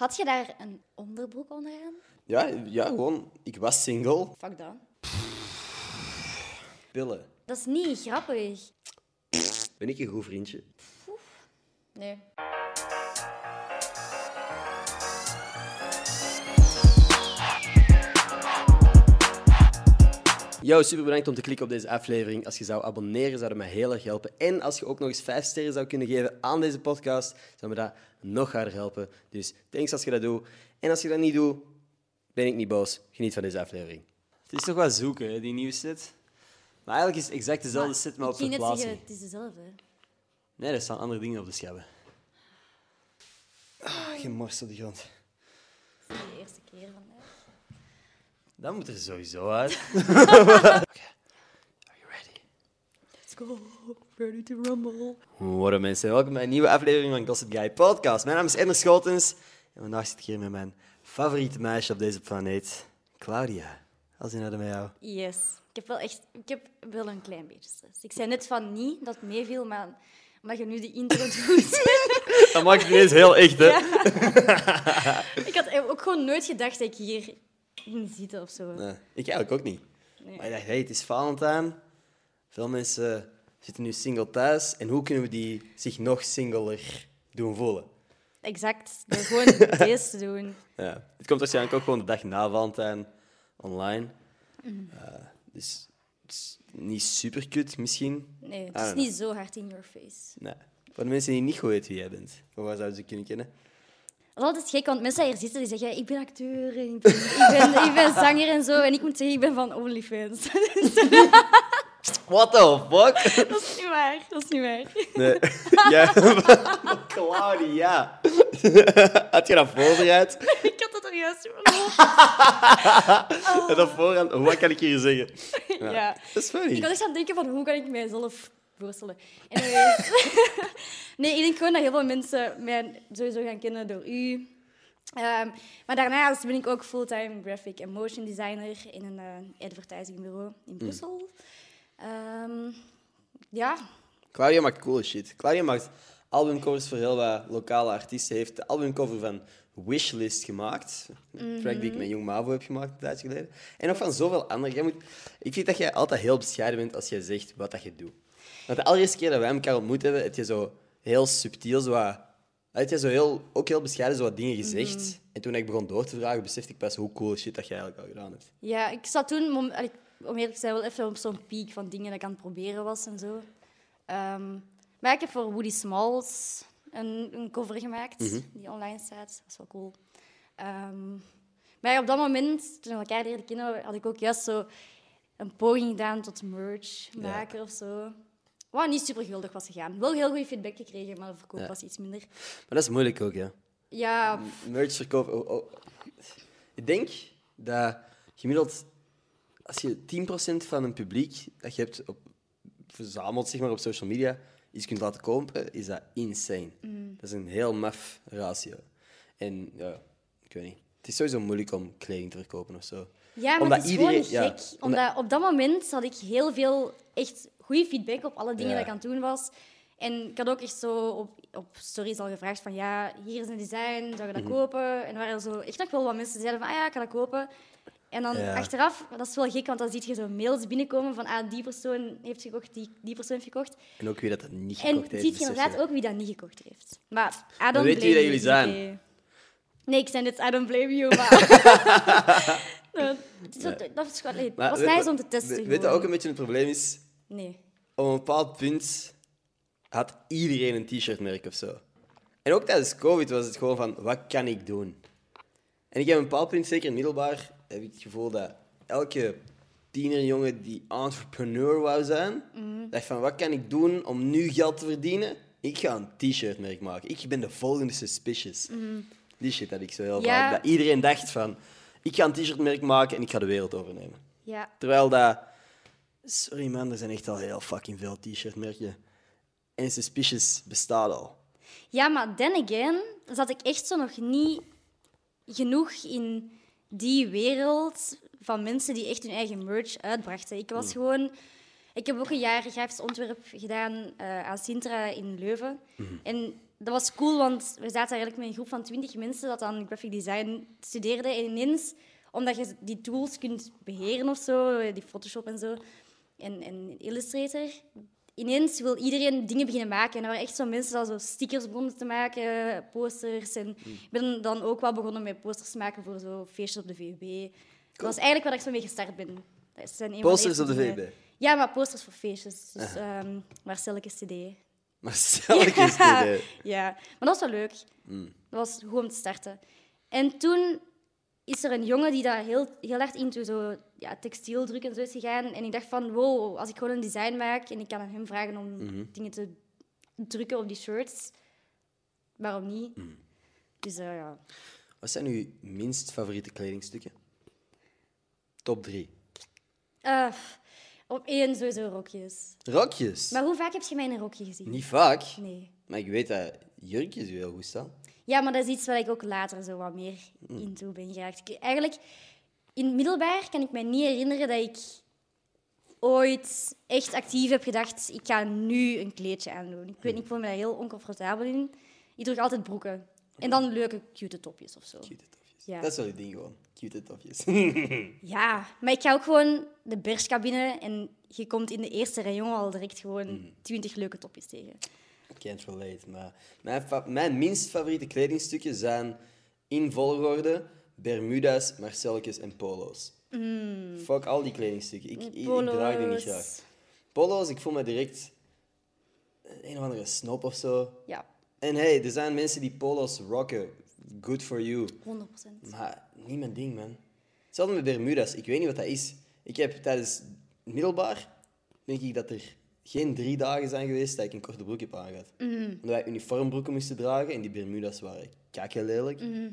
Had je daar een onderbroek onder aan? Ja, ja, gewoon, ik was single. Fuck dat. Pillen. Dat is niet grappig. Ben ik een goed vriendje? Nee. Yo, super bedankt om te klikken op deze aflevering. Als je zou abonneren, zou dat mij heel erg helpen. En als je ook nog eens vijf sterren zou kunnen geven aan deze podcast, zou me dat nog harder helpen. Dus thanks als je dat doet. En als je dat niet doet, ben ik niet boos. Geniet van deze aflevering. Het is toch wel zoeken, hè, die nieuwe set. Maar eigenlijk is het exact dezelfde set, maar op ik ging net zeggen, verplaatsing. het is dezelfde. Nee, er staan andere dingen op de schabben. Ah, geen mors op de grond. Dat is de eerste keer vandaag. Dat moet er sowieso uit. Oké. Are you ready? Let's go. Ready to rumble. Goedemorgen mensen, welkom bij een nieuwe aflevering van Gossip Guy Podcast. Mijn naam is Ender Schotens en vandaag zit ik hier met mijn favoriete meisje op deze planeet, Claudia. Als in met jou. Yes. Ik heb wel echt... Ik heb wel een klein beetje stress. Ik zei net van niet dat het meeviel, maar omdat je nu de intro doet... Dat maakt het ineens heel echt, hè? ik had ook gewoon nooit gedacht dat ik hier ging zitten of zo. Nee, ik eigenlijk ook niet. Nee. Maar ik dacht, hey, het is Valentijn. Veel mensen zitten nu single thuis. En hoe kunnen we die zich nog singler doen voelen? Exact. Door gewoon deze te doen. Ja. Het komt waarschijnlijk ook gewoon de dag na Valentijn online. Mhm. Eh, dus het is niet super kut misschien. Nee, het is niet zo hard in your face. Nee. Voor de mensen die niet goed weten wie jij bent, waar zouden ze kunnen kennen? Dat is altijd gek, want mensen die hier zitten die zeggen ik ben acteur en ik ben, ik ben, ik ben zanger en zo. En ik moet zeggen, ik ben van OnlyFans. What the fuck? dat is niet waar. Dat is niet waar. Nee. Ja. Claudia. Had je dat voorbereid? ik had dat er juist hoofd. En dat voorhand, wat kan ik hier zeggen? Ja. Dat is funny. Ik was echt aan het denken van hoe kan ik mijzelf voorstellen. Nee, ik denk gewoon dat heel veel mensen mij sowieso gaan kennen door u. Ehm, maar daarnaast ben ik ook fulltime graphic en motion designer in een eh advertisingbureau in Brussel. Ehm, ja, Claudia maakt coole shit. Claudia maakt albumcovers voor heel wat lokale artiesten. heeft de albumcover van Wishlist gemaakt. Een track die ik met Jong Mavo heb gemaakt een tijdje geleden. En nog van zoveel andere. Jij moet... Ik vind dat jij altijd heel bescheiden bent als jij zegt wat dat je doet. Want de allereerste keer dat wij elkaar ontmoet hebben, heb je zo heel subtiel zo wat... Je zo heel, ook heel bescheiden zo wat dingen gezegd. En toen ik begon door te vragen, besefte ik pas hoe cool shit dat jij eigenlijk al gedaan hebt. ja ik zat toen, allee, om eerlijk te zijn, wel even op zo'n piek van dingen dat ik aan het proberen was en zo. Ehm, maar ik heb voor Woody Smalls een, een cover gemaakt, die online staat. Dat is wel cool. Ehm, maar op dat moment, toen we elkaar leerden kennen, had ik ook juist zo een poging gedaan tot merch maken of zo. Wat niet super guldig was gegaan. Wel heel goede feedback gekregen, maar de verkoop Ja. was iets minder. Maar dat is moeilijk ook, ja. Ja, merch verkopen. Oh, oh. Ik denk dat gemiddeld, als je 10% van een publiek dat je hebt op, verzameld zeg maar, op social media iets kunt laten kopen, is dat insane. Dat is een heel maf ratio. En ja, ik weet niet. Het is sowieso moeilijk om kleding te verkopen of zo. Ja, maar Omdat het is iedereen- gewoon ja, gek. omdat- omdat op dat moment had ik heel veel echt goede feedback op alle dingen Ja. dat ik aan het doen was. En ik had ook echt zo op, op stories al gevraagd van ja, hier is een design, zou je Mhm. dat kopen? En er waren zo echt nog wel wat mensen die zeiden van ah ja, ik ga dat kopen. En dan Ja. achteraf, dat is wel gek, want dan zie je zo mails binnenkomen van ah, die persoon heeft gekocht, die, die persoon heeft gekocht. En ook wie dat, dat niet En gekocht heeft. ziet je inderdaad ook wie dat niet gekocht heeft. Maar I don't weet wie blame dat jullie zijn. Nee, ik zei net I don't blame you, maar... Nou, het is dat is Maar was nice om te testen. Weet je ook een beetje het probleem is? Nee. op een bepaald punt had iedereen een t-shirtmerk of zo. En ook tijdens COVID was het gewoon van, wat kan ik doen? En ik heb een bepaald punt, zeker in middelbaar, heb ik het gevoel dat elke tienerjongen die entrepreneur wou zijn, dacht van, wat kan ik doen om nu geld te verdienen? Ik ga een t-shirtmerk maken. Ik ben de volgende suspicious. Die shit had ik zo heel Ja. vaak. Dat iedereen dacht van, ik ga een t-shirtmerk maken en ik ga de wereld overnemen. Ja. Terwijl dat... Sorry man, er zijn echt al heel fucking veel t-shirtmerken. En Suspicious bestaat al. ja, maar then again zat ik echt zo nog niet genoeg in die wereld van mensen die echt hun eigen merch uitbrachten. Ik was gewoon... Ik heb ook een jaar grafisch ontwerp gedaan eh, aan Sintra in Leuven. En dat was cool, want we zaten eigenlijk met een groep van twintig mensen dat dan graphic design studeerde. En ineens, omdat je die tools kunt beheren of zo, die Photoshop en zo, en, en Illustrator, ineens wil iedereen dingen beginnen maken. En er waren echt zo mensen die zo stickers begonnen te maken, posters. En ik ben dan ook wel begonnen met posters te maken voor zo feestjes op de VUB. Dat was eigenlijk waar ik zo mee gestart ben. Dat zijn een van de Posters op de. VUB? Ja, maar posters voor feestjes. Dus ehm Marcelke CD. Eens Ja. dit, Ja, maar dat was wel leuk. Dat was om te starten. En toen is er een jongen die daar heel, heel hard into zo, ja, textieldruk en zo is gegaan. En ik dacht van, wow, als ik gewoon een design maak en ik kan aan hem vragen om dingen te drukken op die shirts, waarom niet? Dus eh, ja. Wat zijn uw minst favoriete kledingstukken? Top drie. Eh, op één sowieso rokjes. Rokjes. Maar hoe vaak heb je mij in een rokje gezien? Niet vaak. Nee. Maar ik weet dat jurkjes u heel goed staan. Ja, maar dat is iets waar ik ook later zo wat meer into ben geraakt. Ik- Eigenlijk, in het middelbaar kan ik me niet herinneren dat ik ooit echt actief heb gedacht, ik ga nu een kleedje aandoen. Ik weet niet, ik voel me daar heel oncomfortabel in. Ik droeg altijd broeken. En dan leuke, cute topjes of zo. Cute tofjes. Ja. Dat is wel uw ding gewoon. Cute tofjes. Ja, maar ik ga ook gewoon de berskabine en je komt in de eerste rayon al direct gewoon twintig leuke topjes tegen. Can't relate. Maar mijn, mijn minst favoriete kledingstukken zijn in volgorde Bermuda's, Marcelletjes en polo's. Fuck al die kledingstukken. Ik, ik, ik draag die niet graag. Polo's, ik voel me direct een of andere snop of zo. Ja, En hey, er zijn mensen die polo's rocken. Good for you. 100%. Maar niet mijn ding, man. Hetzelfde met Bermuda's. Ik weet niet wat dat is. Ik heb tijdens middelbaar, denk ik dat er geen drie dagen zijn geweest dat ik een korte broek heb aangehad. Omdat wij uniformbroeken moesten dragen en die Bermuda's waren kakken lelijk. Ze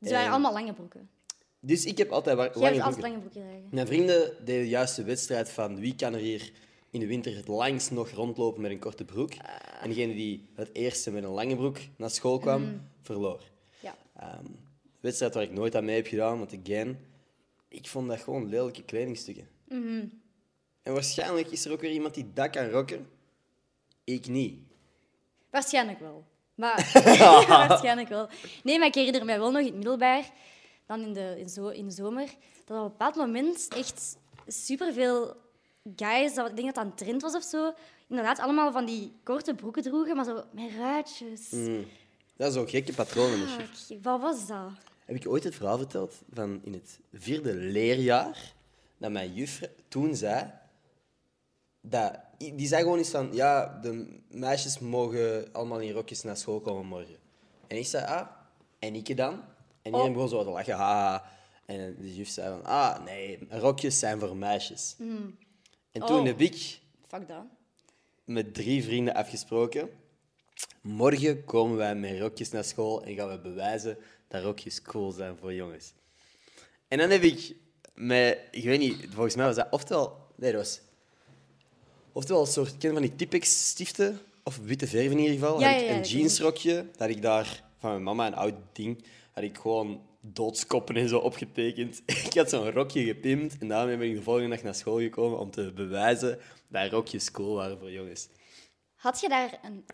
waren En- allemaal lange broeken. Dus ik heb altijd lange hebt altijd broeken. lange broeken dragen. Mijn vrienden deden juist de wedstrijd van wie kan er hier in de winter het langst nog rondlopen met een korte broek. En degene die het eerste met een lange broek naar school kwam, verloor. Ja. Ehm, wedstrijd waar ik nooit aan mee heb gedaan, want again, ik vond dat gewoon lelijke kledingstukken. En waarschijnlijk is er ook weer iemand die dat kan rocken. Ik niet. Waarschijnlijk wel. Maar waarschijnlijk wel. Nee, maar ik herinner mij wel nog in het middelbaar, dan in de, in zo, in de zomer, dat op een bepaald moment echt superveel guys, dat, ik denk dat dat een trend was of zo, inderdaad allemaal van die korte broeken droegen, maar zo met ruitjes. Dat is ook gekke patronen. Fuck, wat was dat? Heb ik ooit het verhaal verteld van in het vierde leerjaar dat mijn juf toen zei dat die zei gewoon iets van ja de meisjes mogen allemaal in rokjes naar school komen morgen en ik zei ah en ik dan en iedereen begon zo te lachen haha en de juf zei van ah nee rokjes zijn voor meisjes en toen Oh. heb ik Fuck dat. met drie vrienden afgesproken. Morgen komen wij met rokjes naar school en gaan we bewijzen dat rokjes cool zijn voor jongens. En dan heb ik met, ik weet niet, volgens mij was dat oftewel, nee, dat was oftewel een soort, ken van die Tipex stiften of witte verf in ieder geval. Ja, had ik ja, ja, een jeansrokje dat ik daar van mijn mama een oud ding had ik gewoon doodskoppen en zo opgetekend. ik had zo'n rokje gepimpt en daarmee ben ik de volgende dag naar school gekomen om te bewijzen dat rokjes cool waren voor jongens. Had je daar een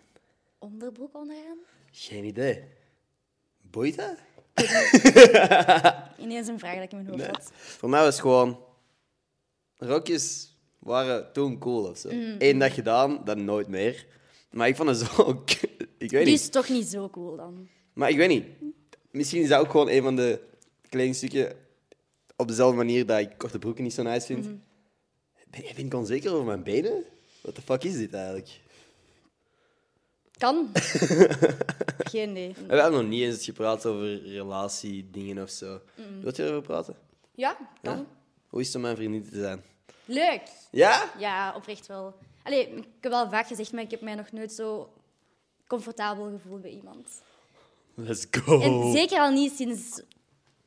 onderbroek onderaan? Geen idee. Boeit dat? Ineens een vraag dat ik in mijn hoofd had. Voor mij was het gewoon... Rokjes waren toen cool of zo. Mm. Eén dag gedaan, dan nooit meer. Maar ik vond het zo... ik weet Die niet. is toch niet zo cool dan? Maar ik weet niet. Misschien is dat ook gewoon een van de kledingstukken op dezelfde manier dat ik korte broeken niet zo nice vind. Mhm. Ben, ben ik onzeker over mijn benen? What the fuck is dit eigenlijk? Kan. Geen idee. We hebben nog niet eens gepraat over relatiedingen of zo. Mm. Wilt je erover praten? Ja, kan. Ja? Hoe is het om mijn vriendin te zijn? Leuk. Ja? Ja, oprecht wel. Allee, ik heb wel vaak gezegd, maar ik heb mij nog nooit zo comfortabel gevoeld bij iemand. Let's go. En zeker al niet sinds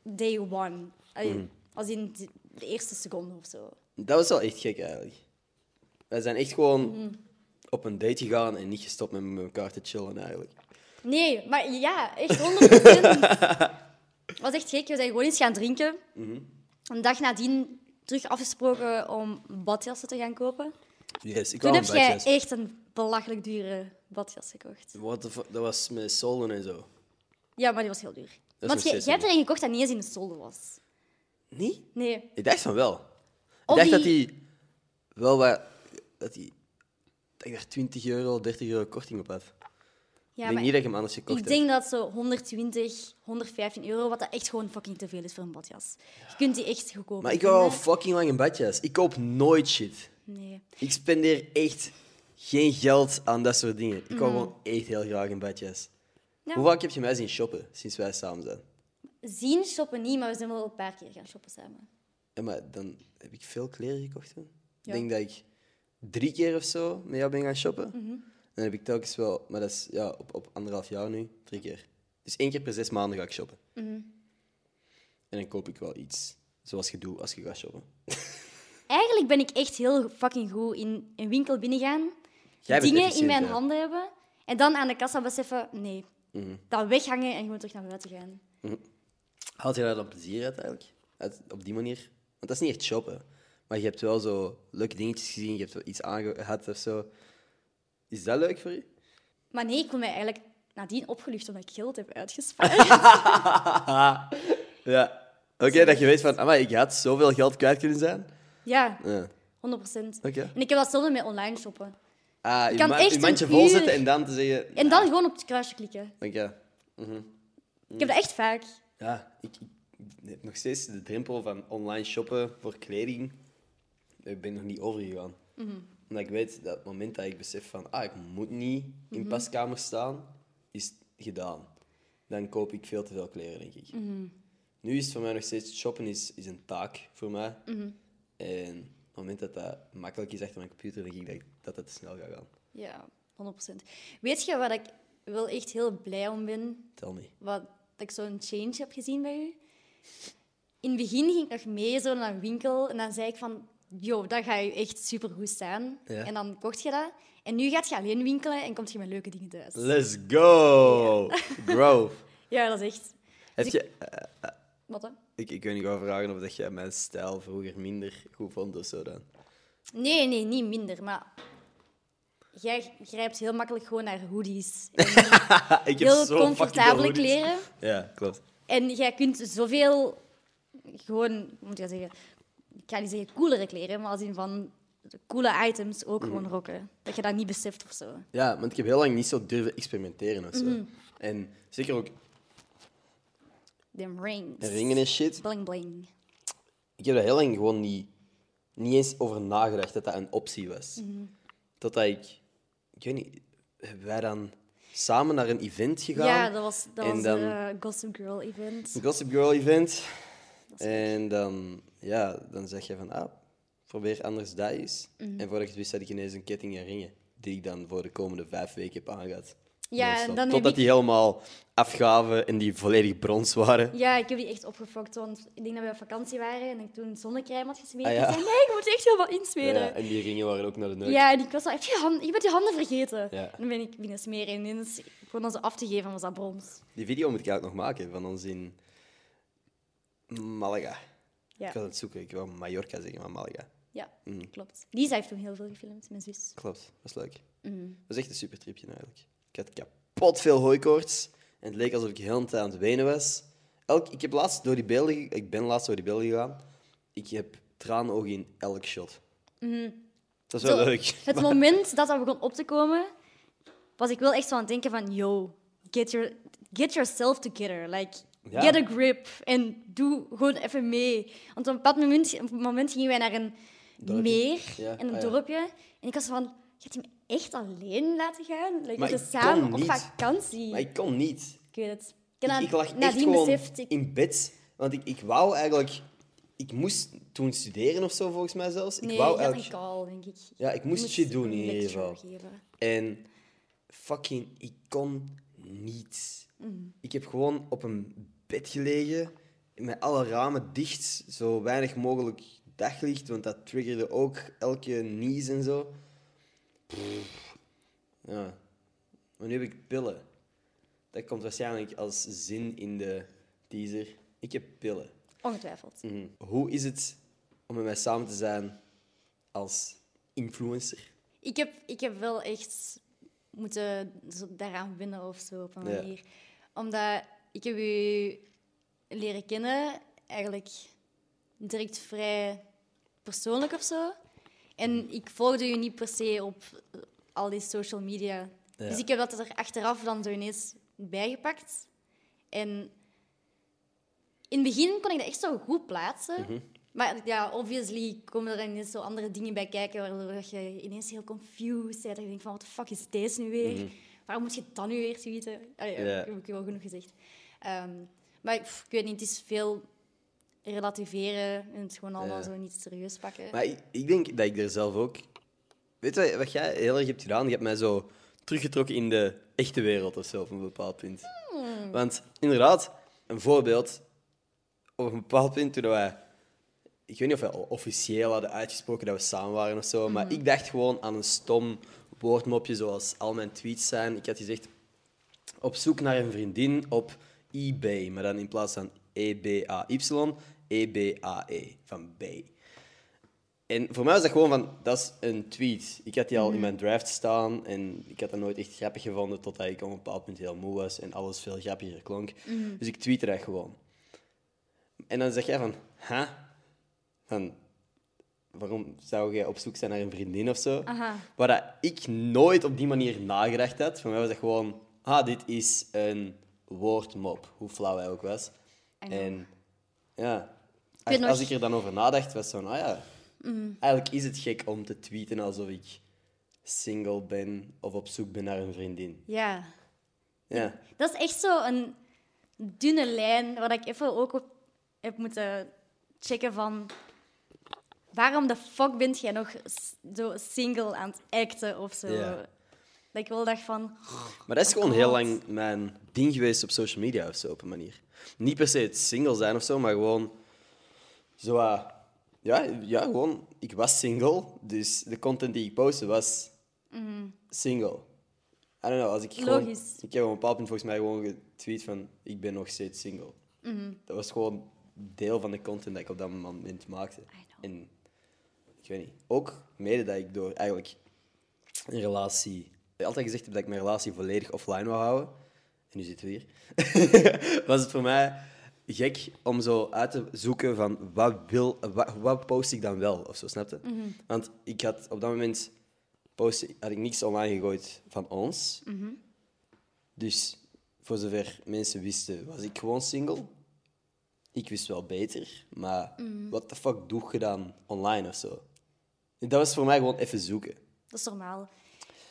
day one. Allee, Mm. Als in de, eerste seconde of zo. Dat was wel echt gek eigenlijk. Wij zijn echt gewoon Mhm. op een date gegaan en niet gestopt met elkaar te chillen eigenlijk. Nee, maar ja, echt 100%. Het was echt gek. We zijn gewoon eens gaan drinken. Een dag nadien terug afgesproken om badjassen te gaan kopen. Yes, ik Toen heb jij badjas. echt een belachelijk dure badjas gekocht. What the fuck? Dat was met zolen en zo. Ja, maar die was heel duur. Want jij, steeds jij hebt er een gekocht dat niet eens in de solde was. Niet? Nee. Ik dacht van wel. Of ik dacht dat die- hij wel wat... Dat hij... Dat ik daar 20 euro, 30 euro korting op had. Ja, ik denk niet dat ik hem anders gekocht ik denk dat zo 120, 115 euro, wat dat echt gewoon fucking te veel is voor een badjas. Je kunt die echt goedkoop Maar ik wou al fucking lang een badjas. Ik koop nooit shit. Nee. Ik spendeer echt geen geld aan dat soort dingen. Ik Mhm. wou gewoon echt heel graag een badjas. Ja. Hoe vaak heb je mij zien shoppen sinds wij samen zijn? Zien shoppen niet, maar we zijn wel een paar keer gaan shoppen samen. Ja, maar dan heb ik veel kleren gekocht toen. Ja. Ik denk dat ik drie keer of zo met jou ben gaan shoppen. Mhm. Dan heb ik telkens wel, maar dat is ja, op, op anderhalf jaar nu, drie keer. Dus één keer per zes maanden ga ik shoppen. Mhm. En dan koop ik wel iets. Zoals je doet als je gaat shoppen. Eigenlijk ben ik echt heel fucking goed in een winkel binnengaan, dingen in mijn ja. handen hebben en dan aan de kassa beseffen, nee, dat weghangen en gewoon terug naar buiten gaan. Haalt je daar dan plezier uit eigenlijk? Uit, op die manier? Want dat is niet echt shoppen. Maar je hebt wel zo leuke dingetjes gezien, je hebt wel iets aangehad of zo. Is dat leuk voor je? Maar nee, ik voel mij eigenlijk nadien opgelucht omdat ik geld heb uitgespaard. Ja. Oké, dat je weet van, amai, ik had zoveel geld kwijt kunnen zijn. ja, Ja. 100%. Oké. En ik heb dat zelden met online shoppen. Ah, je, kan ma- echt je mandje vol uur- zetten en dan te zeggen... En dan gewoon op het kruisje klikken. Oké. Ik heb dat echt vaak. Ja, ik, ik heb nog steeds de drempel van online shoppen voor kleding. Daar ben ik nog niet overgegaan. Omdat ik weet dat het moment dat ik besef van, ah, ik moet niet in paskamer staan, is gedaan. Dan koop ik veel te veel kleren, denk ik. Nu is het voor mij nog steeds, shoppen is, is een taak voor mij. En op het moment dat dat makkelijk is achter mijn computer, denk ik dat dat, dat te snel gaat gaan. Ja, 100%. Weet je wat ik wel echt heel blij om ben? Tel me. Wat, dat ik zo'n change heb gezien bij u? In het begin ging ik nog mee zo naar een winkel en dan zei ik van... Yo, dat gaat je echt supergoed staan. Ja. En dan kocht je dat. En nu gaat je alleen winkelen en komt je met leuke dingen thuis. Let's go! Bro. Ja, dat is echt... Heb je, Wat dan? ik, ik weet niet wel vragen of dat jij mijn stijl vroeger minder goed vond of zo dan. Nee, nee, niet minder, maar... Jij grijpt heel makkelijk gewoon naar hoodies. Ik heel zo comfortabele kleren. Ja, klopt. En jij kunt zoveel, gewoon, moet ik dat zeggen? Ik ga niet zeggen coolere kleren, maar als in van de coole items ook gewoon rocken. Dat je dat niet beseft of zo. Ja, want ik heb heel lang niet zo durven experimenteren of zo. Mhm. En zeker ook Them rings. ringen en shit. Bling bling. Ik heb daar heel lang gewoon niet, niet eens over nagedacht dat dat een optie was. Mhm. Totdat ik, ik weet niet, hebben wij dan samen naar een event gegaan? Ja, dat was, dat En was dan- een Gossip Girl event. Een Gossip Girl event. En dan, ja, dan zeg je van, ah, probeer anders dat eens. Mhm. En voordat ik het wist, had ik ineens een ketting en ringen. Die ik dan voor de komende vijf weken heb aangehad. Ja, dan Totdat ik- die helemaal afgaven en die volledig brons waren. Ja, ik heb die echt opgefokt, want ik denk dat we op vakantie waren en ik toen zonnecrème had gesmeerd. Ah, ja. Ik zei, nee, ik moet echt heel wat insmeren. Ja, Ja, en die ringen waren ook naar de neus. en ik was al, heb je, hand, je bent je handen vergeten. Ja. En dan ben ik binnen smeren en ineens, gewoon zo af te geven, was dat brons. Die video moet ik eigenlijk nog maken van ons in Malaga. Ja. Ik was aan het zoeken, ik wou Mallorca zeggen, maar Malaga. Ja, Mm. klopt. Lisa heeft toen heel veel gefilmd, mijn zus. Klopt, dat is leuk. Mhm. Dat was echt een super tripje eigenlijk. Ik had kapot veel hooikoorts en het leek alsof ik heel tijd aan het wenen was. Elk, ik, heb laatst door die beelden, ik ben laatst door die beelden gegaan. Ik heb traanogen in elk shot. Dat is wel. Zo, leuk. Het moment dat dat begon op te komen, was ik wel echt zo aan het denken van, yo, get, your, get yourself together. Like, Ja. get a grip en doe gewoon even mee. Want op een bepaald moment, op een moment gingen wij naar een Dorpje? meer, Ja, in een ah, dorpje. En ik was van, gaat hij me echt alleen laten gaan? Like, Maar ik samen op vakantie. Maar ik kon niet. Ik weet het. Ik, Ik, ik lag echt gewoon beseft, ik, in bed. Want ik, ik wou eigenlijk... Ik moest toen studeren of zo, volgens mij zelfs. Ik nee, wou je had een eigenlijk... call, denk ik. Ja, ik moest Je shit doen in ieder geval. En fucking, ik kon niet. Ik heb gewoon op een bed gelegen, met alle ramen dicht, zo weinig mogelijk daglicht, want dat triggerde ook elke nies en zo. Pff. Ja. Maar nu heb ik pillen. Dat komt waarschijnlijk als zin in de teaser. Ik heb pillen. Ongetwijfeld. Mhm. Hoe is het om met mij samen te zijn als influencer? Ik heb, ik heb wel echt moeten daaraan winnen of zo op een Ja. manier. Omdat ik heb u leren kennen, eigenlijk direct vrij persoonlijk of zo. En ik volgde u niet per se op eh, al die social media. Ja. Dus ik heb dat er achteraf dan zo ineens bijgepakt. En in het begin kon ik dat echt zo goed plaatsen. Mhm. Maar ja, obviously komen er ineens zo andere dingen bij kijken, waardoor je ineens heel confused bent. En je denkt van, wat de fuck is deze nu weer? Waarom moet je dat nu weer tweeten? Allee, Mhm. Ja. Dat heb ik wel genoeg gezegd. Ehm, maar pff, ik weet niet, het is veel relativeren en het gewoon allemaal Ja. zo niet serieus pakken. Maar ik, ik denk dat ik er zelf ook... Weet je wat- jij heel erg hebt gedaan? Je hebt mij zo teruggetrokken in de echte wereld of zo, op een bepaald punt. Want inderdaad, een voorbeeld. Op een bepaald punt toen wij... Ik weet niet of we al officieel hadden uitgesproken dat we samen waren of zo, maar ik dacht gewoon aan een stom woordmopje zoals al mijn tweets zijn. Ik had gezegd, op zoek naar een vriendin op eBay, maar dan in plaats van E-B-A-Y, E-B-A-E, van bay. En voor mij was dat gewoon van, dat is een tweet. Ik had die al in mijn draft staan en ik had dat nooit echt grappig gevonden totdat ik op een bepaald punt heel moe was en alles veel grappiger klonk. Dus ik tweette dat gewoon. En dan zeg jij van, huh? Van, waarom zou jij op zoek zijn naar een vriendin of zo? Aha. Waar dat ik nooit op die manier nagedacht had. Voor mij was dat gewoon, ah, dit is een woordmop, hoe flauw hij ook was. En ja, als, nog- als ik er dan over nadacht, was van, ah ja, eigenlijk is het gek om te tweeten alsof ik single ben of op zoek ben naar een vriendin. Ja, Ja, dat is echt zo een dunne lijn waar ik even ook op heb moeten checken van... Waarom de fuck bent jij nog zo single aan het acten of zo? Ja. Dat ik wel dacht van... maar dat is gewoon heel lang mijn ding geweest op social media of zo, op een manier. Niet per se het single zijn of zo, maar gewoon zo... ah, ja, ja, gewoon, ik was single, dus de content die ik postte was single. I don't know, als ik gewoon... Mhm. Logisch. Ik heb op een bepaald punt volgens mij gewoon getweet van, ik ben nog steeds single. Mhm. Dat was gewoon deel van de content dat ik op dat moment maakte. En ik weet niet, ook mede dat ik door eigenlijk een relatie... Altijd gezegd heb dat ik mijn relatie volledig offline wou houden. En nu zitten we hier. was het voor mij gek om zo uit te zoeken van wat, wil, wat, wat post ik dan wel, of zo, snap je? Want ik had op dat moment had ik niks online gegooid van ons. Dus voor zover mensen wisten, was ik gewoon single. Ik wist wel beter, maar wat de fuck doe je dan online of zo? Dat was voor mij gewoon even zoeken. Dat is normaal.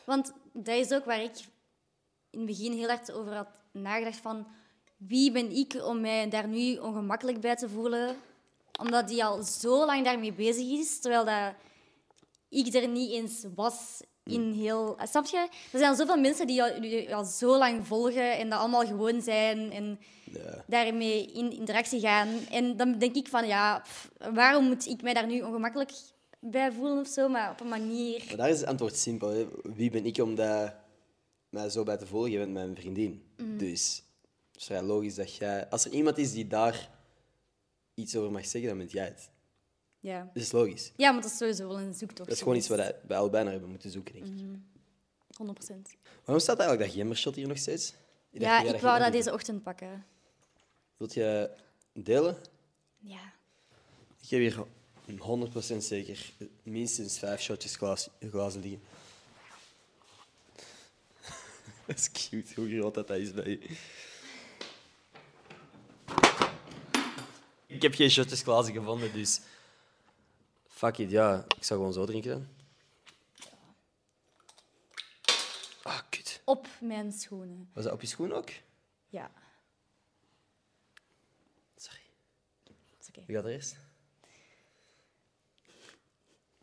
Want dat is ook waar ik in het begin heel hard over had nagedacht van... Wie ben ik om mij daar nu ongemakkelijk bij te voelen? Omdat die al zo lang daarmee bezig is, terwijl dat ik er niet eens was in heel... Ah, Snap je? Er zijn al zoveel mensen die al, die al zo lang volgen en dat allemaal gewoon zijn en Ja. daarmee in interactie gaan. En dan denk ik van, ja, pff, waarom moet ik mij daar nu ongemakkelijk bij voelen of zo? Maar op een manier... Maar daar is het antwoord simpel. Hè. Wie ben ik om daar mij zo bij te volgen? Je bent mijn vriendin. Dus het is vrij logisch dat jij... Als er iemand is die daar iets over mag zeggen, dan bent jij het. Ja. Dat is logisch. ja, maar dat is sowieso wel een zoektocht. Dat is gewoon iets wat wij bij naar hebben moeten zoeken, denk ik. 100 procent. Waarom staat eigenlijk dat gamershot hier nog steeds? Ik Ja, ik wou dat deze ochtend pakken. Wilt je delen? Ja. Ik heb hier 100% zeker minstens vijf shotjes glazen liggen. dat is cute, hoe groot dat, dat is bij je. Ik heb geen shotjes glazen gevonden, dus... Fuck it, ja. Ik zou gewoon zo drinken dan. Ah, kut. Op mijn schoenen. Was dat op je schoen ook? Ja, Sorry. dat is oké. Wie gaat er eerst?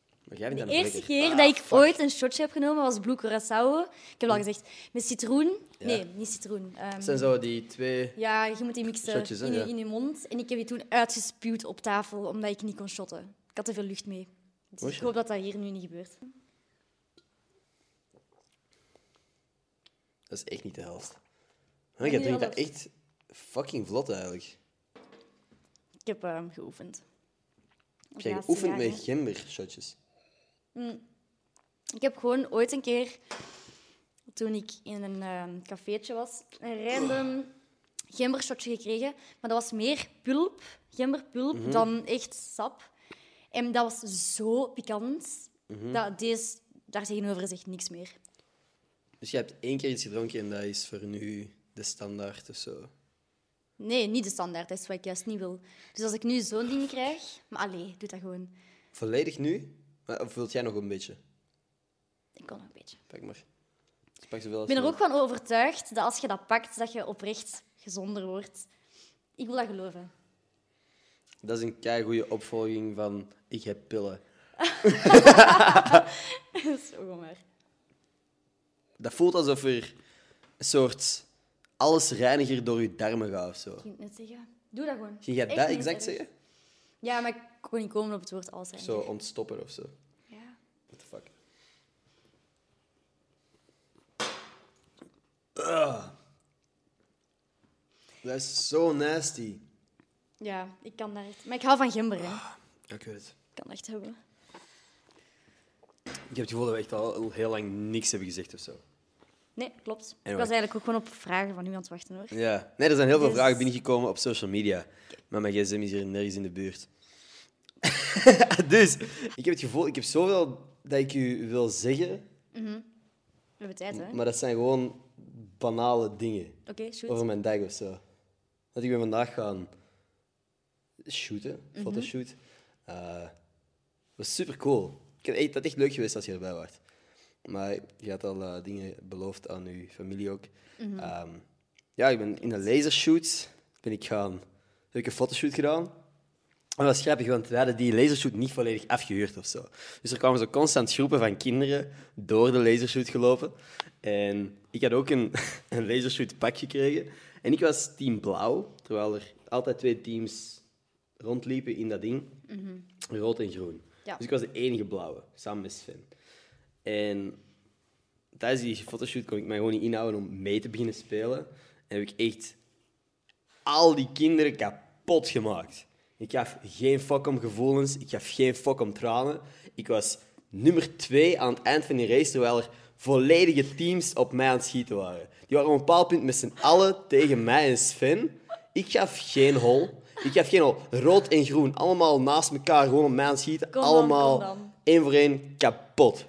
Maar jij bent De eerste keer Ah, dat ik fuck. ooit een shotje heb genomen was Blue Curaçao. Ik heb al gezegd, met citroen. Ja. Nee, niet citroen. Ehm, Het zijn zo die twee... ja, je moet die mixen Shotjes, hè, in, je, ja. in je mond. En ik heb die toen uitgespuwd op tafel, omdat ik niet kon shotten. Ik had te veel lucht mee. Dus ik hoop dat dat hier nu niet gebeurt. Dat is echt niet de helft. Ja, Ik drink dat echt fucking vlot eigenlijk. Ik heb ehm, geoefend. Heb jij geoefend met gember shotjes? Ik heb gewoon ooit een keer, toen ik in een ehm cafeetje was, een random gembershotje gekregen. Maar dat was meer pulp, gemberpulp, dan echt sap. En dat was zo pikant. dat deze, daar tegenover is echt niks meer. Dus je hebt één keer iets gedronken en dat is voor nu de standaard of zo. Nee, niet de standaard. Dat is wat ik juist niet wil. Dus als ik nu zo'n ding krijg... Maar allee, doe dat gewoon. Volledig nu? Of wilt jij nog een beetje? Ik kan nog een beetje. Pak maar. Dus pak zoveel als Ik ben er ook van overtuigd dat als je dat pakt, dat je oprecht gezonder wordt. Ik wil dat geloven. Dat is een kei goede opvolging van ik heb pillen. Zo gewoon maar. Dat voelt alsof er een soort allesreiniger door je darmen gaat of zo. Ik ging het net zeggen. Doe dat gewoon. Ging jij dat exact zeggen? Ja, maar ik kon niet komen op het woord als Zo ontstoppen of zo. Ja. What the fuck? Ugh. Dat is zo nasty. ja, ik kan daar echt... Maar ik hou van gember, hè. Ja, ik weet het. Ik kan echt hebben. Ik heb het gevoel dat we echt al heel lang niks hebben gezegd of zo. Nee, klopt. Ik was eigenlijk ook gewoon op vragen van u aan het wachten, hoor. Ja. Nee, er zijn heel veel Dus- vragen binnengekomen op social media. Maar mijn gsm is hier nergens in de buurt. dus, ik heb het gevoel... Ik heb zoveel dat ik u wil zeggen, We hebben tijd, hè. Maar dat zijn gewoon banale dingen. shoot. over mijn dag of zo. Want ik ben vandaag gaan shooten, Mhm. fotoshoot. Eh was super cool. Ik heb echt, dat echt leuk geweest als je erbij was. Maar je had al eh, dingen beloofd aan je familie ook. Mhm. Ehm, ja, ik ben in een lasershoot ben ik gaan, heb ik een fotoshoot gedaan. En dat was grappig, want we hadden die lasershoot niet volledig afgehuurd of zo. Dus er kwamen zo constant groepen van kinderen door de lasershoot gelopen. En ik had ook een, een lasershoot pak gekregen. En ik was team blauw, terwijl er altijd twee teams rondliepen in dat ding. Rood en groen. Ja. Dus ik was de enige blauwe, samen met Sven. En tijdens die fotoshoot kon ik mij gewoon niet inhouden om mee te beginnen spelen. En heb ik echt al die kinderen kapot gemaakt. Ik gaf geen fuck om gevoelens, ik gaf geen fuck om tranen. Ik was nummer twee aan het eind van die race, terwijl er volledige teams op mij aan het schieten waren. Die waren op een bepaald punt met z'n allen tegen mij en Sven. Ik gaf geen hol. Ik gaf geen hol. Rood en groen, allemaal naast elkaar, gewoon op mij aan het schieten. Kom dan, allemaal dan. één voor één kapot.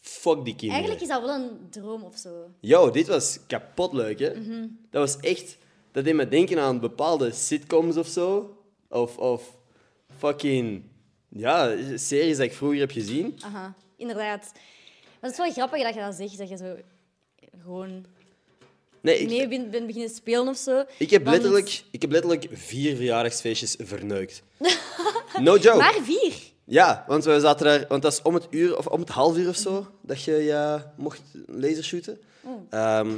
Fuck die kinderen. Eigenlijk is dat wel een droom of zo. Yo, dit was kapot leuk, hè? Mhm. Dat was echt... Dat deed me denken aan bepaalde sitcoms of zo. Of, of fucking... Ja, series dat ik vroeger heb gezien. Aha, inderdaad. Maar het is wel grappig dat je dat zegt, dat je zo gewoon Nee, ik, mee bent, bent beginnen spelen of zo. ik, heb Want- letterlijk, ik heb letterlijk vier verjaardagsfeestjes verneukt. No joke. Maar vier. Ja, want we zaten daar... Want dat is om het uur of om het half uur of zo dat je ja, mocht lasershooten. Ehm,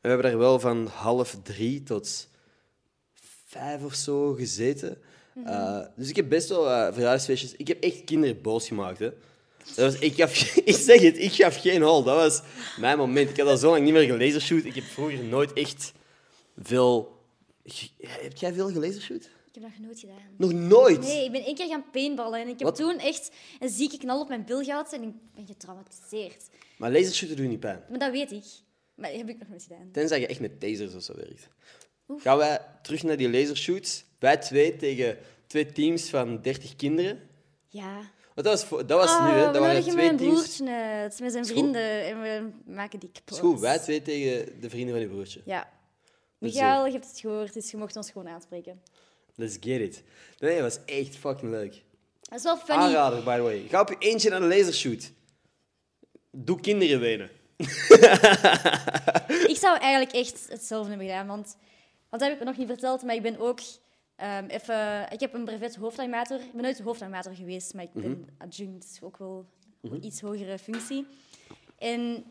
we hebben daar wel van half drie tot vijf of zo gezeten. Eh, dus ik heb best wel verjaardagsfeestjes. Ik heb echt kinderen boos gemaakt. Hè. Dat was, ik, gaf, ik zeg het, ik gaf geen hol. Dat was mijn moment. Ik had al zo lang niet meer gelasershoot. Ik heb vroeger nooit echt veel... Heb jij veel gelasershoot? Ik heb dat nooit gedaan. Nog nooit? Nee, ik ben één keer gaan paintballen en ik heb Wat? toen echt een zieke knal op mijn bil gehad en ik ben getraumatiseerd. Maar lasershooten doet niet pijn. Maar dat weet ik. Maar dat heb ik nog nooit gedaan. Tenzij je echt met tasers of zo werkt. Gaan wij terug naar die lasershoots? Wij twee tegen twee teams van 30 kinderen. Ja. Want dat was, voor- dat was nu, hè? we Dat waren twee mijn teams. broertje uit met zijn goed. vrienden en we maken die kapot. Is goed, wij twee tegen de vrienden van je broertje. Ja. Michael, je hebt het gehoord, dus je mocht ons gewoon aanspreken. Let's get it. Nee, dat was echt fucking leuk. Dat is wel funny. Aanrader, by the way. Ga op je eentje naar de lasershoot. Doe kinderen wenen. Ik zou eigenlijk echt hetzelfde hebben gedaan, want... Want dat heb ik nog niet verteld, maar ik ben ook... ehm, even, ik heb een brevet hoofdanimator. Ik ben nooit hoofdanimator geweest, maar ik ben adjunct. dus ook wel een iets hogere functie. En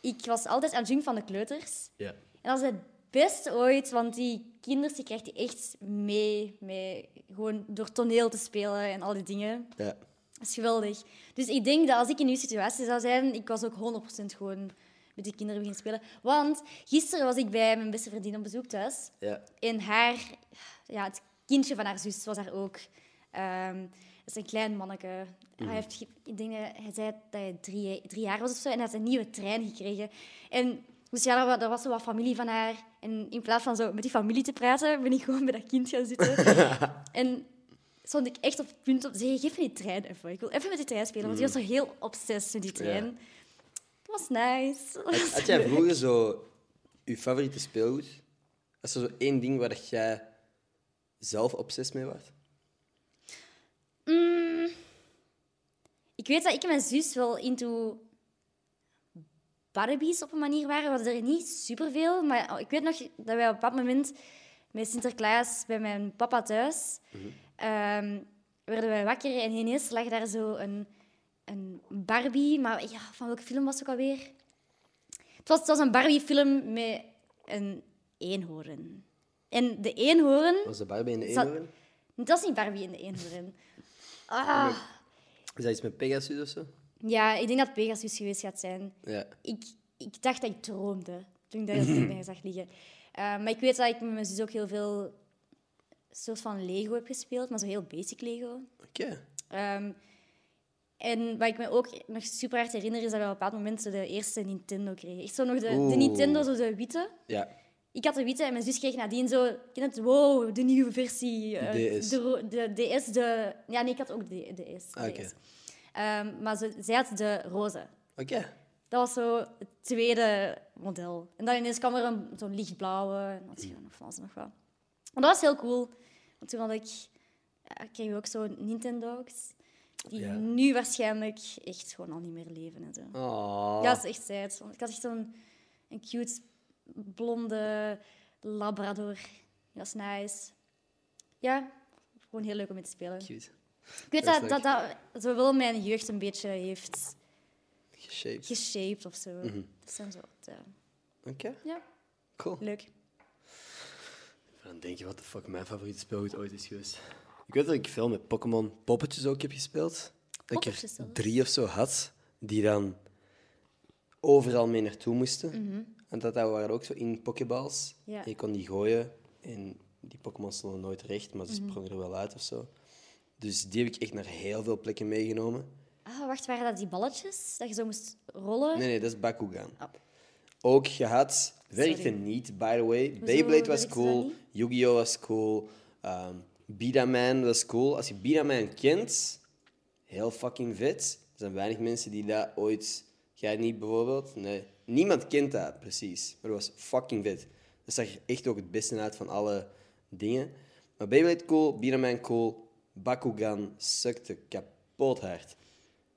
ik was altijd adjunct van de kleuters. En dat is het beste ooit, want die kinderen die krijgt je echt mee, mee gewoon door toneel te spelen en al die dingen. ja. Dat is geweldig. Dus ik denk dat als ik in uw situatie zou zijn, ik was ook 100% gewoon met die kinderen beginnen spelen. Want gisteren was ik bij mijn beste vriendin op bezoek thuis. Ja. En haar, ja, het kindje van haar zus was daar ook. Ehm, dat is een klein manneke. Mhm. Hij, heeft, ge- ik denk dat hij zei dat hij drie, drie jaar was of zo en hij had een nieuwe trein gekregen. En dus ja, daar wa- daar was zo wat familie van haar. En in plaats van zo met die familie te praten, ben ik gewoon bij dat kind gaan zitten. en stond ik echt op het punt om te zeggen, geef me die trein even. Ik wil even met die trein spelen, want die was zo heel obsessief met die trein. Ja. Dat was nice. Had, had jij vroeger zo je favoriete speelgoed? Was er zo één ding waar dat jij zelf obsessief mee was? Mm. ik weet dat ik en mijn zus wel into Barbies op een manier waren. We hadden er niet superveel, maar ik weet nog dat wij op een bepaald moment met Sinterklaas bij mijn papa thuis ehm, werden wij wakker en ineens lag daar zo een, een Barbie. Maar ja, van welke film was het ook alweer? Het was, het was een Barbie-film met een eenhoorn. En de eenhoorn... Was de Barbie in de Zat- eenhoorn? Het was niet Barbie in de eenhoorn. Ah, Is dat iets met Pegasus of zo? ja, ik denk dat Pegasus geweest gaat zijn. Ja. Ik, ik dacht dat ik droomde toen ik dat ding zag liggen. Eh, maar ik weet dat ik met mijn zus ook heel veel soort van Lego heb gespeeld, maar zo heel basic Lego. Oké. Ehm, en wat ik me ook nog super hard herinner, is dat we op een bepaald moment zo de eerste Nintendo kregen. Echt zo nog de, de. Nintendo, zo de witte. Ja. Ik had de witte en mijn zus kreeg nadien zo... Ik ken het, wow, de nieuwe versie. eh, DS. De, de DS, de... Ja, nee, ik had ook de DS. Ah. Ehm, maar ze, zij had de roze. Oké. Dat was zo het tweede model. En dan ineens kwam er een, zo'n lichtblauwe. En dan had je nog wat. Maar dat was heel cool. Want toen had ik... Ja, kreeg ik ook zo Nintendo's. Die Ja. nu waarschijnlijk echt gewoon al niet meer leven. En zo. Oh. Ja, dat is echt sad. Want ik had echt zo'n een cute blonde labrador. Die was nice. Ja, gewoon heel leuk om mee te spelen. Cute. Ik weet Dat is dat dat, dat zo wel mijn jeugd een beetje heeft Geshaped. geshaped of zo. Mhm. Dat zijn zo... eh, Oké. ja, Cool. leuk. Dan denk je, wat de fuck mijn favoriete speelgoed ooit is geweest. Ik weet dat ik veel met Pokémon poppetjes ook heb gespeeld. Dat ik er drie of zo had, die dan overal mee naartoe moesten. En dat, dat waren ook zo in. Ja. En je kon die gooien en die Pokémon stonden nooit recht, maar ze Mhm. sprongen er wel uit of zo. Dus die heb ik echt naar heel veel plekken meegenomen. Ah, wacht, waren dat die balletjes? Dat je zo moest rollen? Nee, nee, dat is Bakugan. Oh. Ook gehad. Werkte niet, by the way. Beyblade was cool. Yu-Gi-Oh! was cool. Um, Beat-A-Man was cool. Als je Beat-A-Man kent, heel fucking vet. Er zijn weinig mensen die dat ooit... Jij niet bijvoorbeeld? Nee. Niemand kent dat, precies. Maar dat was fucking vet. Dat zag er echt ook het beste uit van alle dingen. Maar Beyblade cool, Beat-A-Man cool. Bakugan sukte kapot hard.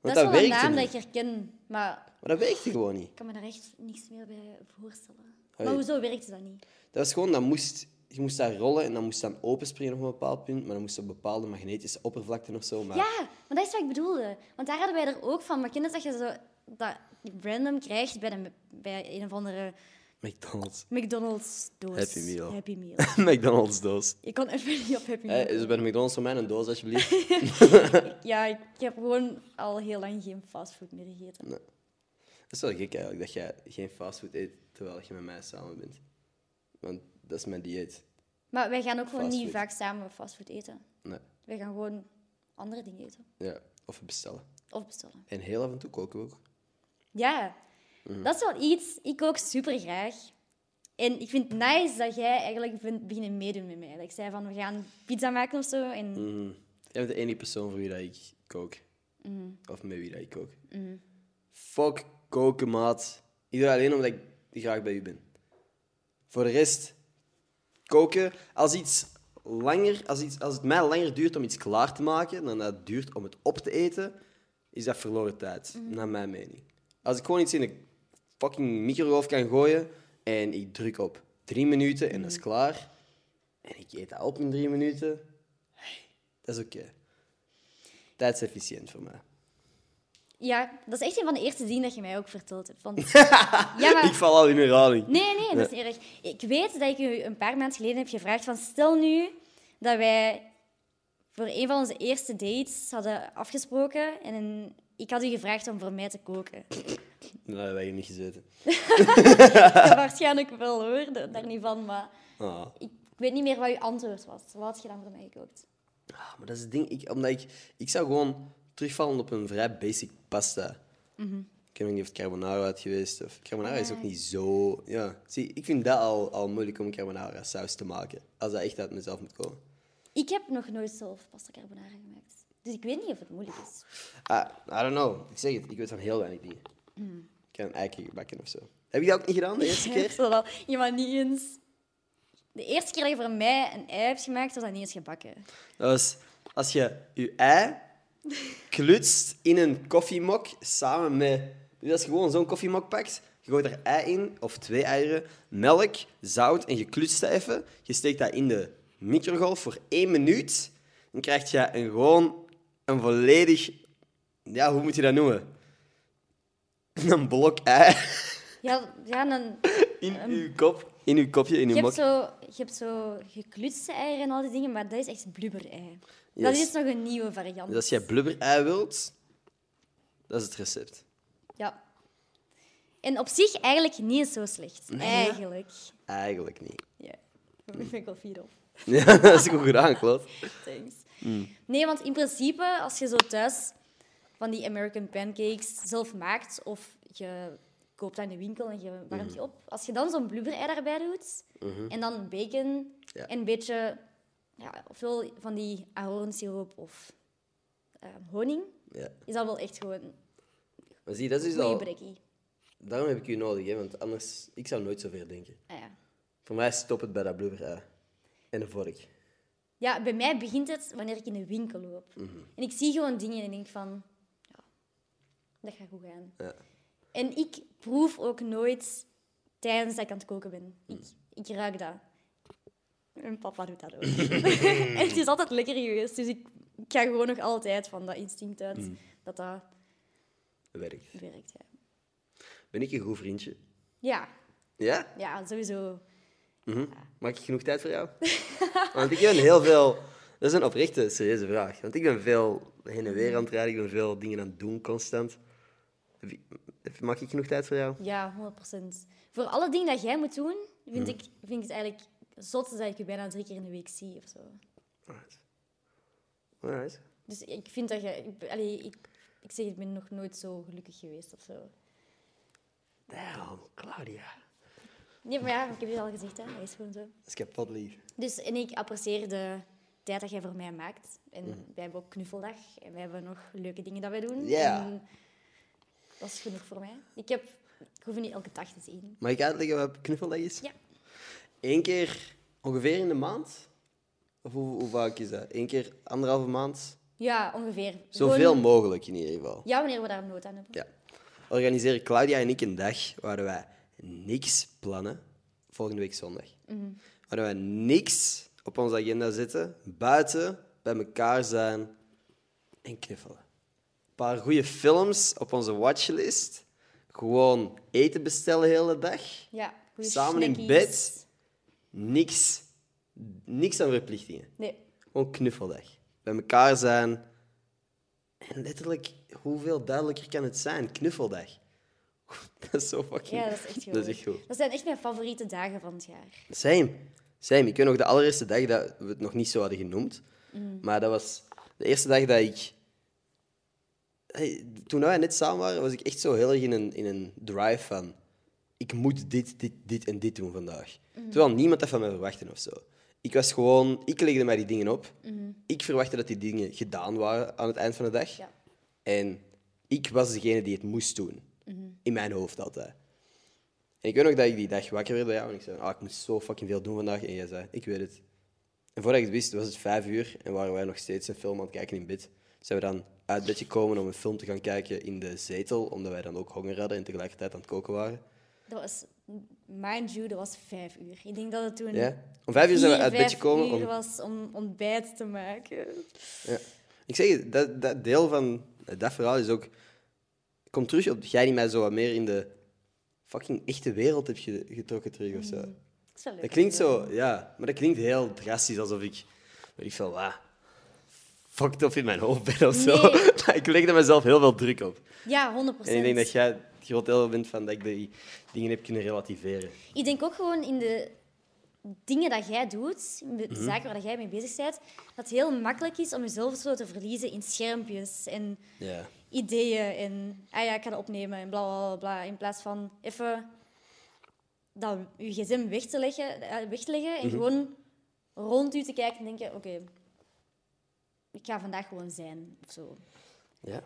Want dat is wel een naam niet. dat ik herken, maar Maar dat werkte gewoon niet. ik kan me daar echt niks meer bij voorstellen. Maar hoezo werkte dat niet? Dat was gewoon, dat moest, je moest daar rollen en dan moest dan openspringen op een bepaald punt, maar dan moest op bepaalde magnetische oppervlakten of zo. Maar Ja, maar dat is wat ik bedoelde. Want daar hadden wij er ook van. Maar je dat je zo dat random krijgt bij, de, bij een of andere McDonald's. McDonald's doos? Happy Meal. Happy Meal. McDonald's doos. Je kon even niet op Happy Meal. Hey, is er bij de McDonald's voor mij een doos, alsjeblieft? Ja, ik heb gewoon al heel lang geen fastfood meer gegeten. Nee. Dat is wel gek eigenlijk, dat jij geen fastfood eet terwijl je met mij samen bent. Want dat is mijn dieet. Maar wij gaan ook gewoon niet vaak samen fastfood eten. Nee. Wij gaan gewoon andere dingen eten. Ja, of bestellen. Of bestellen. En heel af en toe koken we ook. Ja, Mhm. dat is wel iets. Ik kook super graag. En ik vind het nice dat jij eigenlijk bent beginnen meedoen met mij. Dat ik zei van, we gaan pizza maken of zo. En Mm. Jij bent de enige persoon voor wie dat ik kook. Mhm. Of met wie dat ik kook. Fuck koken, maat. Ik doe alleen omdat ik graag bij u ben. Voor de rest, koken, als iets langer, als, iets, als het mij langer duurt om iets klaar te maken dan dat het duurt om het op te eten, is dat verloren tijd, naar mijn mening. Als ik gewoon iets in de fucking microgolf kan gooien en ik druk op drie minuten en dat is klaar, en ik eet dat op in drie minuten, hey, dat is oké. Tijd is efficiënt voor mij. ja, dat is echt een van de eerste dingen dat je mij ook verteld hebt. Want, ja, maar... Ik val al in herhaling. Nee, nee, dat is niet erg. Ik weet dat ik u een paar maanden geleden heb gevraagd van stel nu dat wij voor een van onze eerste dates hadden afgesproken en een- ik had u gevraagd om voor mij te koken. Dan hadden wij hier niet gezeten. Ja, waarschijnlijk wel hoor, da- daar niet van, maar Ah. ik weet niet meer wat uw antwoord was. Wat had je dan voor mij gekookt? Ah, maar dat is het ding. Ik, omdat ik, ik zou gewoon terugvallen op een vrij basic pasta. Ik weet niet of het carbonara had geweest. Of, carbonara is ook niet zo... Ja. Zie, ik vind dat al, al moeilijk om carbonara saus te maken. Als dat echt uit mezelf moet komen. Ik heb nog nooit zelf pasta carbonara gemaakt. Dus ik weet niet of het moeilijk is. Ah, I don't know. Ik zeg het, ik weet van heel weinig dingen. Mm. Ik kan een eiken bakken of zo. Heb je dat ook niet gedaan de eerste keer? Zo wel. Ja, maar niet eens... De eerste keer dat je voor mij een ei hebt gemaakt, was dat niet eens gebakken. Dat was als je je ei klutst in een koffiemok samen met... Dus als je gewoon zo'n koffiemok pakt, je gooit er ei in, of twee eieren, melk, zout en je klutst dat even. Je steekt dat in de microgolf voor één minuut. Dan krijg je een, gewoon een volledig... Ja, hoe moet je dat noemen? Een blok ei Ja, ja dan, in je kop. In je kopje, in je je, mok. hebt zo, je hebt zo geklutste eieren en al die dingen, maar dat is echt blubberei. Dat Yes. is nog een nieuwe variant. Dus als jij blubber-ei wilt, dat is het recept. Ja. En op zich eigenlijk niet zo slecht. Eigenlijk. Eigenlijk niet. Ja. Daar ben ik wel fier op. Ja, dat is goed gedaan, Claude. Thanks. Nee, want in principe, als je zo thuis van die American pancakes zelf maakt, of je koopt dat in de winkel en je warmt die op, als je dan zo'n blubberei daarbij doet, en dan bacon Ja. en een beetje, ja, veel van die ahornsiroop of eh, honing, Ja. is dat wel echt gewoon Maar zie, dat is al... brekkie. Daarom heb ik u nodig, hè, want anders... Ik zou nooit zoveel denken. Ah, ja. Voor mij stopt het bij dat blubber-ei. En de vork. Ja, bij mij begint het wanneer ik in de winkel loop. En ik zie gewoon dingen en denk van... Ja, dat gaat goed gaan. Ja. En ik proef ook nooit tijdens dat ik aan het koken ben. Ik, ik ruik dat. En papa doet dat ook. en het is altijd lekker geweest. Dus ik, ik ga gewoon nog altijd van dat instinct uit dat dat Werkt. werkt. Ja. Ben ik een goed vriendje? ja, Ja? ja, sowieso. Mhm. Maak ik genoeg tijd voor jou? want ik ben heel veel... Dat is een oprechte, serieuze vraag. Want ik ben veel heen en weer aan het rijden. Ik ben veel dingen aan het doen, constant. Maak ik genoeg tijd voor jou? Ja, 100%. Voor alle dingen dat jij moet doen, vind, ik, vind ik het eigenlijk zot dat ik je bijna drie keer in de week zie of zo. Alright. Alright. Dus ik vind dat je... Ik, allee, ik, ik zeg, ik ben nog nooit zo gelukkig geweest of zo. Damn, Claudia. Nee, maar ja, ik heb het al gezegd, hè. dat is gewoon zo. Dat is kapot lief. Dus, en ik apprecieer de tijd dat jij voor mij maakt. En Mhm. wij hebben ook knuffeldag. En wij hebben nog leuke dingen dat wij doen. Ja. Dat is genoeg voor mij. Ik, heb, ik hoef niet elke dag te zien. Mag ik uitleggen wat knuffeldag is? Ja. Eén keer ongeveer in de maand? Of hoe, hoe vaak is dat? Eén keer anderhalve maand? Ja, ongeveer. Zoveel Gewoon- mogelijk in ieder geval. Ja, wanneer we daar nood aan hebben. Ja. Organiseren Claudia en ik een dag waar wij niks plannen. Volgende week zondag. Waar wij niks op onze agenda zetten. Buiten, bij elkaar zijn en knuffelen. Een paar goede films op onze watchlist. Gewoon eten bestellen de hele dag. Ja, Samen in bed. Niks. Niks aan verplichtingen. Nee. Gewoon knuffeldag. Bij elkaar zijn. En letterlijk, hoeveel duidelijker kan het zijn? Knuffeldag. Dat is zo fucking... Ja, dat is echt goed. Dat is echt goed. Dat zijn echt mijn favoriete dagen van het jaar. Same. Same. Ik weet nog de allereerste dag dat we het nog niet zo hadden genoemd. Mm. Maar dat was de eerste dag dat ik... Hey, toen wij net samen waren, was ik echt zo heel erg in een, in een drive van... Ik moet dit, dit, dit en dit doen vandaag. Mm. Terwijl niemand dat van mij verwachtte of zo. Ik was gewoon... Ik legde mij die dingen op. Ik verwachtte dat die dingen gedaan waren aan het eind van de dag. Mm. Ja. En ik was degene die het moest doen. In mijn hoofd altijd. En ik weet nog dat ik die dag wakker werd bij jou en ik zei, ah, ik moet zo fucking veel doen vandaag. En jij zei, ik weet het. En voordat ik het wist, was het vijf uur en waren wij nog steeds een film aan het kijken in bed. Zijn we dan uit bed gekomen om een film te gaan kijken in de zetel, omdat wij dan ook honger hadden en tegelijkertijd aan het koken waren. Dat was, mind you, dat was vijf uur. Ik denk dat het toen Ja? Om vijf uur zijn we uit bed gekomen. Om, was om ontbijt te maken. ja. Ik zeg je, dat, dat deel van dat verhaal is ook... Komt terug op dat jij die mij zo wat meer in de fucking echte wereld hebt ge- getrokken terug of zo. Dat leuk. Dat klinkt zo, ja, maar dat klinkt heel drastisch, alsof ik, weet ik veel, wat, fucked up in mijn hoofd ben of zo. Nee. ik leg er mezelf heel veel druk op. Ja, 100% En ik denk dat jij het groot deel bent van dat ik die dingen heb kunnen relativeren. Ik denk ook gewoon in de dingen dat jij doet, de Mhm. zaken waar jij mee bezig bent, dat het heel makkelijk is om jezelf zo te verliezen in schermpjes en Ja. Ideeën en ah ja, ik ga dat opnemen en bla bla bla. In plaats van even dat je gsm weg te leggen, eh, weg te leggen en gewoon rond u te kijken en denken: oké, ik ga vandaag gewoon zijn of zo. Ja.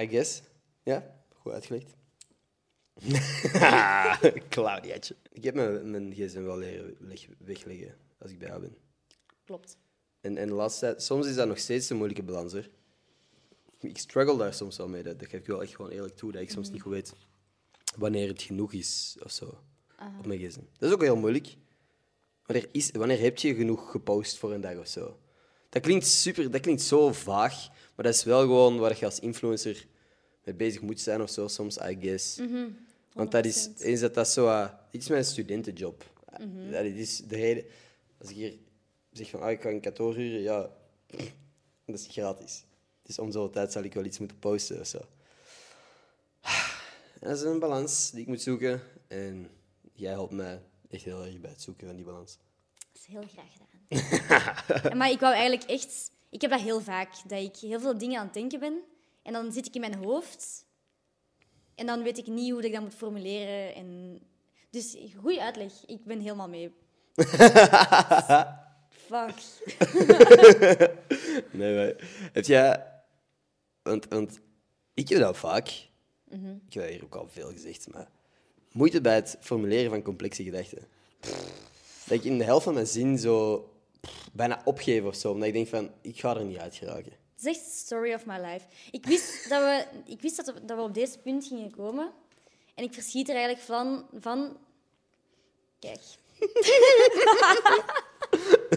I guess. Ja, goed uitgelegd. Claudiaatje. Ik heb mijn, mijn gsm wel leren leg- wegleggen als ik bij jou ben. Klopt. En, en de laatste tijd, soms is dat nog steeds een moeilijke balans. Hoor. Ik struggle daar soms wel mee. Dat, dat geef ik wel echt gewoon eerlijk toe. Dat ik soms niet goed weet wanneer het genoeg is of zo. Op mijn gsm. Dat is ook heel moeilijk. Wanneer, is, wanneer heb je genoeg gepost voor een dag of zo? Dat klinkt super, dat klinkt zo vaag, maar dat is wel gewoon waar je als influencer mee bezig moet zijn of zo, soms, I guess. Want dat is, 100%. eens dat dat zo, uh, dit is mijn studentenjob. Dat is de reden, als ik hier zeg van, ah, ik ga een kantoor huren, ja, dat is gratis. Dus om zoveel tijd zal ik wel iets moeten posten of zo. Dat is een balans die ik moet zoeken. En jij helpt mij echt heel erg bij het zoeken van die balans. Dat is heel graag gedaan. maar ik wou eigenlijk echt... Ik heb dat heel vaak, dat ik heel veel dingen aan het denken ben. En dan zit ik in mijn hoofd. En dan weet ik niet hoe ik dat moet formuleren. En... Dus, goede uitleg. Ik ben helemaal mee. Fuck. Nee, maar heb jij... Want, want ik heb dat vaak. Ik heb dat hier ook al veel gezegd, maar... Moeite bij het formuleren van complexe gedachten. Dat ik in de helft van mijn zin zo bijna opgeef of zo. Omdat ik denk van, ik ga er niet uit geraken. Het is echt story of my life. Ik wist dat we, ik wist dat we, dat we op deze punt gingen komen. En ik verschiet er eigenlijk van... van... Kijk.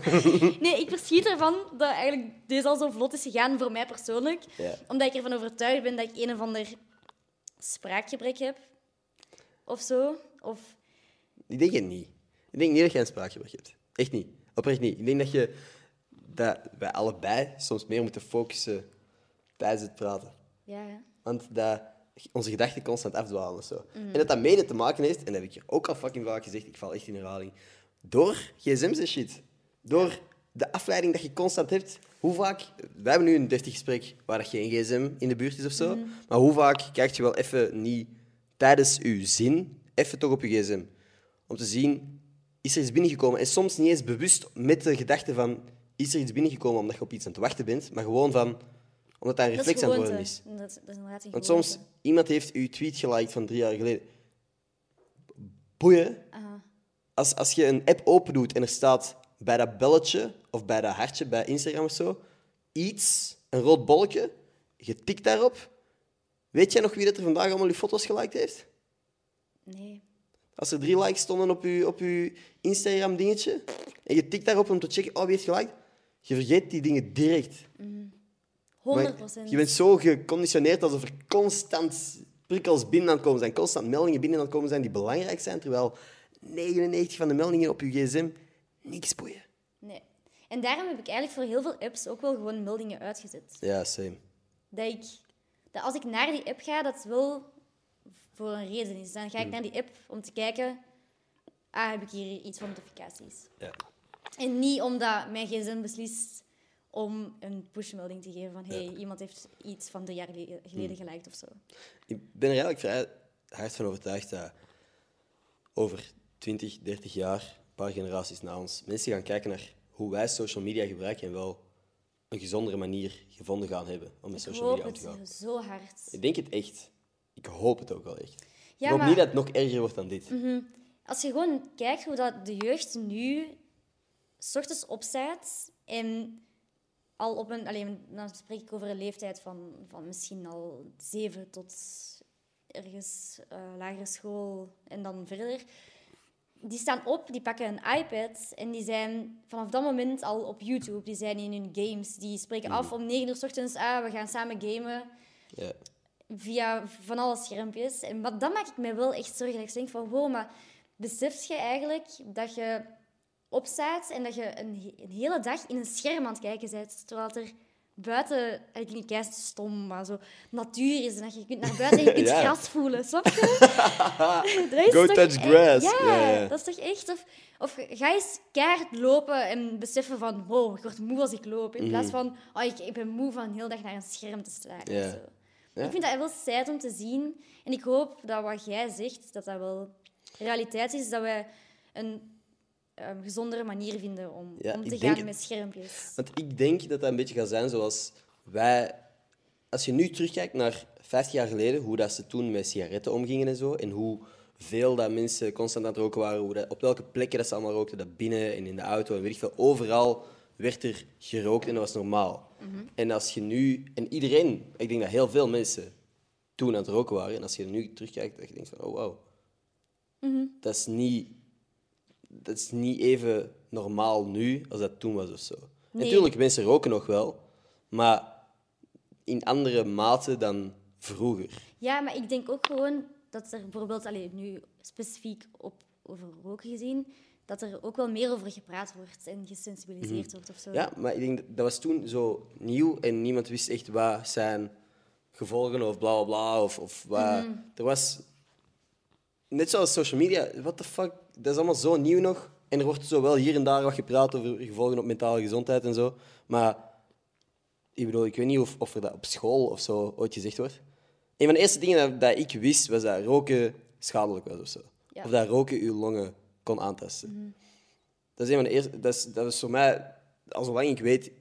nee, ik verschiet ervan dat eigenlijk deze al zo vlot is gegaan voor mij persoonlijk. Ja. Omdat ik ervan overtuigd ben dat ik een of ander spraakgebrek heb. Of zo. Of... Ik denk het niet. Ik denk niet dat jij een spraakgebrek hebt. Echt niet. Oprecht niet. Ik denk dat je dat wij allebei soms meer moeten focussen tijdens het praten. Ja, ja. Want dat onze gedachten constant afdwalen of zo. En dat dat mede te maken heeft, en dat heb ik hier ook al fucking vaak gezegd, ik val echt in herhaling, door gsm's en shit. Door de afleiding dat je constant hebt. Hoe vaak... Wij hebben nu een deftig gesprek waar dat geen gsm in de buurt is of zo. Maar hoe vaak kijkt je wel even niet tijdens je zin, even toch op je gsm. Om te zien, is er iets binnengekomen? En soms niet eens bewust met de gedachte van, is er iets binnengekomen omdat je op iets aan het wachten bent, maar gewoon van, omdat dat een Dat reflex is aan het worden is. Dat, dat is inderdaad een Want soms, iemand heeft uw tweet geliked van drie jaar geleden. Boeien. Als, als je een app open doet en er staat bij dat belletje of bij dat hartje bij Instagram of zo, iets, een rood bolletje, je tikt daarop. Weet jij nog wie dat er vandaag allemaal je foto's geliked heeft? Nee. Als er drie likes stonden op je, op je Instagram-dingetje en je tikt daarop om te checken, oh, wie heeft geliked? Je vergeet die dingen direct. 100 Maar procent. Je bent zo geconditioneerd alsof er constant prikkels binnen aan het komen zijn, constant meldingen binnen aan het komen zijn die belangrijk zijn, terwijl 99 van de meldingen op je gsm niks boeien. Nee. En daarom heb ik eigenlijk voor heel veel apps ook wel gewoon meldingen uitgezet. Ja, same. Dat, ik, dat als ik naar die app ga, dat wel voor een reden is. Dan ga Hmm. ik naar die app om te kijken, ah, heb ik hier iets van notificaties. Ja. En niet omdat mijn gsm beslist om een pushmelding te geven van hey, iemand heeft iets van drie jaar geleden Hmm. geliked of zo. Ik ben er eigenlijk vrij hard van overtuigd dat over 20, 30 jaar, paar generaties na ons, mensen gaan kijken naar hoe wij social media gebruiken en wel een gezondere manier gevonden gaan hebben om met Ik social hoop media om te gaan. het zo hard. Ik denk het echt. Ik hoop het ook wel echt. Ja, ik hoop maar- niet dat het nog erger wordt dan dit. Als je gewoon kijkt hoe dat de jeugd nu s ochtends opstaat en al op een... Alleen, dan spreek ik over een leeftijd van, van misschien al zeven tot ergens eh, lagere school en dan verder. Die staan op, die pakken een iPad en die zijn vanaf dat moment al op YouTube. Die zijn in hun games. Die spreken af om negen uur s ochtends, ah, we gaan samen gamen Ja. via van alle schermpjes. En dan maak ik me wel echt zorgen. Dat ik denk van, wow, maar besef je eigenlijk dat je opstaat en dat je een, een hele dag in een scherm aan het kijken bent, terwijl er buiten... Ik klinkt kei stom, maar zo... Natuur is en dat je kunt naar buiten en je kunt Ja. gras voelen, snap je? Go touch grass. Ja, dat is toch echt... Of, of ga eens keihard lopen en beseffen van... Wow, ik word moe als ik loop. In plaats van... Oh, ik, ik ben moe van hele dag naar een scherm te staren. Zo. Ja. Ik vind dat wel sad om te zien. En ik hoop dat wat jij zegt, dat dat wel realiteit is. Dat wij een ehm, gezondere manier vinden om Ja, om te denk gaan met schermpjes. Want ik denk dat dat een beetje gaat zijn zoals wij... Als je nu terugkijkt naar 50 jaar geleden, hoe dat ze toen met sigaretten omgingen en zo, en hoe veel dat mensen constant aan het roken waren, hoe dat, op welke plekken dat ze allemaal rookten, dat binnen en in de auto en weet ik veel, overal werd er gerookt en dat was normaal. En als je nu... En iedereen, ik denk dat heel veel mensen toen aan het roken waren, en als je nu terugkijkt, dat je denkt van, oh wow, dat is niet dat is niet even normaal nu als dat toen was of zo. Nee. Natuurlijk, mensen roken nog wel, maar in andere mate dan vroeger. Ja, maar ik denk ook gewoon dat er bijvoorbeeld, allee, nu specifiek op, over roken gezien, dat er ook wel meer over gepraat wordt en gesensibiliseerd wordt of zo. Mhm. Ja, maar ik denk dat, dat was toen zo nieuw en niemand wist echt wat zijn gevolgen of bla bla bla. Of, of wat. Er was. Net zoals social media, what the fuck, dat is allemaal zo nieuw nog. En er wordt zo wel hier en daar wat gepraat over gevolgen op mentale gezondheid en zo. Maar ik bedoel, ik weet niet of, of er dat op school of zo ooit gezegd wordt. Een van de eerste dingen dat, dat ik wist, was dat roken schadelijk was of zo. Ja. Of dat roken uw longen kon aantasten. Dat is een van de eerste... Dat is, dat is voor mij... Al zolang ik weet,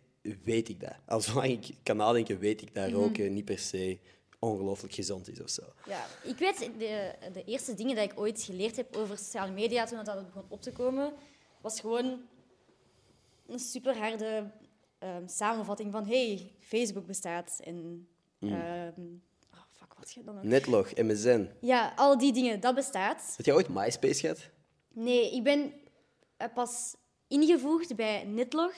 weet ik dat. Al zolang ik kan nadenken, weet ik dat roken niet per se ongelooflijk gezond is of zo. Ja, ik weet, de, de eerste dingen die ik ooit geleerd heb over sociale media, toen dat begon op te komen, was gewoon een super harde samenvatting van hey, Facebook bestaat. En, ehm, oh, fuck, wat je dan nog? Netlog, MSN. Ja, al die dingen, dat bestaat. Heb jij ooit MySpace gehad? Nee, ik ben eh, pas ingevoegd bij Netlog.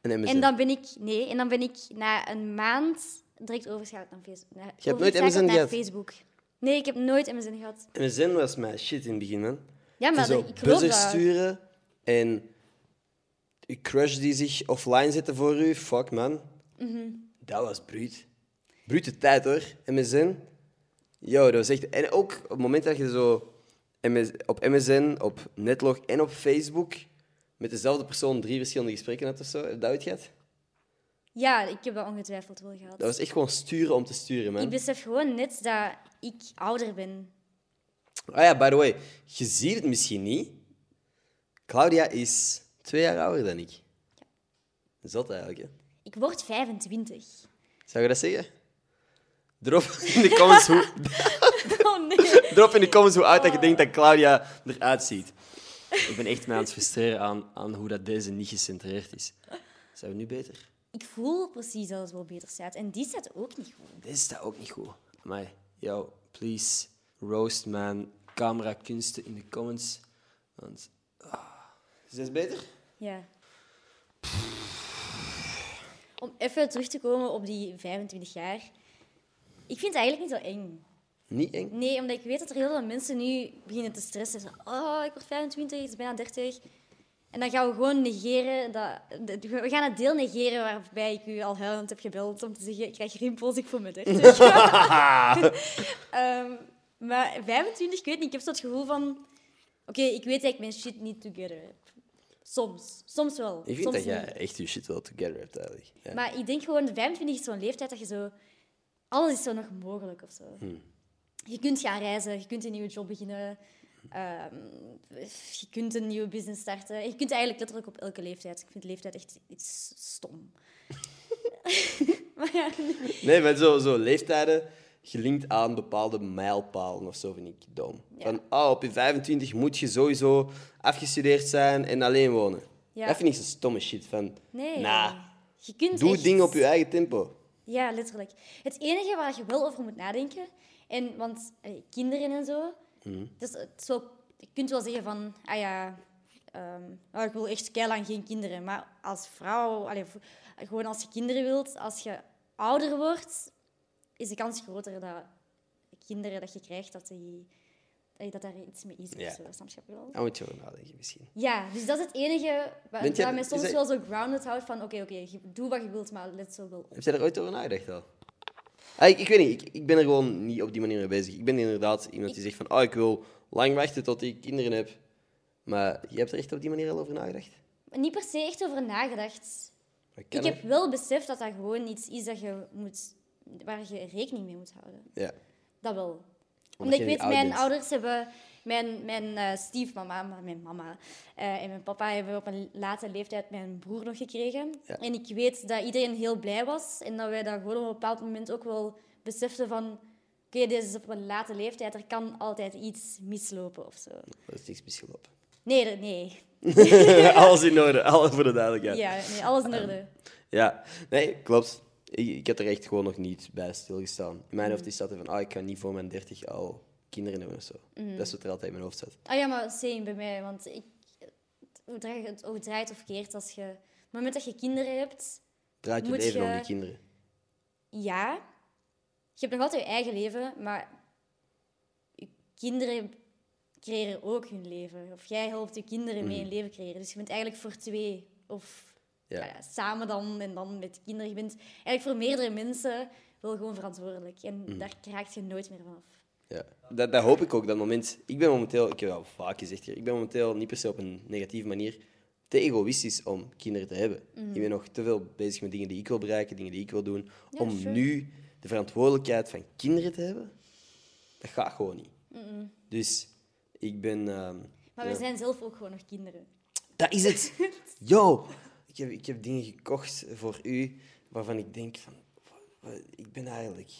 En MSN? En dan ben ik, nee, en dan ben ik na een maand direct overgeschakeld naar Facebook. Je hebt nooit naar gehad? Facebook. Nee, ik heb nooit MSN gehad. MSN was mijn shit in het begin, man. Ja, maar zo ik geloof buzzers dat. sturen en je crush die zich offline zetten voor u, fuck man. Mhm. Dat was bruut. Brute tijd hoor, MSN. Yo, dat was echt... En ook op het moment dat je zo MS, op MSN, op Netlog en op Facebook met dezelfde persoon drie verschillende gesprekken had of zo, heb je dat ooit gehad? Ja, ik heb dat ongetwijfeld wel gehad. Dat was echt gewoon sturen om te sturen, man. Ik besef gewoon net dat ik ouder ben. Ah ja, by the way, je ziet het misschien niet. Claudia is twee jaar ouder dan ik. Zot eigenlijk, hè? Ik word 25. Zou je dat zeggen? Drop in de comments hoe, Oh nee. drop in de comments hoe oud dat je denkt dat Claudia eruit ziet. Ik ben echt mij aan het frustreren aan, aan hoe dat deze niet gecentreerd is. Zijn we nu beter? Ik voel precies dat het wel beter staat. En die staat ook niet goed. Dit staat ook niet goed. Maar, yo, please, roast man, camera kunsten in de comments. Want, ah. Is dit beter? Ja. Om even terug te komen op die 25 jaar. Ik vind het eigenlijk niet zo eng. Niet eng? Nee, omdat ik weet dat er heel veel mensen nu beginnen te stressen. Zo, oh, ik word 25, het is bijna 30. En dan gaan we gewoon negeren. Dat, we gaan het deel negeren waarbij ik u al huilend heb gebeld om te zeggen: ik krijg rimpels, ik voel me 30. Ehm, maar 25, ik weet niet, ik heb zo het gevoel van: oké, ik weet dat ik mijn shit niet together heb. Soms, soms wel. Ik vind soms dat jij echt je shit wel together hebt, eigenlijk. Ja. Maar ik denk gewoon, 25 is zo'n leeftijd dat je zo... Alles is zo nog mogelijk of zo. Hmm. Je kunt gaan reizen, je kunt een nieuwe job beginnen. Ehm, je kunt een nieuwe business starten. Je kunt eigenlijk letterlijk op elke leeftijd. Ik vind leeftijd echt iets stom. maar ja, Nee, maar zo, zo leeftijden gelinkt aan bepaalde mijlpalen of zo vind ik dom. Ja. Van, oh, op je 25 moet je sowieso afgestudeerd zijn en alleen wonen. Ja. Dat vind ik zo'n stomme shit. Van, nee. nah, Je kunt doe echt- dingen op je eigen tempo. Ja, letterlijk. Het enige waar je wel over moet nadenken, en, want eh, kinderen en zo, dus het is wel, je kunt wel zeggen van, ah ja, ehm, nou, ik wil echt lang geen kinderen. Maar als vrouw, allee, gewoon als je kinderen wilt, als je ouder wordt, is de kans groter dat kinderen dat je krijgt, dat die eh, dat daar iets mee is. Ja. Zo, snap je wel? Moet je over nadenken, misschien. Ja, dus dat is het enige jij- wat mij soms dat- wel zo grounded houdt van oké, oké, je- doe wat je wilt, maar let zo wel op. Heb jij er ooit over nagedacht al? Ah, ik, ik weet niet, ik, ik ben er gewoon niet op die manier mee bezig. Ik ben inderdaad iemand die zegt van, oh, ik wil lang wachten tot ik kinderen heb. Maar je hebt er echt op die manier al over nagedacht? Niet per se echt over nagedacht. Ik heb wel beseft dat dat gewoon iets is dat je moet, waar je rekening mee moet houden. Ja. Dat wel. je Omdat ik weet, mijn ouders hebben... Mijn, mijn eh, stiefmama, maar mijn mama eh, en mijn papa hebben op een late leeftijd mijn broer nog gekregen. Ja. En ik weet dat iedereen heel blij was. En dat wij dat gewoon op een bepaald moment ook wel beseften van... Oké, deze is op een late leeftijd. Er kan altijd iets mislopen of zo. Dat is niks misgelopen. Nee, er- nee. alles in orde, alles voor de duidelijkheid. Ja, nee alles in orde. Ja, nee, klopt. Ik, ik heb er echt gewoon nog niet bij stilgestaan. In mijn hoofd is dat van, ah, ik ga niet voor mijn 30 al kinderen hebben of zo. Dat is wat er altijd in mijn hoofd zat. Ah ja, maar same bij mij. Want ik, hoe draai je het draait of keert als je... Op het moment dat je kinderen hebt, Draait je leven om die kinderen. ja. Je hebt nog altijd je eigen leven, maar je kinderen creëren ook hun leven. Of jij helpt je kinderen mee een leven creëren. Dus je bent eigenlijk voor twee. Of Ja. ja, samen dan en dan met kinderen. Je bent eigenlijk voor meerdere mensen wel gewoon verantwoordelijk. En daar raakt je nooit meer vanaf. Ja, dat, dat hoop ik ook. Dat moment. Ik ben momenteel, ik heb al vaak gezegd hier, ik ben momenteel niet per se op een negatieve manier te egoïstisch om kinderen te hebben. Ik ben nog te veel bezig met dingen die ik wil bereiken, dingen die ik wil doen. Ja, om sure. nu de verantwoordelijkheid van kinderen te hebben, dat gaat gewoon niet. Dus ik ben. ehm, Maar ja. we zijn zelf ook gewoon nog kinderen. Dat is het. Yo, ik heb, ik heb dingen gekocht voor u waarvan ik denk van, ik ben eigenlijk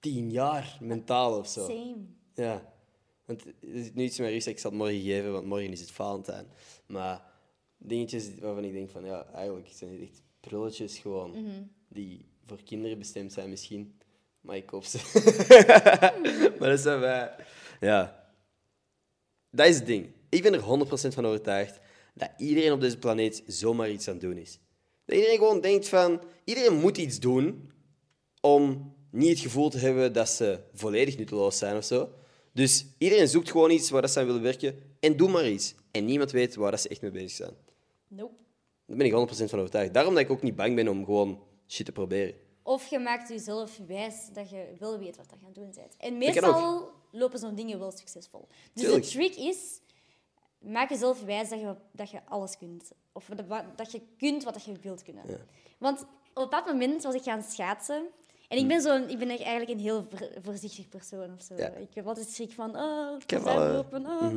tien jaar mentaal of zo. Same. Ja. Want er is nu iets meer rust, ik zal het morgen geven, want morgen is het Valentijn. Maar dingetjes waarvan ik denk van, ja, eigenlijk zijn dit echt prulletjes gewoon, die voor kinderen bestemd zijn misschien. Maar ik koop ze. maar dat zijn wij. Ja. Dat is het ding. Ik ben er 100% van overtuigd dat iedereen op deze planeet zomaar iets aan het doen is. Dat iedereen gewoon denkt van, iedereen moet iets doen om niet het gevoel te hebben dat ze volledig nutteloos zijn of zo. Dus iedereen zoekt gewoon iets waar dat ze aan willen werken en doe maar iets. En niemand weet waar dat ze echt mee bezig zijn. Nope. Daar ben ik 100% van overtuigd. Daarom dat ik ook niet bang ben om gewoon shit te proberen. Of je maakt jezelf wijs dat je wel weet wat je aan het doen bent. En meestal lopen zo'n dingen wel succesvol. Dus Tuurlijk. de trick is, maak jezelf wijs dat je, dat je alles kunt. Of dat- dat je kunt wat je wilt kunnen. Want op een bepaald moment was ik gaan schaatsen. En ik ben, zo'n, ik ben eigenlijk een heel voorzichtig persoon of zo. Hm. Ja. Ik heb altijd schrik van, oh, het heb kan wel, eh, open. Oh.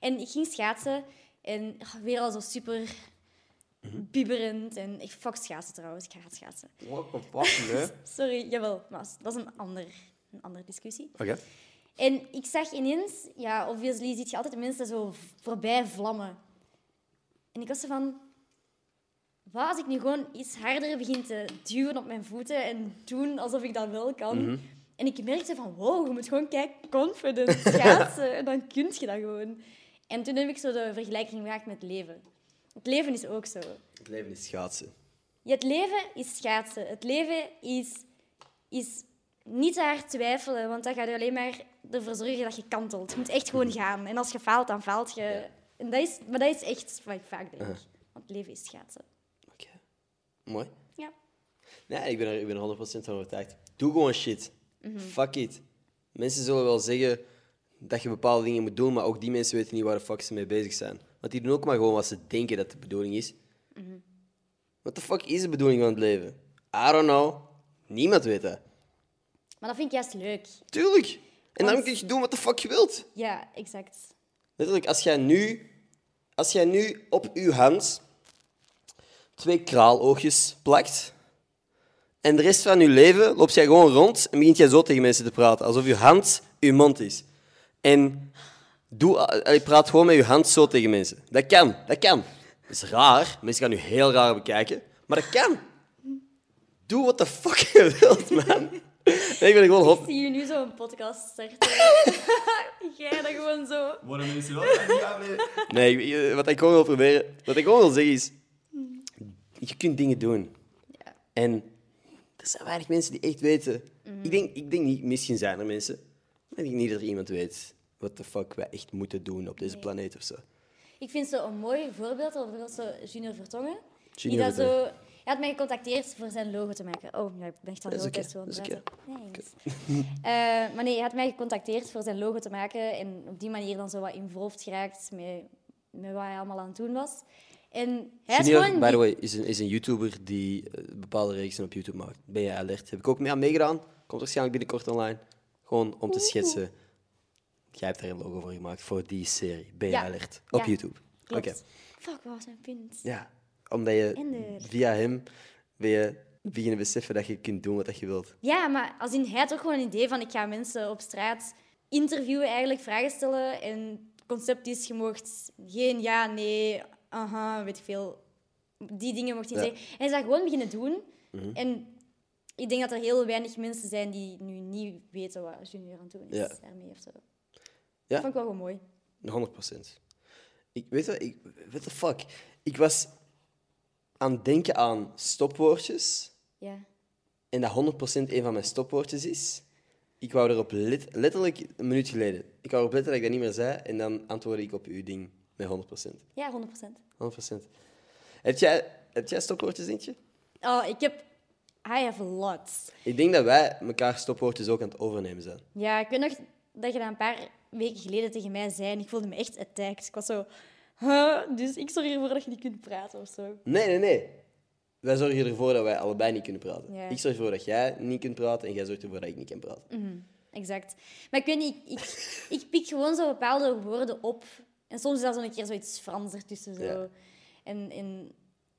En ik ging schaatsen en oh, weer al zo super Mhm. bibberend. En ik fuck schaatsen trouwens, ik haat schaatsen. What the fuck, hè? Sorry, jawel, maar dat is een, ander, een andere discussie. Oké. En ik zag ineens, ja, obviously zie je altijd de mensen zo voorbij vlammen. En ik was zo van, wat als ik nu gewoon iets harder begin te duwen op mijn voeten en doen alsof ik dat wel kan? En ik merkte van, wow, je moet gewoon kijk confident schaatsen en dan kun je dat gewoon. En toen heb ik zo de vergelijking gemaakt met het leven. Het leven is ook zo. Het leven is schaatsen. Ja, het leven is schaatsen. Het leven is, is niet te hard twijfelen, want dan gaat je alleen maar ervoor zorgen dat je kantelt. Je moet echt gewoon gaan. En als je faalt, dan faalt je. En dat is, maar dat is echt wat ik vaak denk. Want het leven is schaatsen. Mooi. Ja. Nee, ik ben er, ik ben er 100% van overtuigd. Doe gewoon shit. Fuck it. Mensen zullen wel zeggen dat je bepaalde dingen moet doen, maar ook die mensen weten niet waar de fuck ze mee bezig zijn. Want die doen ook maar gewoon wat ze denken dat de bedoeling is. What the fuck is de bedoeling van het leven? I don't know. Niemand weet dat. Maar dat vind ik juist leuk. Tuurlijk. En dan kun je doen wat de fuck je wilt. Ja, exact. Letterlijk, als jij nu, als jij nu op je hand twee kraaloogjes plakt en de rest van je leven loopt jij gewoon rond en begint jij zo tegen mensen te praten, alsof je hand je mond is. En doe, allee, praat gewoon met je hand zo tegen mensen. Dat kan, dat kan. Dat is raar, mensen gaan nu heel raar bekijken, maar dat kan. Doe wat de fuck je wilt, man. Nee, ik ben er gewoon hop. Ik zie je nu zo een podcast starten. Jij dat gewoon zo. Worden mensen wel? Nee, ik- wat ik gewoon wil proberen, wat ik gewoon wil zeggen is, je kunt dingen doen. En er zijn weinig mensen die echt weten. Ik, denk, ik denk niet, misschien zijn er mensen, maar denk niet dat er iemand weet wat de fuck wij echt moeten doen op deze Nee. planeet of zo. Ik vind zo een mooi voorbeeld, bijvoorbeeld zo Junior Vertongen. Junior die dat zo... Hij had mij gecontacteerd voor zijn logo te maken. Oh, ja, ik ben echt al Dat heel aan is praten. Thanks. Eh, maar nee, hij had mij gecontacteerd voor zijn logo te maken. En op die manier dan zo wat involved geraakt met, met wat hij allemaal aan het doen was. En hij is gewoon... by the way, is een, is een YouTuber die eh, bepaalde reeksen op YouTube maakt. Ben je alert? Heb ik ook mee aan meegedaan. Komt waarschijnlijk binnenkort online. Gewoon om te schetsen. Jij hebt daar een logo voor gemaakt voor die serie. Ben je Ja. alert? Op Ja. YouTube. Klopt. Oké. Fuck, wat was mijn punt? Ja, omdat je Ender. via hem ben je beginnen beseffen dat je kunt doen wat dat je wilt. Ja, maar als in, hij had ook gewoon een idee van ik ga mensen op straat interviewen, eigenlijk vragen stellen. En het concept is, je mocht geen ja, nee, aha, weet ik veel. Die dingen mocht Ja. zeggen. En hij is dat gewoon beginnen doen. Mhm. En ik denk dat er heel weinig mensen zijn die nu niet weten wat Junior aan het doen is Ja. daarmee of zo. Ja. Dat vond ik wel gewoon mooi. 100 procent. Ik weet wat, ik, what the fuck. Ik was aan het denken aan stopwoordjes. Ja. En dat 100% een van mijn stopwoordjes is. Ik wou erop let- letterlijk een minuut geleden. Ik wou erop letten dat ik dat niet meer zei. En dan antwoordde ik op uw ding met 100%. Ja, 100%. 100%. Heb jij, heb jij stopwoordjes, denk je? Oh, ik heb... I have lots. Ik denk dat wij elkaar stopwoordjes ook aan het overnemen zijn. Ja, ik weet nog dat je dat een paar weken geleden tegen mij zei en ik voelde me echt attacked. Ik was zo... Huh? Dus ik zorg ervoor dat je niet kunt praten of zo. Nee, nee, nee. Wij zorgen ervoor dat wij allebei niet kunnen praten. Ja. Ik zorg ervoor dat jij niet kunt praten en jij zorgt ervoor dat ik niet kan praten. Exact. Maar ik weet niet, ik, ik, ik pik gewoon zo bepaalde woorden op. En soms is dat zo een keer zoiets Frans ertussen. Zo. Ja. En, en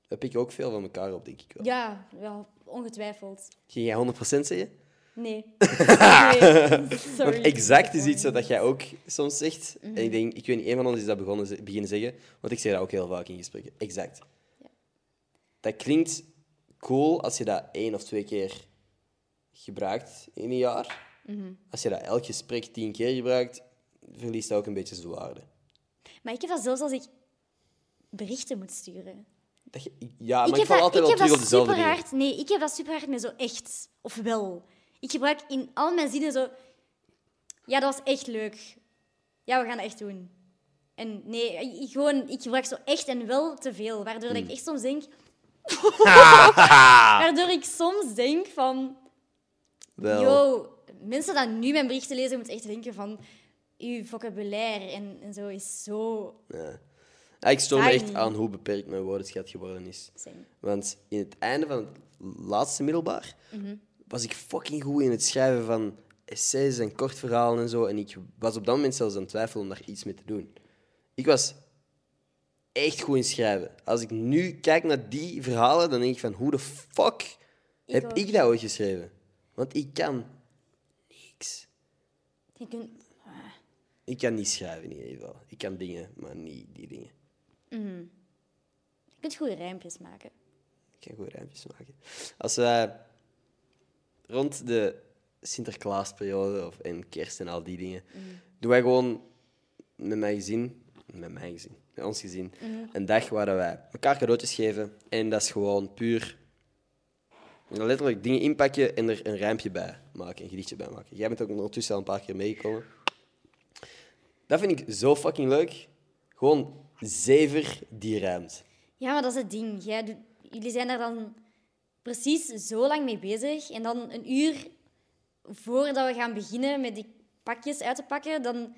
We pikken ook veel van elkaar op, denk ik wel. ja, ja, ongetwijfeld. Ging jij 100% zeggen? Nee. nee. Sorry. Want exact is iets wat dat jij ook soms zegt. Mhm. En ik denk, ik weet niet, een van ons is dat begonnen, beginnen zeggen. Want ik zeg dat ook heel vaak in gesprekken. Exact. Ja. Dat klinkt cool als je dat één of twee keer gebruikt in een jaar. Mhm. Als je dat elk gesprek tien keer gebruikt, verliest dat ook een beetje zijn waarde. Maar ik heb dat zelfs als ik berichten moet sturen. Dat je, ja, ik maar ik, heb val dat, altijd wel terug op dezelfde super hard. Nee, ik heb dat super hard met zo echt. Of wel. Ik gebruik in al mijn zinnen zo. Ja, dat was echt leuk. Ja, we gaan dat echt doen. En nee, ik, gewoon, ik gebruik zo echt en wel te veel. Waardoor Hmm. ik echt soms denk. waardoor ik soms denk van. Wel, Yo, mensen die nu mijn berichten lezen, moeten echt denken van. Uw vocabulaire en, en zo is zo. ja. Ja, ik stoor me echt aan hoe beperkt mijn woordenschat geworden is. Same. Want in het einde van het laatste middelbaar Mhm. was ik fucking goed in het schrijven van essays en kortverhalen en zo. En ik was op dat moment zelfs aan het twijfelen om daar iets mee te doen. Ik was echt goed in schrijven. Als ik nu kijk naar die verhalen, dan denk ik van hoe de fuck Ik heb ook. ik dat ooit geschreven? Want ik kan niks. Je kunt, Ik kan niet schrijven in ieder geval. Ik kan dingen, maar niet die dingen. je kunt goede rijmpjes maken. Ik kan goed rijmpjes maken. Als wij rond de Sinterklaasperiode of en kerst en al die dingen, doen wij gewoon met mijn gezin, met mijn gezin, met ons gezin, een dag waar wij elkaar cadeautjes geven. En dat is gewoon puur letterlijk dingen inpakken en er een rijmpje bij maken, een gedichtje bij maken. Jij bent ook ondertussen al een paar keer meegekomen. Dat vind ik zo fucking leuk. Gewoon zever die rijmt. Ja, maar dat is het ding. Jij doet- jullie zijn daar dan precies zo lang mee bezig. En dan een uur voordat we gaan beginnen met die pakjes uit te pakken, dan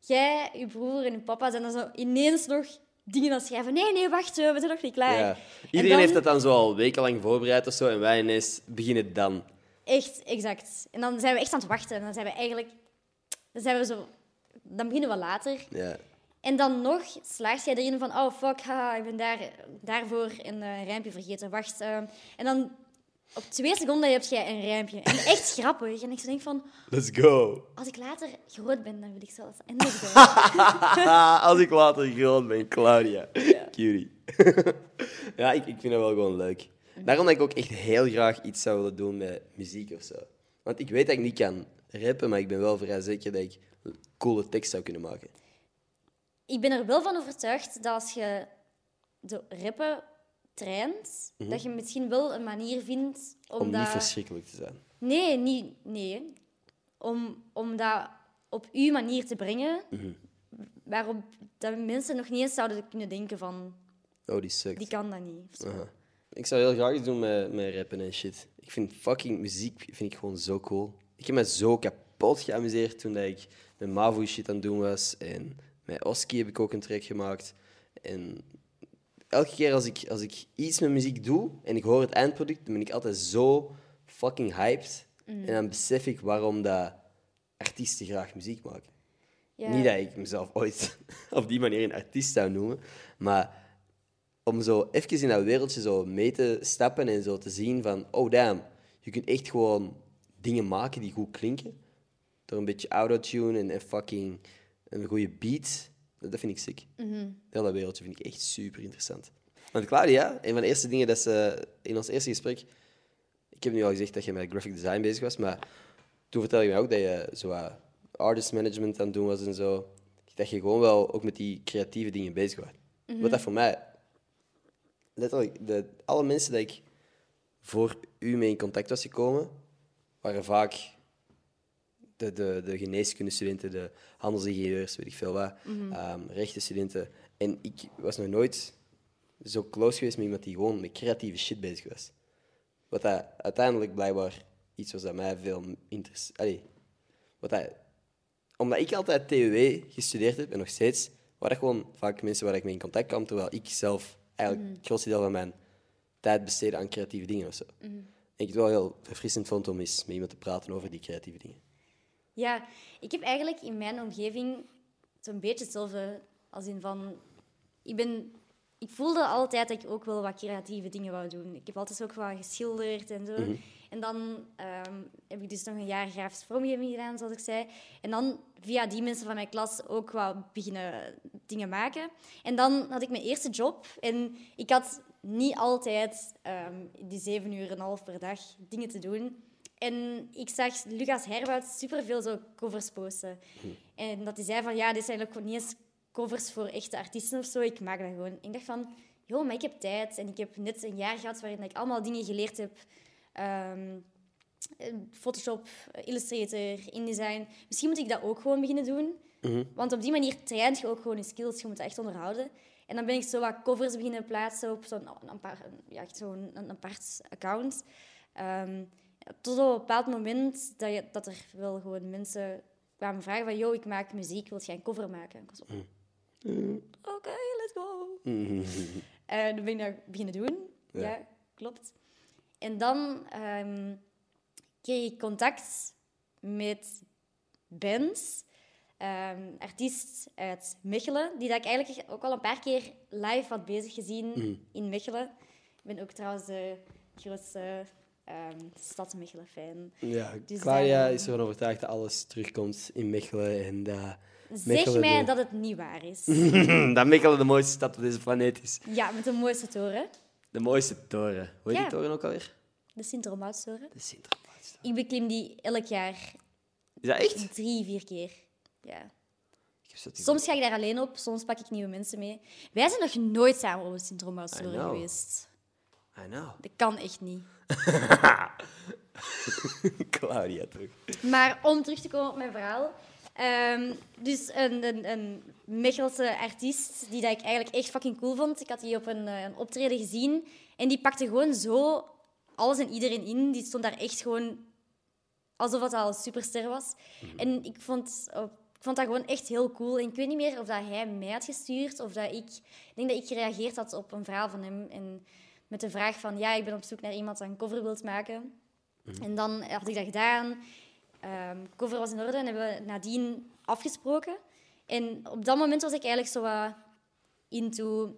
jij, je broer en je papa zijn dan zo ineens nog dingen aan het schrijven. Nee, nee, wacht, we zijn nog niet klaar. Ja. En Iedereen dan- heeft dat dan zo al wekenlang voorbereid of zo, en wij ineens beginnen dan. Echt, exact. En dan zijn we echt aan het wachten. En dan zijn we eigenlijk... Dan zijn we zo... Dan beginnen we later. Ja. En dan nog slaagt jij erin van, oh fuck, haha, ik ben daar, daarvoor een eh, rijmpje vergeten. Wacht. eh. en dan op twee seconden heb jij een rijmpje. En echt grappig. En ik denk van, Let's go. als ik later groot ben, dan wil ik zelfs en nog zo. Als ik later groot ben, Claudia. Cutie. ja, ik, ik vind dat wel gewoon leuk. Daarom dat ik ook echt heel graag iets zou willen doen met muziek of zo. Want ik weet dat ik niet kan rappen, maar ik ben wel vrij zeker dat ik coole tekst zou kunnen maken. ik ben er wel van overtuigd dat als je de rappen traint, dat je misschien wel een manier vindt om, Om dat... niet verschrikkelijk te zijn. Nee, niet, nee. Om, om dat op uw manier te brengen, Mhm. waarop dat mensen nog niet eens zouden kunnen denken van, Oh, die sukt. die kan dat niet. Ik zou heel graag iets doen met, met rappen en shit. Ik vind fucking muziek vind ik gewoon zo cool. Ik heb me zo kapot geamuseerd toen dat ik met Mavo shit aan het doen was. En met Oski heb ik ook een track gemaakt. En elke keer als ik, als ik iets met muziek doe en ik hoor het eindproduct, dan ben ik altijd zo fucking hyped. En dan besef ik waarom dat artiesten graag muziek maken. Niet dat ik mezelf ooit op die manier een artiest zou noemen, maar om zo even in dat wereldje zo mee te stappen en zo te zien van, oh damn, je kunt echt gewoon dingen maken die goed klinken. Door een beetje autotune en, en fucking een goede beat. Dat vind ik sick. Heel dat wereldje vind ik echt super interessant. Want Claudia, een van de eerste dingen dat ze in ons eerste gesprek... Ik heb nu al gezegd dat je met graphic design bezig was, maar toen vertelde je mij ook dat je zo artist management aan het doen was en zo. Dat je gewoon wel ook met die creatieve dingen bezig was. Wat dat voor mij... Letterlijk, de, alle mensen die ik voor u mee in contact was gekomen, waren vaak de, de, de geneeskundestudenten, de handelsingenieurs, weet ik veel wat, ehm, rechtenstudenten. En ik was nog nooit zo close geweest met iemand die gewoon met creatieve shit bezig was. Wat dat uiteindelijk blijkbaar iets was dat mij veel interesseert. Wat dat, omdat ik altijd TUW gestudeerd heb en nog steeds, waren gewoon vaak mensen waar ik mee in contact kwam, terwijl ik zelf eigenlijk het grootste deel van mijn tijd besteedde aan creatieve dingen of zo. En ik het wel heel verfrissend vond om eens met iemand te praten over die creatieve dingen. Ja, ik heb eigenlijk in mijn omgeving zo'n beetje hetzelfde als in van... Ik, ben, ik voelde altijd dat ik ook wel wat creatieve dingen wou doen. Ik heb altijd ook wat geschilderd en zo. En dan ehm, heb ik dus nog een jaar grafische vormgeving gedaan, zoals ik zei. En dan via die mensen van mijn klas ook wat beginnen dingen maken. En dan had ik mijn eerste job. En ik had niet altijd ehm, die zeven uur en een half per dag dingen te doen. En ik zag Lucas Herwoud superveel zo covers posten. En dat hij zei van, ja, dit zijn gewoon niet eens covers voor echte artiesten of zo. Ik maak dat gewoon. Ik dacht van, joh, maar ik heb tijd. En ik heb net een jaar gehad waarin ik allemaal dingen geleerd heb. Ehm, eh, Photoshop, eh, Illustrator, InDesign. Misschien moet ik dat ook gewoon beginnen doen. Want op die manier traint je ook gewoon je skills. Je moet dat echt onderhouden. En dan ben ik zo wat covers beginnen plaatsen op zo'n een apart, ja, een apart account. Ehm, tot op een bepaald moment dat, je, dat er wel gewoon mensen kwamen vragen van... Yo, ik maak muziek, wil jij een cover maken? Ik was zo... Oké, let's go. En dan ben ik dat beginnen doen. Ja, Ja. klopt. En dan ehm, kreeg ik contact met Benz, ehm, artiest uit Mechelen, die dat ik eigenlijk ook al een paar keer live had bezig gezien in Mechelen. Ik ben ook trouwens de grootste ehm stad Mechelen-fan. Ja, Dus Claudia daarom- is ervan overtuigd dat alles terugkomt in Mechelen. En dat, Zeg Mechelen mij de- dat het niet waar is. dat Mechelen de mooiste stad op deze planeet is. ja, met de mooiste toren. De mooiste toren. Hoe heet Ja. die toren ook alweer? De Sint-Romanoudstoren. De Sint-Romanoudstoren. Ik beklim die elk jaar Is dat echt? drie, vier keer. Ja. Soms ga ik daar alleen op, soms pak ik nieuwe mensen mee. Wij zijn nog nooit samen op de sint know. geweest. I know. Dat kan echt niet. Claudia terug. Maar om terug te komen op mijn verhaal. ehm, dus een, een, een Mechelse artiest die dat ik eigenlijk echt fucking cool vond. Ik had die op een, eh, een optreden gezien. En die pakte gewoon zo alles en iedereen in. Die stond daar echt gewoon alsof het al een superster was. En ik vond, ik vond dat gewoon echt heel cool. En ik weet niet meer of dat hij mij had gestuurd of dat ik... Ik denk dat ik gereageerd had op een verhaal van hem. En met de vraag van, ja, ik ben op zoek naar iemand dat een cover wilt maken. En dan had ik dat gedaan. Ehm cover was in orde en hebben we nadien afgesproken. En op dat moment was ik eigenlijk zo wat into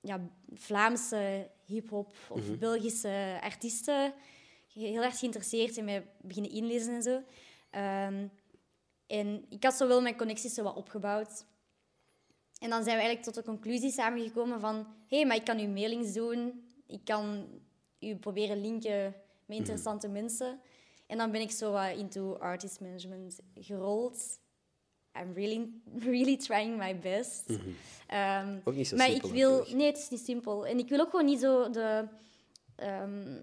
ja, Vlaamse hip-hop of Belgische artiesten. Heel erg geïnteresseerd in mij beginnen inlezen en zo. Ehm, en ik had zo wel mijn connecties zo wat opgebouwd. En dan zijn we eigenlijk tot de conclusie samengekomen van... Hé, hey, maar ik kan u mailings doen. Ik kan u proberen linken met interessante mensen. En dan ben ik zo wat into artist management gerold. I'm really, really trying my best. Ehm, Ook niet zo maar simpel ik wil... natuurlijk. Nee, het is niet simpel. En ik wil ook gewoon niet zo de... ehm,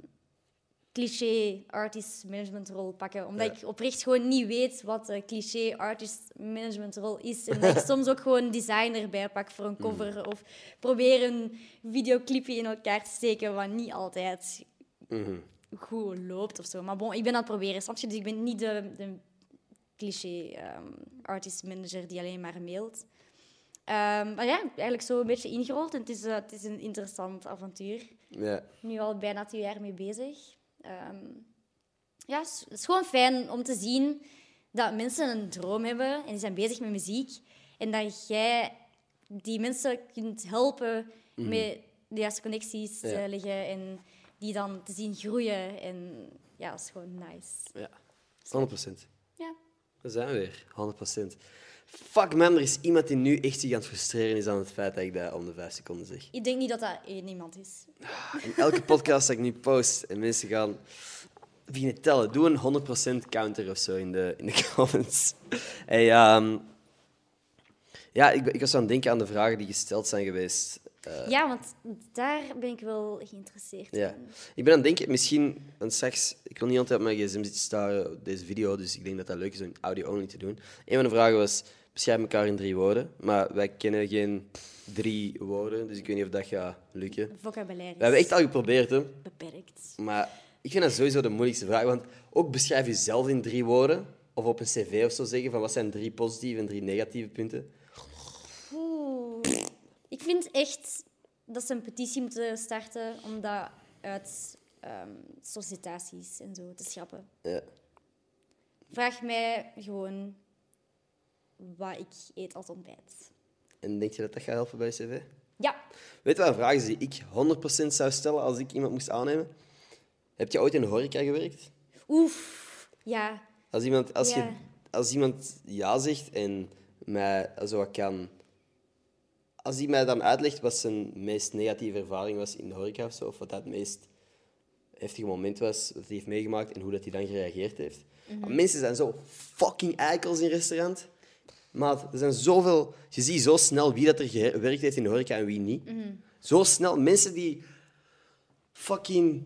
cliché artist management rol pakken. Omdat ik oprecht gewoon niet weet wat de cliché artist management rol is. En dat ik soms ook gewoon designer bijpak voor een cover. Of probeer een videoclipje in elkaar te steken, wat niet altijd goed loopt of zo. Maar bon, ik ben aan het proberen, snap je? Dus ik ben niet de, de cliché ehm, artist manager die alleen maar mailt. Ehm, maar ja, eigenlijk zo een beetje ingerold. En het is, eh, het is een interessant avontuur. Ja. Nu al bijna twee jaar mee bezig. Ehm, ja, het is- gewoon fijn om te zien dat mensen een droom hebben en die zijn bezig met muziek. En dat jij die mensen kunt helpen met de juiste connecties te leggen en die dan te zien groeien. En ja, dat is gewoon nice. Ja, 100%. Ja. Daar zijn we weer, 100%. Fuck man, er is iemand die nu echt zich aan het frustreren is aan het feit dat ik dat om de vijf seconden zeg. Ik denk niet dat dat één iemand is. In elke podcast dat ik nu post en mensen gaan beginnen tellen, doe een 100% counter of zo in de, in de comments. Hey, ehm, ja, ik, ik was aan het denken aan de vragen die gesteld zijn geweest. Eh, ja, want daar ben ik wel geïnteresseerd Ja. in. Ik ben aan het denken, misschien, want straks, ik wil niet altijd op mijn gsm zitten staren op deze video, dus ik denk dat dat leuk is om audio-only te doen. Een van de vragen was, beschrijf elkaar in drie woorden, maar wij kennen geen drie woorden, dus ik weet niet of dat gaat lukken. Vocabulaire We hebben echt al geprobeerd, hè. beperkt. Maar ik vind dat sowieso de moeilijkste vraag, want ook beschrijf jezelf in drie woorden, of op een cv of zo zeggen, van wat zijn drie positieve en drie negatieve punten. Oeh. Ik vind echt dat ze een petitie moeten starten om dat uit ehm, sollicitaties en zo te schrappen. Ja. Vraag mij gewoon wat ik eet als ontbijt. En denk je dat dat gaat helpen bij je cv? Ja, Weet je wat een vraag is die ik 100% zou stellen als ik iemand moest aannemen? Heb je ooit in de horeca gewerkt? oef, ja. Als iemand, als Ja. je, als iemand ja zegt en mij zo wat kan... Als hij mij dan uitlegt wat zijn meest negatieve ervaring was in de horeca of zo, of wat dat het meest heftige moment was dat hij heeft meegemaakt en hoe dat hij dan gereageerd heeft. Want Mensen zijn zo fucking eikels in restaurant. Maar er zijn zoveel... Je ziet zo snel wie dat er gewerkt heeft in de horeca en wie niet. Zo snel. Mensen die fucking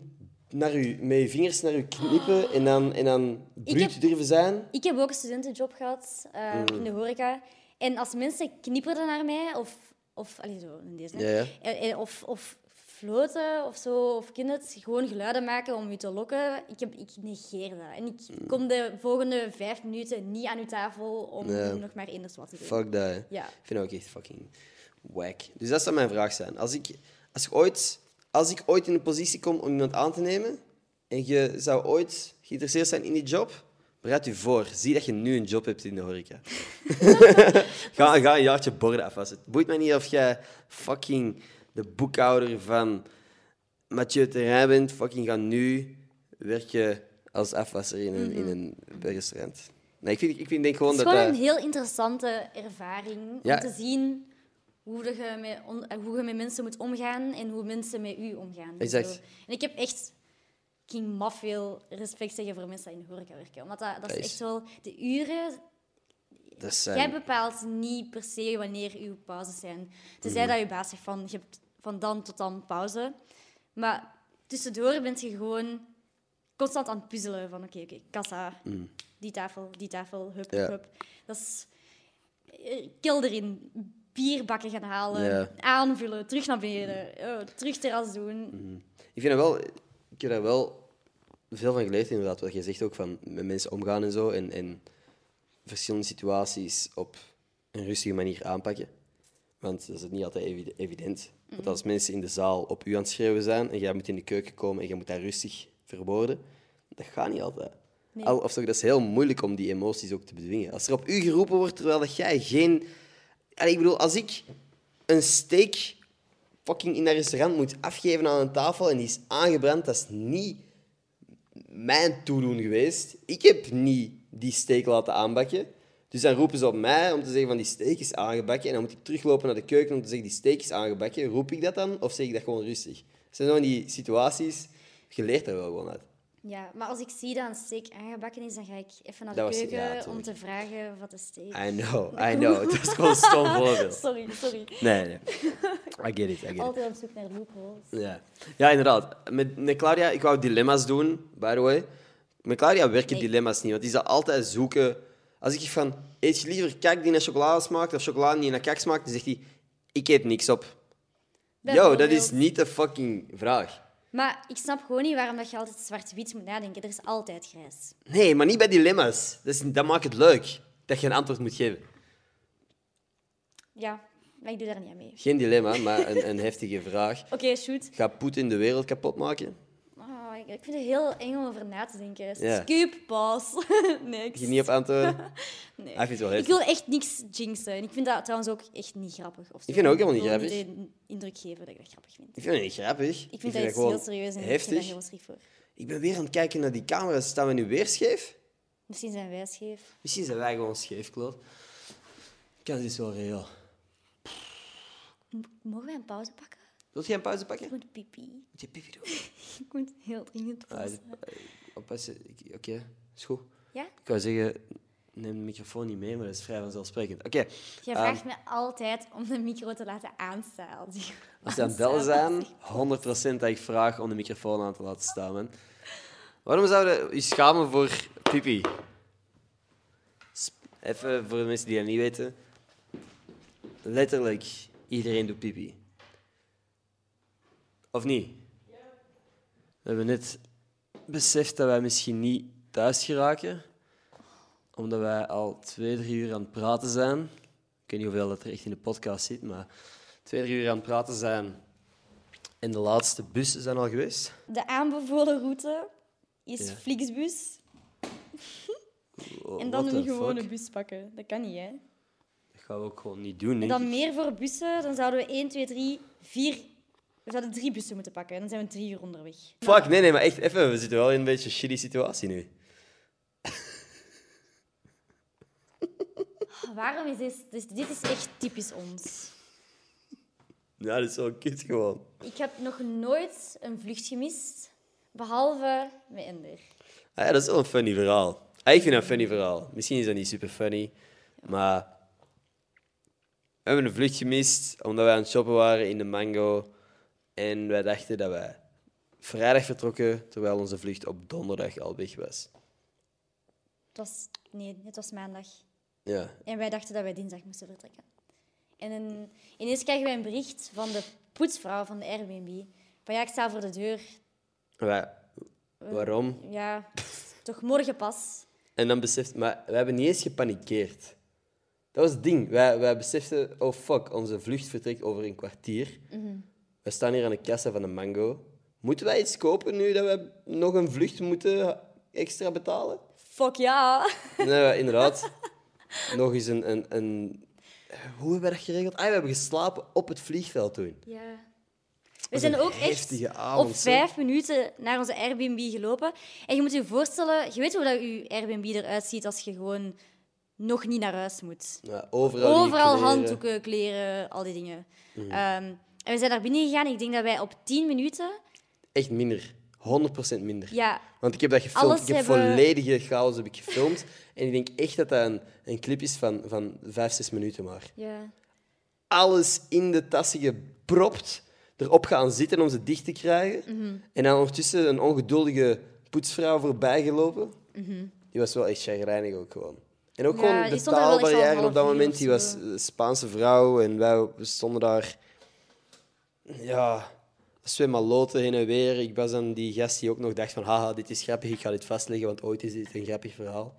naar u, met je vingers naar u knippen en dan, en dan bruut durven zijn. Ik heb ook een studentenjob gehad eh, in de horeca. En als mensen knipperden naar mij, of... Of, allee, zo, in deze, Ja, ja. En- en Of, of floten of zo, of kind het, gewoon geluiden maken om u te lokken. Ik, heb, ik negeer dat. En ik kom de volgende vijf minuten niet aan uw tafel om nog maar één wat te doen. Fuck dat. Ja. Ik vind dat ook echt fucking wack. Dus dat zou mijn vraag zijn. Als ik, als, ik ooit, als ik ooit in een positie kom om iemand aan te nemen en je zou ooit geïnteresseerd zijn in die job, bereid u voor. Zie dat je nu een job hebt in de horeca. ga, ga een jaartje borden afwassen. Het boeit mij niet of jij fucking de boekhouder van Mathieu Terrein bent. Fucking ga nu werken als afwasser in een, in een restaurant. Nee, ik, vind, ik vind, denk gewoon Het is dat gewoon dat... een heel interessante ervaring Ja. om te zien hoe, je met, hoe je met mensen moet omgaan en hoe mensen met u omgaan. en Exact. zo. En ik heb echt ik ging maf veel respect zeggen voor mensen die in de horeca werken. Omdat dat, dat is echt wel... De uren zijn... Jij bepaalt niet per se wanneer uw pauzes zijn. Tenzij Mhm. dat je baas zegt van je hebt van dan tot dan pauze. Maar tussendoor ben je gewoon constant aan het puzzelen van oké, oké, kassa, die tafel, die tafel, hup, Mhm. Hup. Dat is eh, kil erin, bierbakken gaan halen, aanvullen, terug naar beneden, oh, terug terras doen. Ik vind dat wel... Ik heb daar wel veel van geleerd, inderdaad. Wat je zegt ook, van met mensen omgaan en zo. En, en verschillende situaties op een rustige manier aanpakken. Want dat is niet altijd evi- evident. Want als mensen in de zaal op u aan het schreeuwen zijn en jij moet in de keuken komen en jij moet dat rustig verwoorden, dat gaat niet altijd. Nee. Al, of toch, dat is heel moeilijk om die emoties ook te bedwingen. Als er op u geroepen wordt terwijl dat jij geen... Allee, ik bedoel, als ik een steak fucking in een restaurant moet afgeven aan een tafel en die is aangebrand, dat is niet mijn toedoen geweest. Ik heb niet die steak laten aanbakken. Dus dan roepen ze op mij om te zeggen van die steak is aangebakken. En dan moet ik teruglopen naar de keuken om te zeggen die steak is aangebakken. Roep ik dat dan of zeg ik dat gewoon rustig? Dat zijn van die situaties, je leert er wel gewoon uit. Ja, maar als ik zie dat een steak aangebakken is, dan ga ik even naar de was- keuken ja, om te vragen wat de steak... I know, I know. Het was gewoon een stom voorbeeld. Sorry, sorry. Nee, nee. I get it, I get it. Altijd op zoek naar loopholes. Ja. ja, inderdaad. Met, met Claudia, ik wou dilemma's doen, by the way. Met Claudia werken Nee. dilemma's niet, want die zal altijd zoeken. Als ik zeg van, eet je liever kak die naar chocolade smaakt of chocolade die naar kak smaakt, dan zegt hij, ik eet niks op. Yo, dat is niet de fucking vraag. Maar ik snap gewoon niet waarom dat je altijd zwart-wit moet nadenken. Er is altijd grijs. Nee, maar niet bij dilemma's. Dat, is, dat maakt het leuk, dat je een antwoord moet geven. Ja, maar ik doe daar niet aan mee. Geen dilemma, maar een, een heftige vraag. Oké, shoot. Gaat Poetin de wereld kapot maken? Oh, ik, ik vind het heel eng om over na te denken. Ja. Scoop, pas. Niks. Je niet op antwoorden? Nee. Wel Ik wil echt niks jinxen. En ik vind dat trouwens ook echt niet grappig. Of zo. Ik vind het ook helemaal niet wil grappig. de indruk geven dat ik dat grappig vind. Ik vind het niet grappig. Ik vind dat het iets heel serieus en ik heel schrik voor. Ik ben weer aan het kijken naar die camera's. Staan we nu weer scheef? Misschien zijn wij scheef. Misschien zijn wij gewoon scheef, Claude. Kans is wel reëel. Mogen wij een pauze pakken? Wilt jij een pauze pakken? Ik moet pipi. Moet je pipi doen? Ik moet heel dringend Ah, pauze. dit- eh, oppassen. Oké, is goed. Ja? Ik wou zeggen, neem de microfoon niet mee, maar dat is vrij vanzelfsprekend. Oké, Jij Ehm, vraagt me altijd om de micro te laten aanstaan. Als als ze aan het bellen zijn, aanstaan. 100% dat ik vraag om de microfoon aan te laten staan. Man. Waarom zouden je schamen voor pipi? Even voor de mensen die dat niet weten. Letterlijk, iedereen doet pipi. Of niet? We hebben net beseft dat wij misschien niet thuis geraken, omdat wij al twee, drie uur aan het praten zijn. Ik weet niet hoeveel dat er echt in de podcast zit, maar twee, drie uur aan het praten zijn. En de laatste bussen zijn al geweest. De aanbevolen route is Ja. Flixbus. En dan een gewone fuck? bus pakken. Dat kan niet, hè? Dat gaan we ook gewoon niet doen, En dan meer voor bussen, dan zouden we 1, 2, 3, 4... We zouden drie bussen moeten pakken. En dan zijn we drie uur onderweg. Fuck, nee, nee, maar echt even. We zitten wel in een beetje een shitty situatie nu. Waarom is dit... Dus dit is echt typisch ons. Ja, dat is wel kut gewoon. Ik heb nog nooit een vlucht gemist, behalve met Ender. Ah, ja, dat is wel een funny verhaal. Ah, ik vind dat een funny verhaal. Misschien is dat niet super funny, maar we hebben een vlucht gemist omdat wij aan het shoppen waren in de Mango en wij dachten dat wij vrijdag vertrokken terwijl onze vlucht op donderdag al weg was. Het was... Nee, het was maandag. Ja, En wij dachten dat wij dinsdag moesten vertrekken. En een- ineens krijgen wij een bericht van de poetsvrouw van de Airbnb. Van ja, ik sta voor de deur. wij, waarom? Ja, toch morgen pas. En dan beseft, maar we hebben niet eens gepanikeerd. Dat was het ding. Wij, wij beseften, oh fuck, onze vlucht vertrekt over een kwartier. We staan hier aan de kassa van de Mango. Moeten wij iets kopen nu dat we nog een vlucht moeten extra betalen? Fuck ja. Nee, inderdaad. nog eens een, een, een... Hoe hebben we dat geregeld? Ah, we hebben geslapen op het vliegveld toen. Ja. We zijn ook echt avond, op vijf minuten naar onze Airbnb gelopen. En je moet je voorstellen, je weet hoe dat je Airbnb eruit ziet als je gewoon nog niet naar huis moet. Ja, overal Overal kleren. handdoeken, kleren, al die dingen. Ehm, en we zijn daar binnen gegaan. Ik denk dat wij op tien minuten... Echt minder. 100% minder. Ja, Want ik heb dat gefilmd. Alles ik heb hebben- volledige chaos heb ik gefilmd. En ik denk echt dat dat een, een clip is van, van vijf, zes minuten maar. ja. Alles in de tassen gepropt. Erop gaan zitten om ze dicht te krijgen. Mhm. En dan ondertussen een ongeduldige poetsvrouw voorbij gelopen. Die was wel echt chagrijnig ook gewoon. En ook. Ja, gewoon de taalbarrière op dat moment. Die was een Spaanse vrouw en wij stonden daar... Ja, als twee maloten heen en weer. Ik was dan die gast die ook nog dacht van... Haha, dit is grappig, ik ga dit vastleggen, want ooit is dit een grappig verhaal.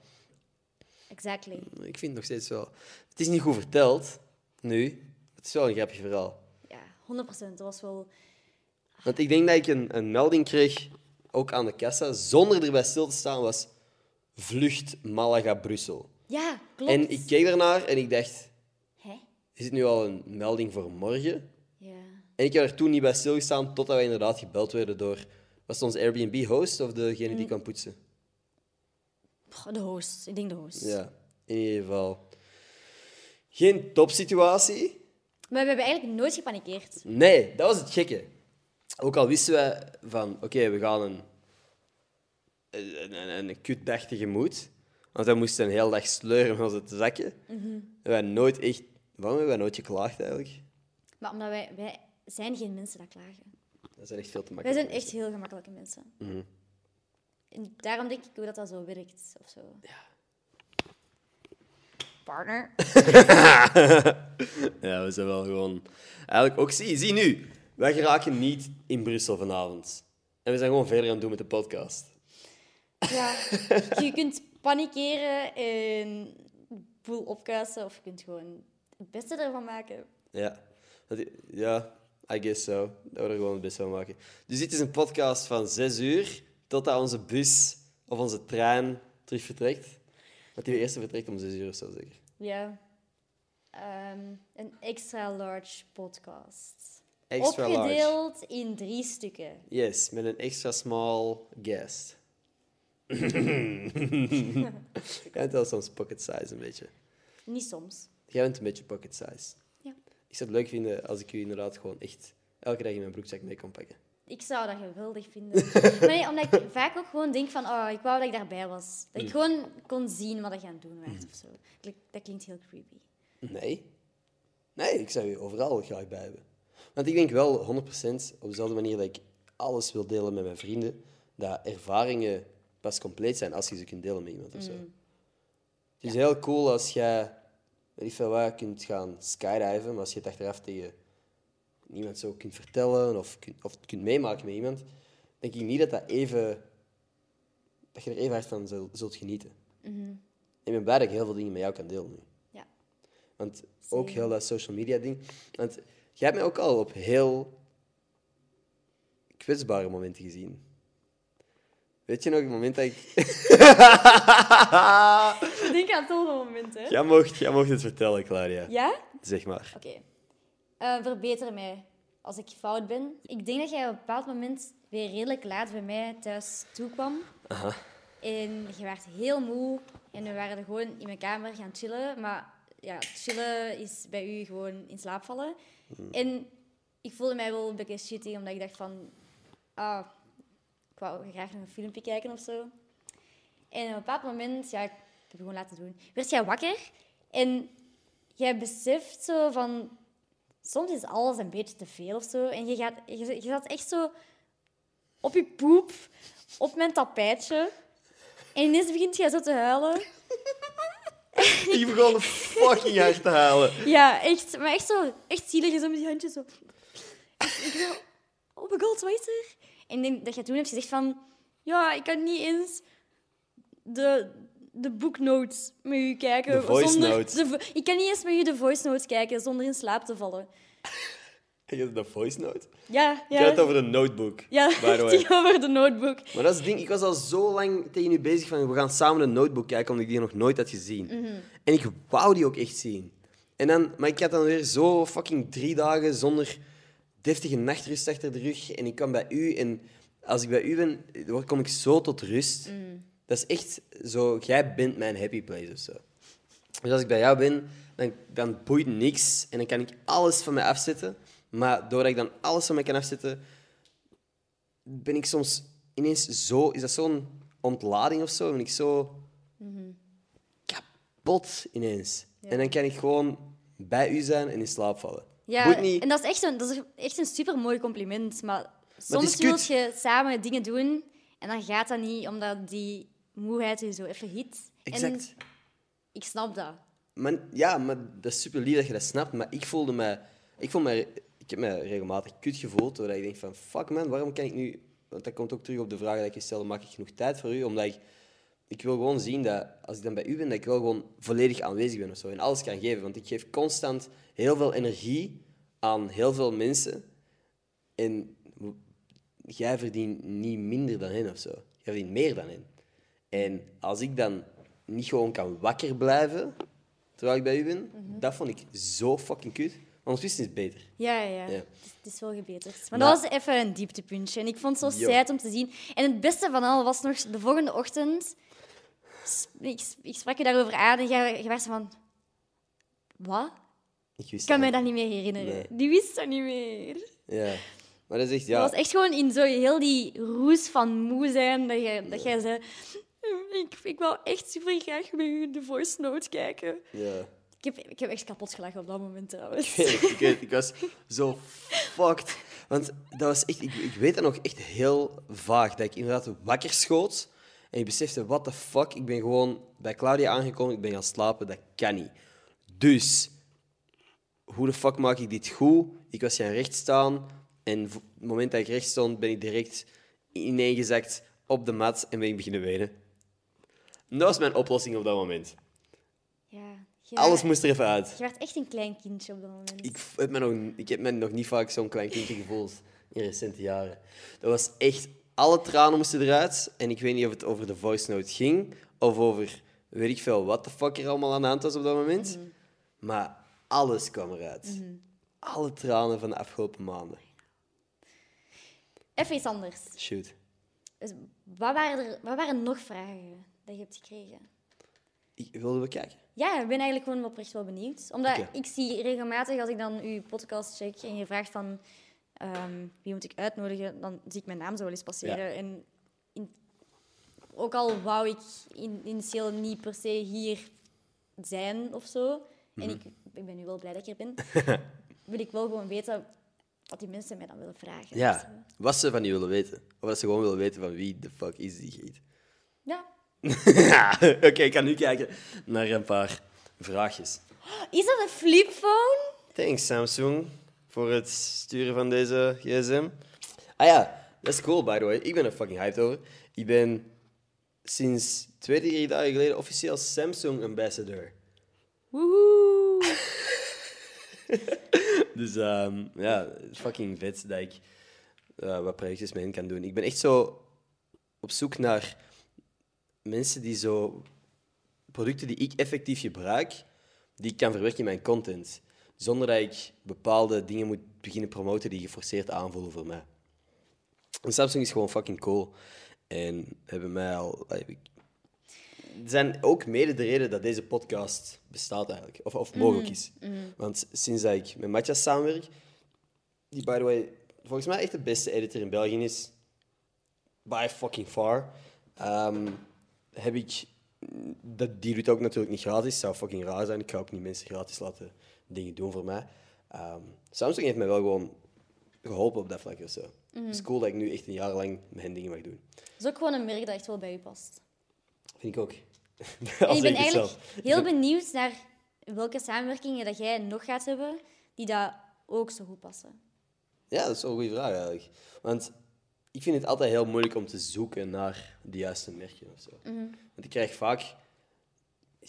Exactly. Ik vind het nog steeds wel... Het is niet goed verteld, nu. Het is wel een grappig verhaal. Ja, 100% Dat was wel... Want ik denk dat ik een, een melding kreeg, ook aan de kassa, zonder erbij stil te staan, was vlucht Malaga-Brussel. Ja, klopt. En ik keek daarnaar en ik dacht, Hè? is het nu al een melding voor morgen? En ik heb er toen niet bij stilgestaan, totdat wij inderdaad gebeld werden door... Was het onze Airbnb-host of degene die kwam poetsen? De host. Ik denk de host. Ja, in ieder geval. Geen topsituatie. Maar we hebben eigenlijk nooit gepanikeerd. Nee, dat was het gekke. Ook al wisten wij van, oké, we gaan een een, een, een kutdag tegemoet. Want wij moesten een hele dag sleuren om onze zakken. En wij nooit echt... Waarom hebben wij nooit geklaagd eigenlijk? Maar omdat wij, wij zijn geen mensen dat klagen. Dat zijn echt veel te Wij makkelijk. zijn echt heel gemakkelijke mensen. Mhm. En daarom denk ik ook dat dat zo werkt. Of zo. Partner. Ja, we zijn wel gewoon... Eigenlijk ook... Zie, zie nu. Wij geraken niet in Brussel vanavond. En we zijn gewoon verder aan het doen met de podcast. Ja. Je kunt panikeren en boel opkuisen. Of je kunt gewoon het beste ervan maken. Ja. Ja, I guess so. Dat we er gewoon het beste van maken. Dus dit is een podcast van zes uur totdat onze bus of onze trein terug vertrekt. Want die eerste vertrekt om zes uur of zo, zeker. Ja. Ehm, een extra large podcast. Extra large. Opgedeeld in drie stukken. Yes, met een extra small guest. Jij bent wel soms pocket size een beetje. Niet soms. Jij bent een beetje pocket size. Ik zou het leuk vinden als ik u inderdaad gewoon echt elke dag in mijn broekzak mee kan pakken. Ik zou dat geweldig vinden. maar nee, omdat ik vaak ook gewoon denk van... Oh, ik wou dat ik daarbij was. Dat ik gewoon kon zien wat je aan het doen was of zo. Dat, klinkt heel creepy. Nee. Nee, ik zou u overal graag bij hebben. Want ik denk wel 100% op dezelfde manier dat ik alles wil delen met mijn vrienden, dat ervaringen pas compleet zijn als je ze kunt delen met iemand of zo. Het is heel cool als jij, weet ik veel wat, kunt gaan skydiven, maar als je het achteraf tegen iemand zo kunt vertellen of, kunt, of het kunt meemaken met iemand, denk ik niet dat, dat, even, dat je er even hard van zult, zult genieten. Ik ben blij dat ik heel veel dingen met jou kan delen nu. Ja. Want ook heel dat social media ding. Want jij hebt mij ook al op heel kwetsbare momenten gezien. Weet je nog het moment dat ik... Ik denk aan het volgende moment, hè. jij, mocht, jij mocht het vertellen, Claudia. Ja? Zeg maar. Oké. Eh, verbeter mij als ik fout ben. Ik denk dat jij op een bepaald moment weer redelijk laat bij mij thuis toekwam. Aha. En je werd heel moe. En we waren gewoon in mijn kamer gaan chillen. Maar ja, chillen is bij u gewoon in slaap vallen. En ik voelde mij wel een beetje shitty, omdat ik dacht van... Ah, ik wou graag nog een filmpje kijken of zo. En op een bepaald moment, ja, ik heb het gewoon laten doen, werd jij wakker. En jij beseft zo van... Soms is alles een beetje te veel of zo. En je, gaat, je, je zat echt zo op je poep, op mijn tapijtje. En ineens begint jij zo te huilen. Ik begon fucking hard te halen. Ja, echt. Maar echt zo, echt zielig, zo met die handjes zo. Ik, zo, oh my god, wat is er? En ik denk dat je toen hebt gezegd van... Ja, ik kan niet eens de, de booknotes met u kijken. De voice zonder, notes. de ik kan niet eens met u de voice notes kijken zonder in slaap te vallen. Je hebt de voice note. Ja, ja. had het over de notebook, ja, ging over de notebook. Maar dat is het ding, ik was al zo lang tegen u bezig van we gaan samen een notebook kijken, omdat ik die nog nooit had gezien. En ik wou die ook echt zien. En dan, maar ik had dan weer zo fucking drie dagen zonder deftige nachtrust achter de rug. En ik kwam bij u en als ik bij u ben, kom ik zo tot rust. Dat is echt zo, jij bent mijn happy place of zo. Dus als ik bij jou ben, dan, dan boeit niks en dan kan ik alles van mij afzetten. Maar doordat ik dan alles van mij kan afzetten, ben ik soms ineens zo... Is dat zo'n ontlading of zo? Ben ik zo kapot ineens. En dan kan ik gewoon bij u zijn en in slaap vallen. Ja, en dat is echt een, dat is echt een supermooi compliment. Maar soms wil je samen dingen doen en dan gaat dat niet, omdat die moeheid je zo even hit. Exact. En ik snap dat. Maar, ja, maar dat is super lief dat je dat snapt. Maar ik voelde me... Ik, voel me, ik heb me regelmatig kut gevoeld. Doordat ik denk van... Fuck man, waarom kan ik nu... Want dat komt ook terug op de vraag dat ik je stelde. Maak ik genoeg tijd voor u? Omdat ik... Ik wil gewoon zien dat als ik dan bij u ben, dat ik wel gewoon volledig aanwezig ben of zo. En alles kan geven. Want ik geef constant heel veel energie aan heel veel mensen. En jij verdient niet minder dan hen of zo. Jij verdient meer dan hen. En als ik dan niet gewoon kan wakker blijven terwijl ik bij u ben, dat vond ik zo fucking kut. Ondertussen is het beter. Ja, ja, ja. Het, is, het is wel gebeterd. Maar, Maar- dat was even een dieptepuntje. En ik vond het zo sad om te zien. En het beste van al was nog de volgende ochtend. Ik, ik sprak je daarover aan en jij, was van... Wat? Ik wist Ik kan mij dat. dat niet meer herinneren. Nee. Die wist dat niet meer. Ja. Maar dat is echt, Dat ja... was echt gewoon in zo heel die roes van moe zijn, dat jij, dat jij zei... Ik, ik wou echt super graag met u de voice note kijken. ja. Ik heb, ik heb echt kapot gelachen op dat moment trouwens. Ik ik weet. Ik was zo fucked. Want dat was echt... Ik, ik weet dat nog echt heel vaag. Dat ik inderdaad wakker schoot. En ik besefte, what the fuck? Ik ben gewoon bij Claudia aangekomen. Ik ben gaan slapen. Dat kan niet. Dus, hoe de fuck maak ik dit goed? Ik was gaan rechtstaan. En op het moment dat ik recht stond, ben ik direct ineengezakt op de mat en ben ik beginnen wenen. En dat was mijn oplossing op dat moment. Ja, je Alles moest er even uit. Je werd echt een klein kindje op dat moment. Ik heb me nog, ik heb me nog niet vaak zo'n klein kindje gevoeld in recente jaren. Dat was echt... Alle tranen moesten eruit. En ik weet niet of het over de voice note ging of over weet ik veel wat de fuck er allemaal aan de hand was op dat moment. Maar alles kwam eruit. Alle tranen van de afgelopen maanden. Even iets anders. Shoot. Dus wat, waren er, wat waren nog vragen dat je hebt gekregen? Ik, wilden we kijken? Ja, ik ben eigenlijk gewoon oprecht wel benieuwd. Omdat ik zie regelmatig, als ik dan uw podcast check en je vraagt van ehm, wie moet ik uitnodigen, dan zie ik mijn naam zo wel eens passeren. Ja. En in- ook al wou ik in, initieel niet per se hier zijn of zo, Mhm. en ik, ik ben nu wel blij dat ik er ben, wil ik wel gewoon weten wat die mensen mij dan willen vragen. Dus, Ja. Wat ze van je willen weten. Of dat ze gewoon willen weten van wie de fuck is die griet. ja. Ja, Oké, ik kan nu kijken naar een paar vraagjes. Is dat een flipphone? Thanks Samsung voor het sturen van deze gsm. Ah ja, dat is cool by the way. Ik ben er fucking hyped over. Ik ben sinds twee, drie dagen geleden officieel Samsung ambassador. Woehoe. Dus ehm, ja, fucking vet dat ik eh, wat projectjes met hen kan doen. Ik ben echt zo op zoek naar mensen die zo producten die ik effectief gebruik, die ik kan verwerken in mijn content. Zonder dat ik bepaalde dingen moet beginnen promoten die geforceerd aanvoelen voor mij. En Samsung is gewoon fucking cool. En hebben mij al. heb ik- zijn ook mede de reden dat deze podcast bestaat eigenlijk. Of, of mogelijk is. Want sinds dat ik met Matthias samenwerk, die by the way volgens mij echt de beste editor in België is, by fucking far, ehm, heb ik... Dat, die doet ook natuurlijk niet gratis. zou fucking raar zijn. Ik ga ook niet mensen gratis laten dingen doen voor mij. Ehm, Samsung heeft mij wel gewoon geholpen op dat vlak of zo. Het is cool dat ik nu echt een jaar lang met hen dingen mag doen. Dat is ook gewoon een merk dat echt wel bij u past. Vind ik ook. En ik ben het eigenlijk zelf. heel benieuwd naar welke samenwerkingen dat jij nog gaat hebben die dat ook zo goed passen. Ja, dat is wel een goede vraag eigenlijk. Want ik vind het altijd heel moeilijk om te zoeken naar de juiste merken of zo. Want ik krijg vaak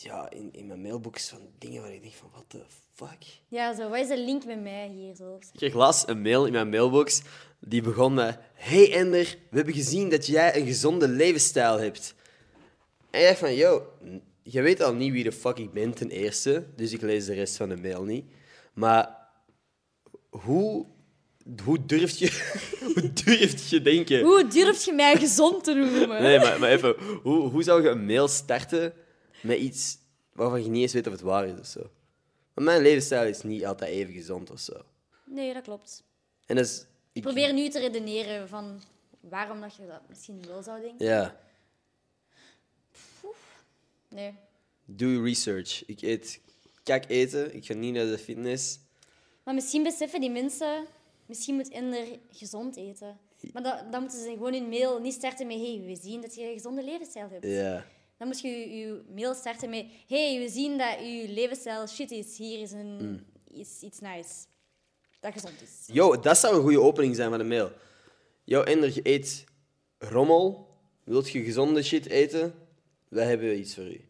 ja, in, in mijn mailbox van dingen waar ik denk van, what the fuck? Ja, zo, wat is de link met mij hier zo? Ik kreeg laatst een mail in mijn mailbox die begon met... Hey Ender, we hebben gezien dat jij een gezonde levensstijl hebt. En ik dacht van, yo, je weet al niet wie de fuck ik ben ten eerste, dus ik lees de rest van de mail niet. Maar hoe, hoe durf je... hoe durf je denken... Hoe durf je mij gezond te noemen? Nee, maar, maar even, hoe, hoe zou je een mail starten met iets waarvan je niet eens weet of het waar is of zo? Want mijn levensstijl is niet altijd even gezond of zo. Nee, dat klopt. En dat is... Ik probeer nu te redeneren van waarom dat je dat misschien wel zou denken. Ja, Nee. doe research. Ik eet kak eten, ik ga niet naar de fitness. Maar misschien beseffen die mensen, misschien moet Ender gezond eten. Maar dat, dan moeten ze gewoon hun mail niet starten met hey, we zien dat je een gezonde levensstijl hebt. Ja. Dan moet je je mail starten met hey, we zien dat je levensstijl shit is. Hier is, een, Mm. is iets nice. Dat gezond is. Yo, dat zou een goede opening zijn van de mail. Yo, Ender, je eet rommel. Wilt je gezonde shit eten? Wij hebben iets voor u.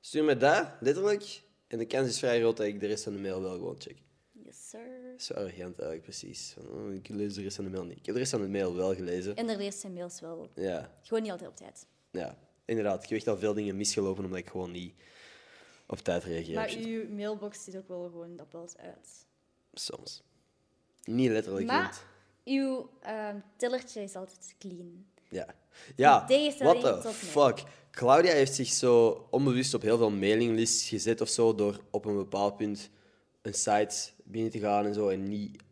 Stuur me dat, letterlijk. En de kans is vrij groot dat ik de rest van de mail wel gewoon check. Yes, sir. Zo arrogant eigenlijk, precies. Oh, ik lees de rest van de mail niet. Ik heb de rest van de mail wel gelezen. Ender leest zijn mails wel. Ja, Gewoon niet altijd op tijd. ja, inderdaad. Ik heb echt al veel dingen misgelopen omdat ik gewoon niet op tijd reageer. Maar uw mailbox ziet ook wel gewoon dat wel eens uit. Soms. Niet letterlijk. Maar uw ehm, tillertje is altijd clean. Ja. Ja, what the fuck. Claudia heeft zich zo onbewust op heel veel mailinglists gezet of zo, door op een bepaald punt een site binnen te gaan en zo, en niet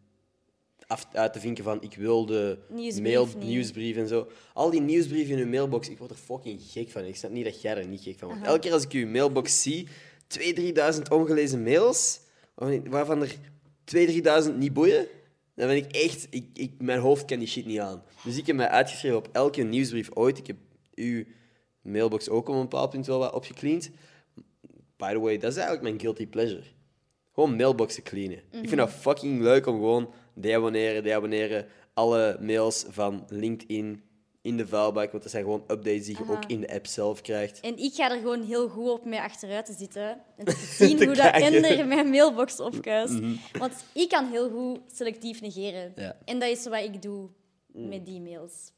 af, uit te vinken van ik wil de Nieuwsbrief mail, niet. nieuwsbrief en zo. Al die nieuwsbrieven in uw mailbox, ik word er fucking gek van. Ik snap niet dat jij er niet gek van wordt. Elke keer als ik uw mailbox zie, 2.000, 3.000 ongelezen mails, waarvan- er 2.000, 3.000 niet boeien, dan ben ik echt... Ik, ik, mijn hoofd kan die shit niet aan. Dus ik heb mij uitgeschreven op elke nieuwsbrief ooit. Ik heb uw mailbox ook op een bepaald punt wel wat opgecleaned. By the way, dat is eigenlijk mijn guilty pleasure. Gewoon mailboxen cleanen. Ik vind dat fucking leuk om gewoon deabonneren, deabonneren. Alle mails van LinkedIn in de vuilbak, want dat zijn gewoon updates die je ook in de app zelf krijgt. En ik ga er gewoon heel goed op mee achteruit te zitten. En te zien Te hoe dat. Ender mijn mailbox opkuist. Want ik kan heel goed selectief negeren. Ja. En dat is wat ik doe met die mails.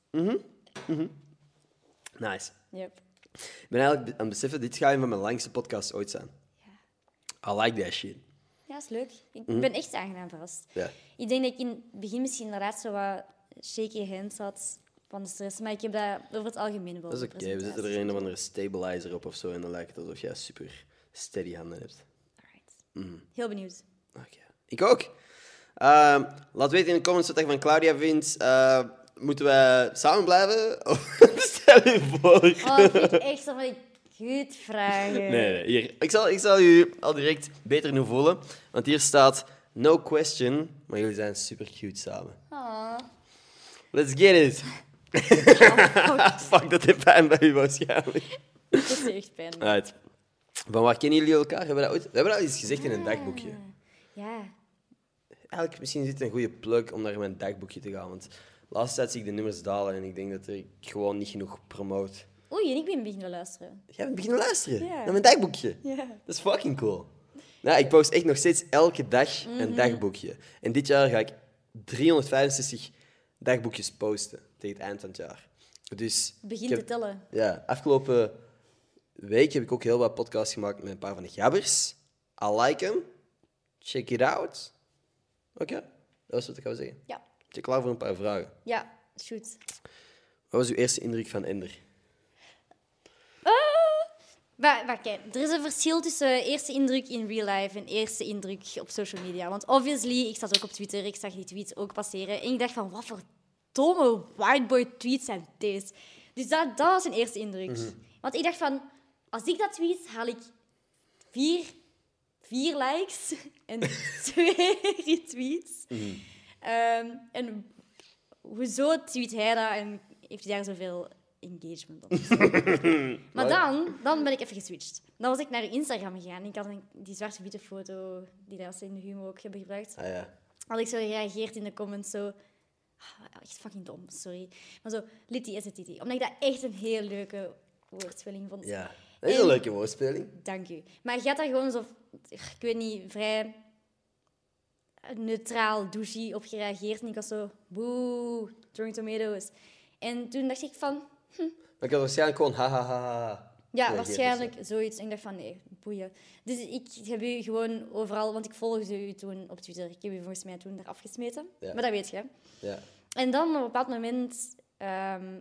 Nice. Yep. Ik ben eigenlijk aan het beseffen, dit gaat een van mijn langste podcasts ooit zijn. I like that shit. Ja, is leuk. Ik ben echt aangenaam verrast. Ja. Ik denk dat ik in het begin misschien inderdaad zo wat shaky hands had van de stress. Maar ik heb dat over het algemeen wel. Dat is oké. We zetten er een of andere stabilizer op of zo en dan lijkt het alsof jij super steady handen hebt. Alright. Heel benieuwd. Oké. Ik ook. Ehm, laat weten in de comments wat je van Claudia vindt. Eh, moeten wij samen blijven? Of Stel je voor. Oh, dat vind ik echt zo van goed vragen. Nee, nee, hier. Ik zal, ik zal u al direct beter nu voelen. Want hier staat no question, maar jullie zijn super cute samen. Oh. Let's get it. Fuck, dat heeft pijn bij u waarschijnlijk. Dat is echt pijn. Right. Van waar kennen jullie elkaar? Hebben we dat, ooit, we hebben dat al eens gezegd in een dagboekje. Ja. Eigenlijk, misschien is dit een goede plug om naar mijn dagboekje te gaan. Want de laatste tijd zie ik de nummers dalen en ik denk dat ik gewoon niet genoeg promote. Oei, en ik ben beginnen luisteren. Jij bent beginnen luisteren Ja. naar mijn dagboekje. Ja. Dat is fucking cool. Nou, ik post echt nog steeds elke dag een dagboekje. En dit jaar ga ik 365 dagboekjes posten tegen het eind van het jaar. Dus Begin heb- te tellen. Ja, afgelopen week heb ik ook heel wat podcasts gemaakt met een paar van de gabbers. I like them. Check it out. Oké, dat was wat ik wou zeggen. Ja. Ben je klaar voor een paar vragen? Ja, shoot. Wat was uw eerste indruk van Ender? Maar, maar kijk, er is een verschil tussen eerste indruk in real life en eerste indruk op social media. Want obviously, ik zat ook op Twitter, ik zag die tweets ook passeren. En ik dacht van, wat voor domme whiteboy tweets zijn deze? Dus dat, dat was een eerste indruk. Want ik dacht van, als ik dat tweet, haal ik vier, vier likes en twee retweets. Ehm, en hoezo tweet hij dat en heeft hij daar zoveel engagement op? Maar dan, dan ben ik even geswitcht. Dan was ik naar Instagram gegaan. Ik had een, die zwarte-witte foto die daar in de Humo ook hebben gebruikt. Ah ja. Had ik zo gereageerd in de comments zo... ah, echt fucking dom, sorry. Maar zo, Litty is het Titi. Omdat ik dat echt een heel leuke woordspeling vond. Ja, dat is En- een leuke woordspeling. Dank u. Maar je gaat daar gewoon zo, ik weet niet, vrij neutraal, douchey op gereageerd. En ik was zo, boe, throwing tomatoes. En toen dacht ik van, Maar ik had waarschijnlijk gewoon ha ha ha ha. ja, waarschijnlijk zoiets. En ik dacht van, nee, boeien. Dus ik heb u gewoon overal, want ik volgde u toen op Twitter. Ik heb u volgens mij toen eraf gesmeten. Ja. Maar dat weet je. Ja. En dan op een bepaald moment... ehm,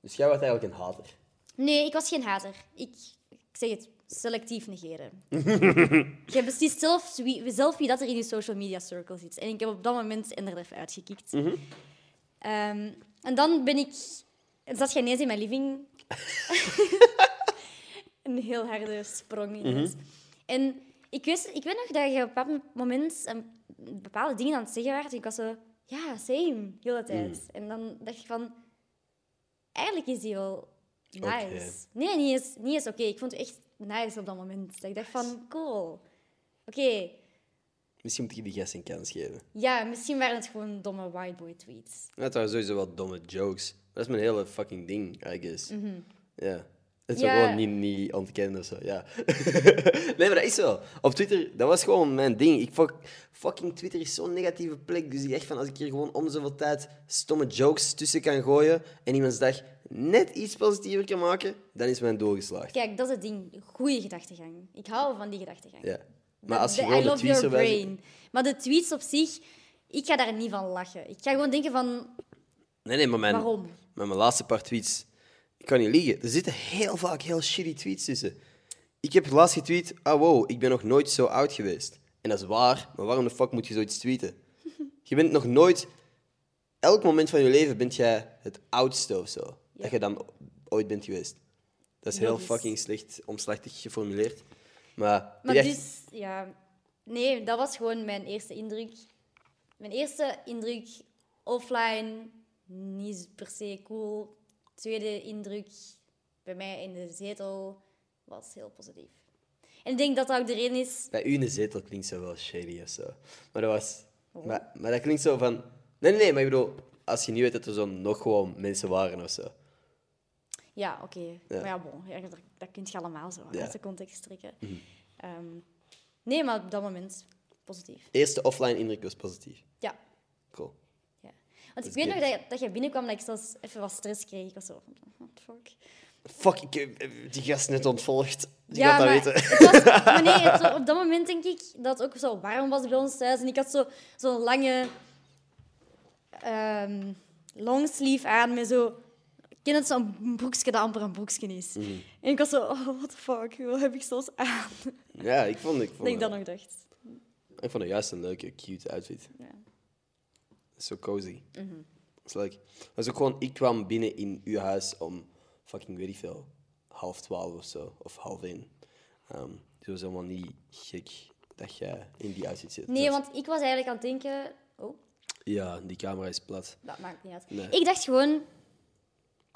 Dus jij was eigenlijk een hater. Nee, ik was geen hater. Ik, ik zeg het, selectief negeren. je beslist zelf wie, zelf wie dat er in je social media circle zit. En ik heb op dat moment er even uitgekikt. Ehm, en dan ben ik... Zat jij ineens in mijn living. een heel harde sprong ineens. En ik, wist, ik weet nog dat je op een bepaald moment een bepaalde dingen aan het zeggen was. En ik was zo... Ja, same. De hele tijd. En dan dacht ik van... Eigenlijk is die wel nice. Nee, niet eens, niet eens oké. Ik vond het echt nice op dat moment. Dat ik dacht van, cool. Oké, Misschien moet je die gast een kans geven. ja, misschien waren het gewoon domme whiteboy tweets. Ja, het waren sowieso wel domme jokes. Dat is mijn hele fucking ding, I guess. Ja. Het is wel gewoon niet, niet ontkennen of zo, ja. nee, maar dat is zo. Op Twitter, dat was gewoon mijn ding. Ik fuck, fucking Twitter is zo'n negatieve plek. Dus ik dacht van, als ik hier gewoon om zoveel tijd stomme jokes tussen kan gooien en iemands dag net iets positiever kan maken, dan is mijn doel geslaagd. Kijk, dat is het ding. Goeie gedachtegang. Ik hou van die gedachtegang. Ja. Maar als je De- I de tweets your brain. Maar de tweets op zich, ik ga daar niet van lachen. Ik ga gewoon denken van, Nee, nee, maar mijn, Waarom? met mijn laatste paar tweets... Ik kan niet liegen. Er zitten heel vaak heel shitty tweets tussen. Ik heb laatst getweet... Ah, wow, ik ben nog nooit zo oud geweest. En dat is waar, maar waarom de fuck moet je zoiets tweeten? Je bent nog nooit elk moment van je leven bent jij het oudste of zo. Dat je dan ooit bent geweest. Dat is heel Logisch. fucking slecht omslachtig geformuleerd. Maar, Maar dus, ja... Nee, dat was gewoon mijn eerste indruk. Mijn eerste indruk offline, niet per se cool. Tweede indruk bij mij in de zetel was heel positief. En ik denk dat dat ook de reden is... Bij u in de zetel klinkt zo wel shady of zo. Maar dat was... Oh. Maar, maar dat klinkt zo van... Nee, nee, nee, maar ik bedoel... Als je niet weet dat er zo nog gewoon mensen waren of zo. Ja, oké. Ja. Maar ja, bon, ja, dat, dat kun je allemaal zo Ja. Mhm. uit de context trekken. Ehm, nee, maar op dat moment positief. Eerste offline indruk was positief. Ja. Cool. Want ik weet nog dat dat je binnenkwam dat ik zelfs even wat stress kreeg. Ik was zo van, what the fuck? Fuck, ik heb die gast net ontvolgd. Die ja, gaat dat weten. Het was, maar nee, het zo- op dat moment denk ik dat het ook zo warm was bij ons thuis. En ik had zo- zo'n lange ehm longsleeve aan met zo... Ik ken het zo'n broekje dat amper een broekje is. Mhm. En ik was zo, oh, what the fuck, wat heb ik soms aan? Ja, ik vond, ik Dat vond, ik dan het- nog dacht. ik vond het juist een leuke, cute outfit. Ja. Zo cozy. Mhm. Dat is leuk. Is ook gewoon, ik kwam binnen in uw huis om fucking, weet ik veel, half twaalf of zo. Of half één. Ehm dus het was helemaal niet gek dat jij in die outfit zit. Nee, want ik was eigenlijk aan het denken... Oh, Ja, die camera is plat. dat maakt niet uit. Nee. Ik dacht gewoon...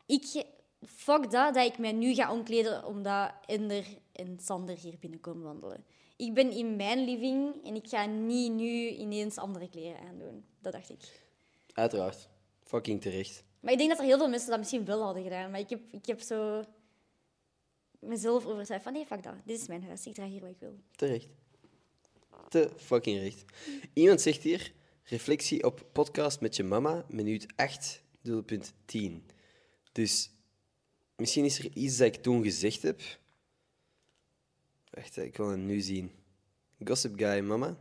Ik... Fuck dat, dat ik mij nu ga omkleden omdat Ender en Sander hier binnenkomen wandelen. Ik ben in mijn living en ik ga niet nu ineens andere kleren aandoen. Dat dacht ik. Uiteraard. Fucking terecht. Maar ik denk dat er heel veel mensen dat misschien wel hadden gedaan. Maar ik heb, ik heb zo mezelf overtuigd van nee, fuck dat. Dit is mijn huis. Ik draag hier wat ik wil. Terecht. Te fucking recht. Iemand zegt hier, reflectie op podcast met je mama, minuut 8, dubbelpunt 10. Dus misschien is er iets dat ik toen gezegd heb. Wacht, ik wil het nu zien. Gossip Guy, mama.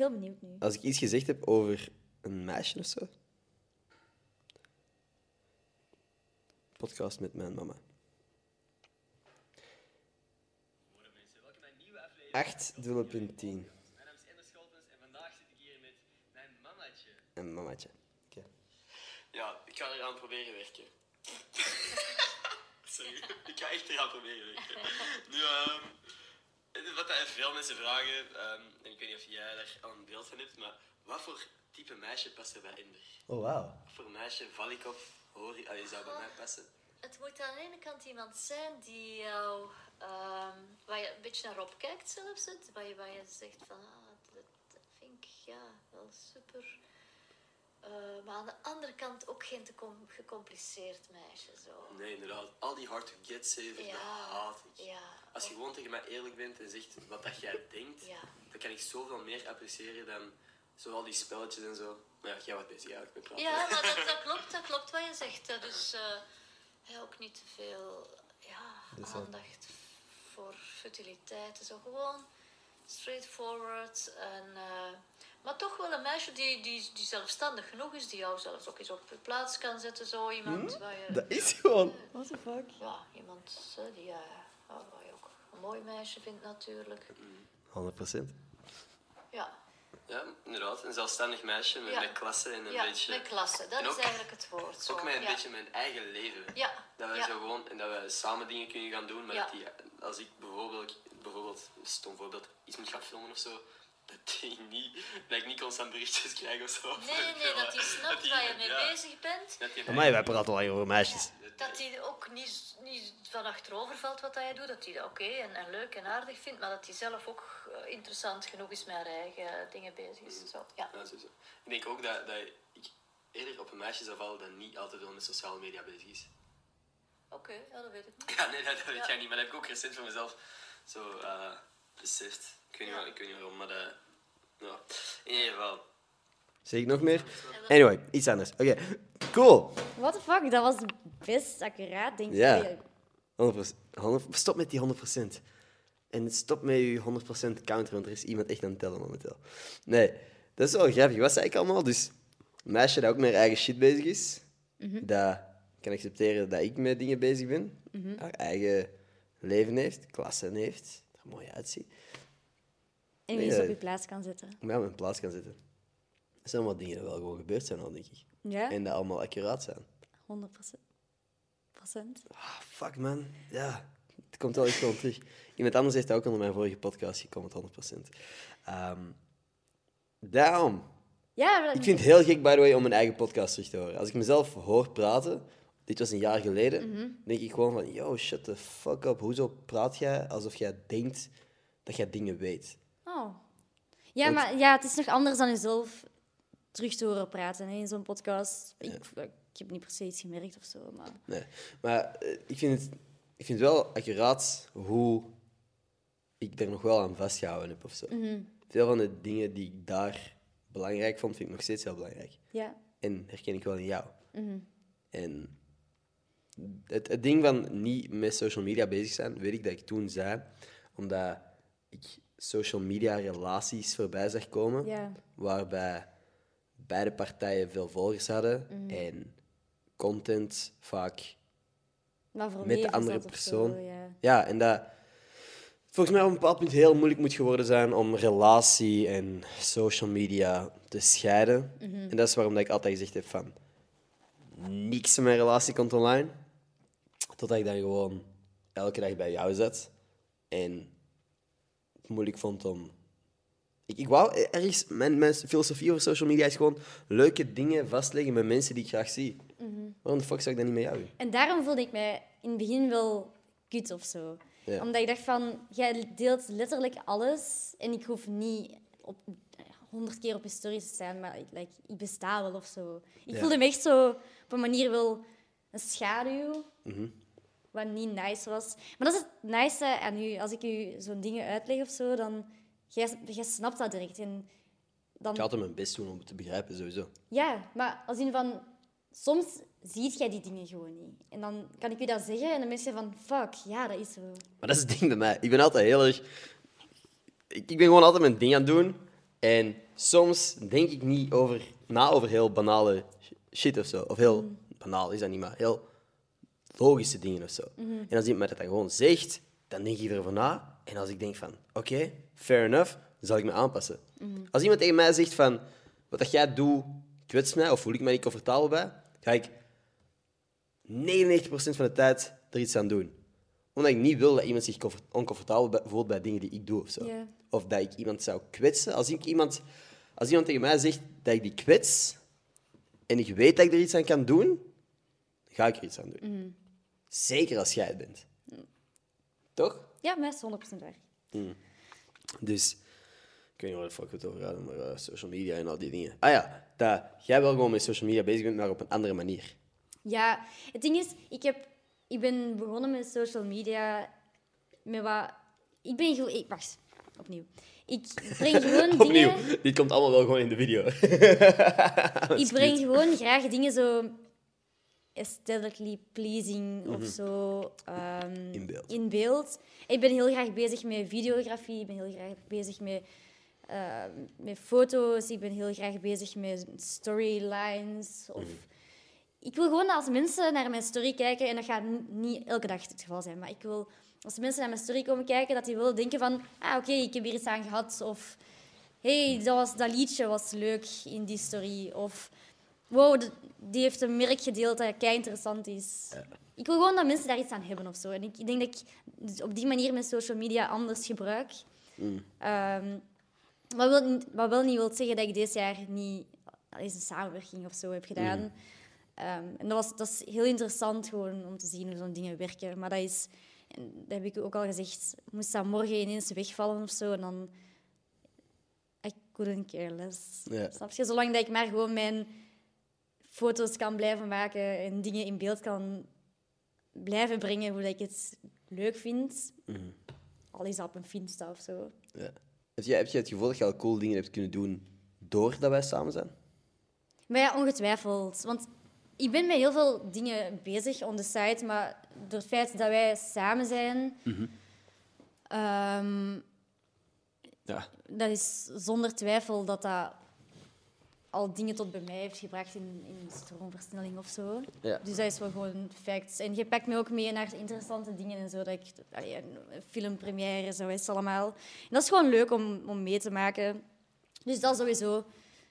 Heel benieuwd nu. Als ik iets gezegd heb over een meisje of zo. Podcast met mijn mama. 8 dubbele punt 10. Mijn naam is Ender Scholtens en vandaag zit ik hier met mijn mamaatje. En mamaatje. Oké. Ja, ik ga eraan proberen werken. Sorry, ik ga echt eraan proberen werken. Nu, ehm, wat dat veel mensen vragen, ehm, en ik weet niet of jij daar al een beeld van hebt, maar wat voor type meisje past er bij Ender? Oh, wauw. Wat voor meisje, val ik of hoor je, zou bij mij passen? Het moet aan de ene kant iemand zijn die jou, ehm, waar je een beetje naar opkijkt zelfs, het, waar, je, waar je zegt van, ah, dat, dat vind ik ja, wel super. Eh, maar aan de andere kant ook geen te com- gecompliceerd meisje. Zo. Nee, inderdaad. Al die hard to get cijfers, dat haat ik. Ja. Als je gewoon tegen mij eerlijk bent en zegt wat dat jij denkt, Ja. dan kan ik zoveel meer appreciëren dan zo al die spelletjes en zo. Maar ja, jij wat bezig eigenlijk met praten. Ja, maar dat, dat klopt, dat klopt wat je zegt. Dus eh, ja, ook niet te veel ja, Dus aandacht voor futiliteiten. Zo gewoon straightforward. En, eh, maar toch wel een meisje die, die, die zelfstandig genoeg is, die jou zelfs ook eens op je plaats kan zetten. Zo iemand waar je... Dat is gewoon. What the fuck? Ja, iemand eh, die, eh, ja, waar je ook een mooi meisje vindt natuurlijk. 100%. Ja, Ja, inderdaad. Een zelfstandig meisje met, Ja. met klasse en een ja beetje... met klasse. Dat is eigenlijk het woord. Zo. Ook met een ja. beetje mijn eigen leven. Ja, Dat we ja. zo gewoon en dat we samen dingen kunnen gaan doen, maar Ja. dat die, als ik bijvoorbeeld, bijvoorbeeld, stom voorbeeld, iets moet gaan filmen of zo, dat, die niet, dat ik niet constant berichtjes krijg of zo. Nee, nee, dat hij snapt die- waar je mee ja. bezig bent. Die- Maar wij praten al lang over meisjes. Dat hij ook niet, niet van achterover valt wat hij doet. Dat hij dat oké en, en leuk en aardig vindt. Maar dat hij zelf ook eh, interessant genoeg is met haar eigen dingen bezig is. Zo, ja. Ja, sowieso. Ik denk ook dat, dat ik eerder op een meisje zou vallen dat niet altijd wel met sociale media bezig is. Oké, ja, dat weet ik niet. Ja, nee, dat, dat weet Ja. jij niet, maar dat heb ik ook recent voor mezelf zo eh beseft. Ik weet niet, waar- ik weet niet waarom, maar dat, ja. in ieder geval. Zeg ik nog meer? Anyway, iets anders. Oké, cool. What the fuck? Dat was best accuraat, denk ik. Ja. Allee, 100%. 100 stop met die 100%. En stop met je 100% counter, want er is iemand echt aan het tellen momenteel. Nee, dat is wel grappig. Wat zei ik allemaal? Dus een meisje dat ook met haar eigen shit bezig is, dat kan accepteren dat ik met dingen bezig ben, haar eigen leven heeft, klassen heeft, er mooi uitziet, En wie Nee, ze op eh, je plaats kan zetten. mij op mijn plaats kan zetten. Dat zijn allemaal dingen die wel gewoon gebeurd zijn al, denk ik. Ja, En die allemaal accuraat zijn. 100 procent. Ah, fuck man. Ja, het komt wel echt gewoon terug. Iemand anders heeft dat ook onder mijn vorige podcast gekomen, 100%. Ehm daarom. Ja, dat- Ik vind het heel gek, by the way, om mijn eigen podcast terug te horen. Als ik mezelf hoor praten, dit was een jaar geleden, Mhm. denk ik gewoon van, yo, shut the fuck up. Hoezo praat jij alsof jij denkt dat jij dingen weet? Oh. Ja, Want- maar ja, het is nog anders dan jezelf terug te horen praten hè, in zo'n podcast. Ik, ik heb niet per se iets gemerkt of zo, maar... Nee. Maar eh, ik, vind het, ik vind het wel accuraat hoe ik er nog wel aan vastgehouden heb of zo. Mhm. Veel van de dingen die ik daar belangrijk vond, vind ik nog steeds heel belangrijk. Ja. En herken ik wel in jou. Mhm. En het, het ding van niet met social media bezig zijn, weet ik dat ik toen zei, omdat ik social media relaties voorbij zag komen, Ja. waarbij beide partijen veel volgers hadden en content vaak met de andere persoon. Zo, ja. Ja, en dat volgens mij op een bepaald punt heel moeilijk moet geworden zijn om relatie en social media te scheiden. En dat is waarom dat ik altijd gezegd heb van niks in mijn relatie komt online. Totdat ik dan gewoon elke dag bij jou zat. En het moeilijk vond om... Ik, ik wou ergens... Mijn, mijn filosofie over social media is gewoon leuke dingen vastleggen met mensen die ik graag zie. Waarom de fuck zou ik dat niet met jou doen? En daarom voelde ik mij in het begin wel kut of zo. Ja. Omdat ik dacht van, jij deelt letterlijk alles en ik hoef niet op honderd keer op je stories te staan, maar ik, like, ik besta wel of zo. Ik Ja. voelde me echt zo op een manier wel een schaduw, Mhm. wat niet nice was. Maar dat is het nice aan u. Als ik u zo'n dingen uitleg of zo, dan jij, jij snapt dat direct. En dan, Ik ga altijd mijn best doen om het te begrijpen, sowieso. ja, maar als in van... Soms ziet jij die dingen gewoon niet. En dan kan ik u dat zeggen en dan mensen van... Fuck, ja, dat is zo. Maar dat is het ding bij mij. Ik ben altijd heel erg... Ik, ik ben gewoon altijd mijn ding aan het doen. En soms denk ik niet over, na over heel banale shit of zo. Of heel banaal is dat niet, maar heel logische dingen of zo. En als iemand mij dat dan gewoon zegt, dan denk ik erover na. En als ik denk van, oké, fair enough, dan zal ik me aanpassen. Als iemand tegen mij zegt van, wat dat jij doet, kwetst mij of voel ik mij niet comfortabel bij, ga ik 99% van de tijd er iets aan doen. Omdat ik niet wil dat iemand zich comfort- oncomfortabel voelt bij dingen die ik doe of zo. Of dat ik iemand zou kwetsen. Als, ik iemand, als iemand tegen mij zegt dat ik die kwets en ik weet dat ik er iets aan kan doen, ga ik er iets aan doen. Zeker als jij het bent. Toch? Ja, maar dat is 100% waar. Dus, ik weet niet waar de fuck we het over hadden, maar eh, social media en al die dingen. Ah ja, dat jij wel gewoon met social media bezig bent, maar op een andere manier. Ja, het ding is, ik, heb, ik ben begonnen met social media met wat... Ik ben gewoon... Ik, wacht, opnieuw. Ik breng gewoon dingen... Opnieuw, dit komt allemaal wel gewoon in de video. Ik breng gewoon graag dingen zo aesthetically pleasing of zo ehm, Mhm. In beeld. in beeld. Ik ben heel graag bezig met videografie. Ik ben heel graag bezig met, ehm, met foto's. Ik ben heel graag bezig met storylines. Of... Mhm. Ik wil gewoon dat als mensen naar mijn story kijken, en dat gaat niet elke dag het geval zijn, maar ik wil als mensen naar mijn story komen kijken, dat die willen denken van, ah oké, ik heb hier iets aan gehad. Of, hey, dat, was, dat liedje was leuk in die story. Of, wow, de- die heeft een merk gedeeld dat kei interessant is. Ik wil gewoon dat mensen daar iets aan hebben of zo. En ik, ik denk dat ik dus op die manier mijn social media anders gebruik. Ehm, wat, wil, niet- wat wel niet wil zeggen dat ik dit jaar niet eens een samenwerking of zo heb gedaan. Ehm, en dat, was, dat is heel interessant gewoon om te zien hoe zo'n dingen werken. Maar dat is, dat heb ik ook al gezegd, moest dat morgen ineens wegvallen of zo, en dan... I couldn't care less. Ja. Snap je? Zolang dat ik maar gewoon mijn foto's kan blijven maken en dingen in beeld kan blijven brengen hoe ik het leuk vind. Al is dat op een Finsta of zo. Ja. Heb, jij, heb je het gevoel dat je al cool dingen hebt kunnen doen doordat wij samen zijn? Maar ja, ongetwijfeld. Want ik ben met heel veel dingen bezig on the site, maar door het feit dat wij samen zijn, ehm, Ja. dat is zonder twijfel dat dat al dingen tot bij mij heeft gebracht in, in stroomversnelling of zo. Ja. Dus dat is wel gewoon facts. En je pakt me ook mee naar interessante dingen en zo. Dat ik, allee, een filmpremière, zo is het allemaal. En dat is gewoon leuk om, om mee te maken. Dus dat sowieso.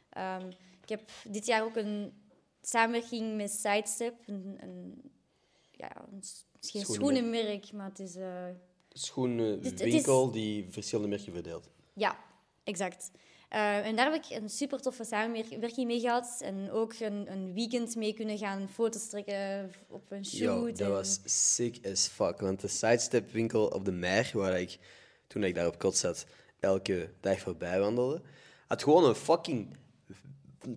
Ehm, ik heb dit jaar ook een samenwerking met Sidestep. Een, een, ja, een, s- het is geen Schoenenmerk. maar het is... eh, schoenenwinkel die verschillende merken verdeelt. Ja, exact. Eh, en daar heb ik een super toffe samenwerking mee gehad. En ook een, een weekend mee kunnen gaan foto's trekken op een shoot. Yo, dat en- was sick as fuck. Want de sidestep winkel op de Mer, waar ik toen ik daar op kot zat, elke dag voorbij wandelde, had gewoon een fucking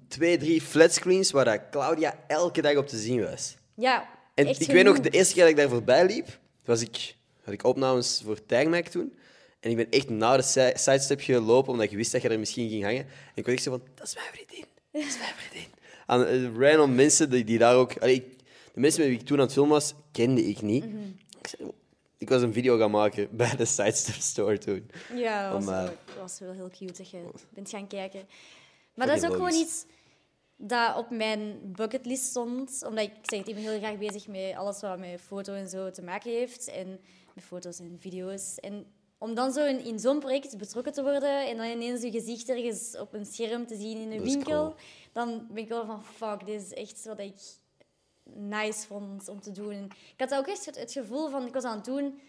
twee, drie flatscreens waar dat Claudia elke dag op te zien was. Ja, En ik weet nog, de eerste keer dat ik daar voorbij liep, was ik, had ik opnames voor Tagmac toen. En ik ben echt naar de si- sidestep gelopen, omdat ik wist dat je er misschien ging hangen. En ik was echt zo van, dat is mijn vriendin. Dat is mijn vriendin. Aan eh, random mensen die, die daar ook... Allee, ik- de mensen met wie ik toen aan het filmen was, kende ik niet. Mhm. ik, zei, ik was een video gaan maken bij de sidestep store toen. Ja, dat was, Om, eh, wel, dat was wel heel cute dat je bent gaan kijken. Maar dat is ook gewoon logisch. iets dat op mijn bucketlist stond. Omdat ik, ik zeg het, ik ben heel graag bezig met alles wat met foto en zo te maken heeft. En met foto's en video's. En om dan zo in, in zo'n project betrokken te worden en dan ineens je gezicht ergens op een scherm te zien in een winkel, cool. dan ben ik wel van fuck, dit is echt wat ik nice vond om te doen. En ik had ook echt het, gevoel van, ik was aan het doen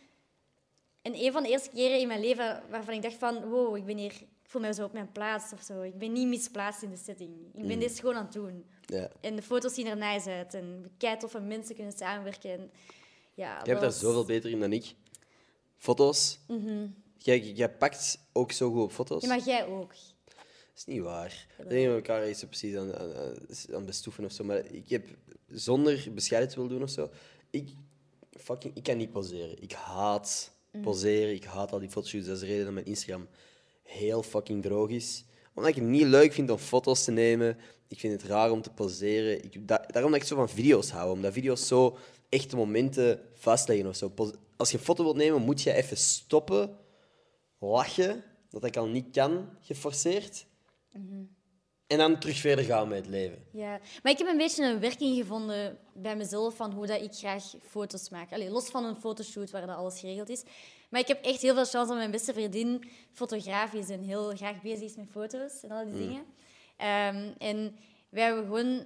en een van de eerste keren in mijn leven waarvan ik dacht van, wow, ik ben hier, ik voel me zo op mijn plaats of zo. Ik ben niet misplaatst in de setting. Ik Mm. ben dit gewoon aan het doen. En de foto's zien er nice uit. En kei toffe mensen kunnen samenwerken. En, ja, hebt daar was- zoveel beter in dan ik. Foto's. jij, jij pakt ook zo goed op foto's. Ja, maar jij ook. Dat is niet waar. Ik denk dat we elkaar iets zo precies aan, aan, aan- bestoeven of zo. Maar ik heb, zonder bescheiden te willen doen of zo, ik, fucking, ik kan niet poseren. Ik haat poseren. Ik haat al die fotoshoots. Dat is de reden dat mijn Instagram heel fucking droog is. Omdat ik het niet leuk vind om foto's te nemen. Ik vind het raar om te poseren. Ik, da- daarom dat ik zo van video's hou. Omdat video's zo echte momenten vastleggen of zo. Als je een foto wilt nemen, moet je even stoppen, lachen, dat ik al niet kan, geforceerd. En dan terug verder gaan met het leven. Ja, maar ik heb een beetje een werking gevonden bij mezelf van hoe dat ik graag foto's maak. Allee, los van een fotoshoot waar dat alles geregeld is. Maar ik heb echt heel veel chance dat mijn beste vriendin fotograaf is en heel graag bezig is met foto's en al die dingen. Ehm, en wij hebben gewoon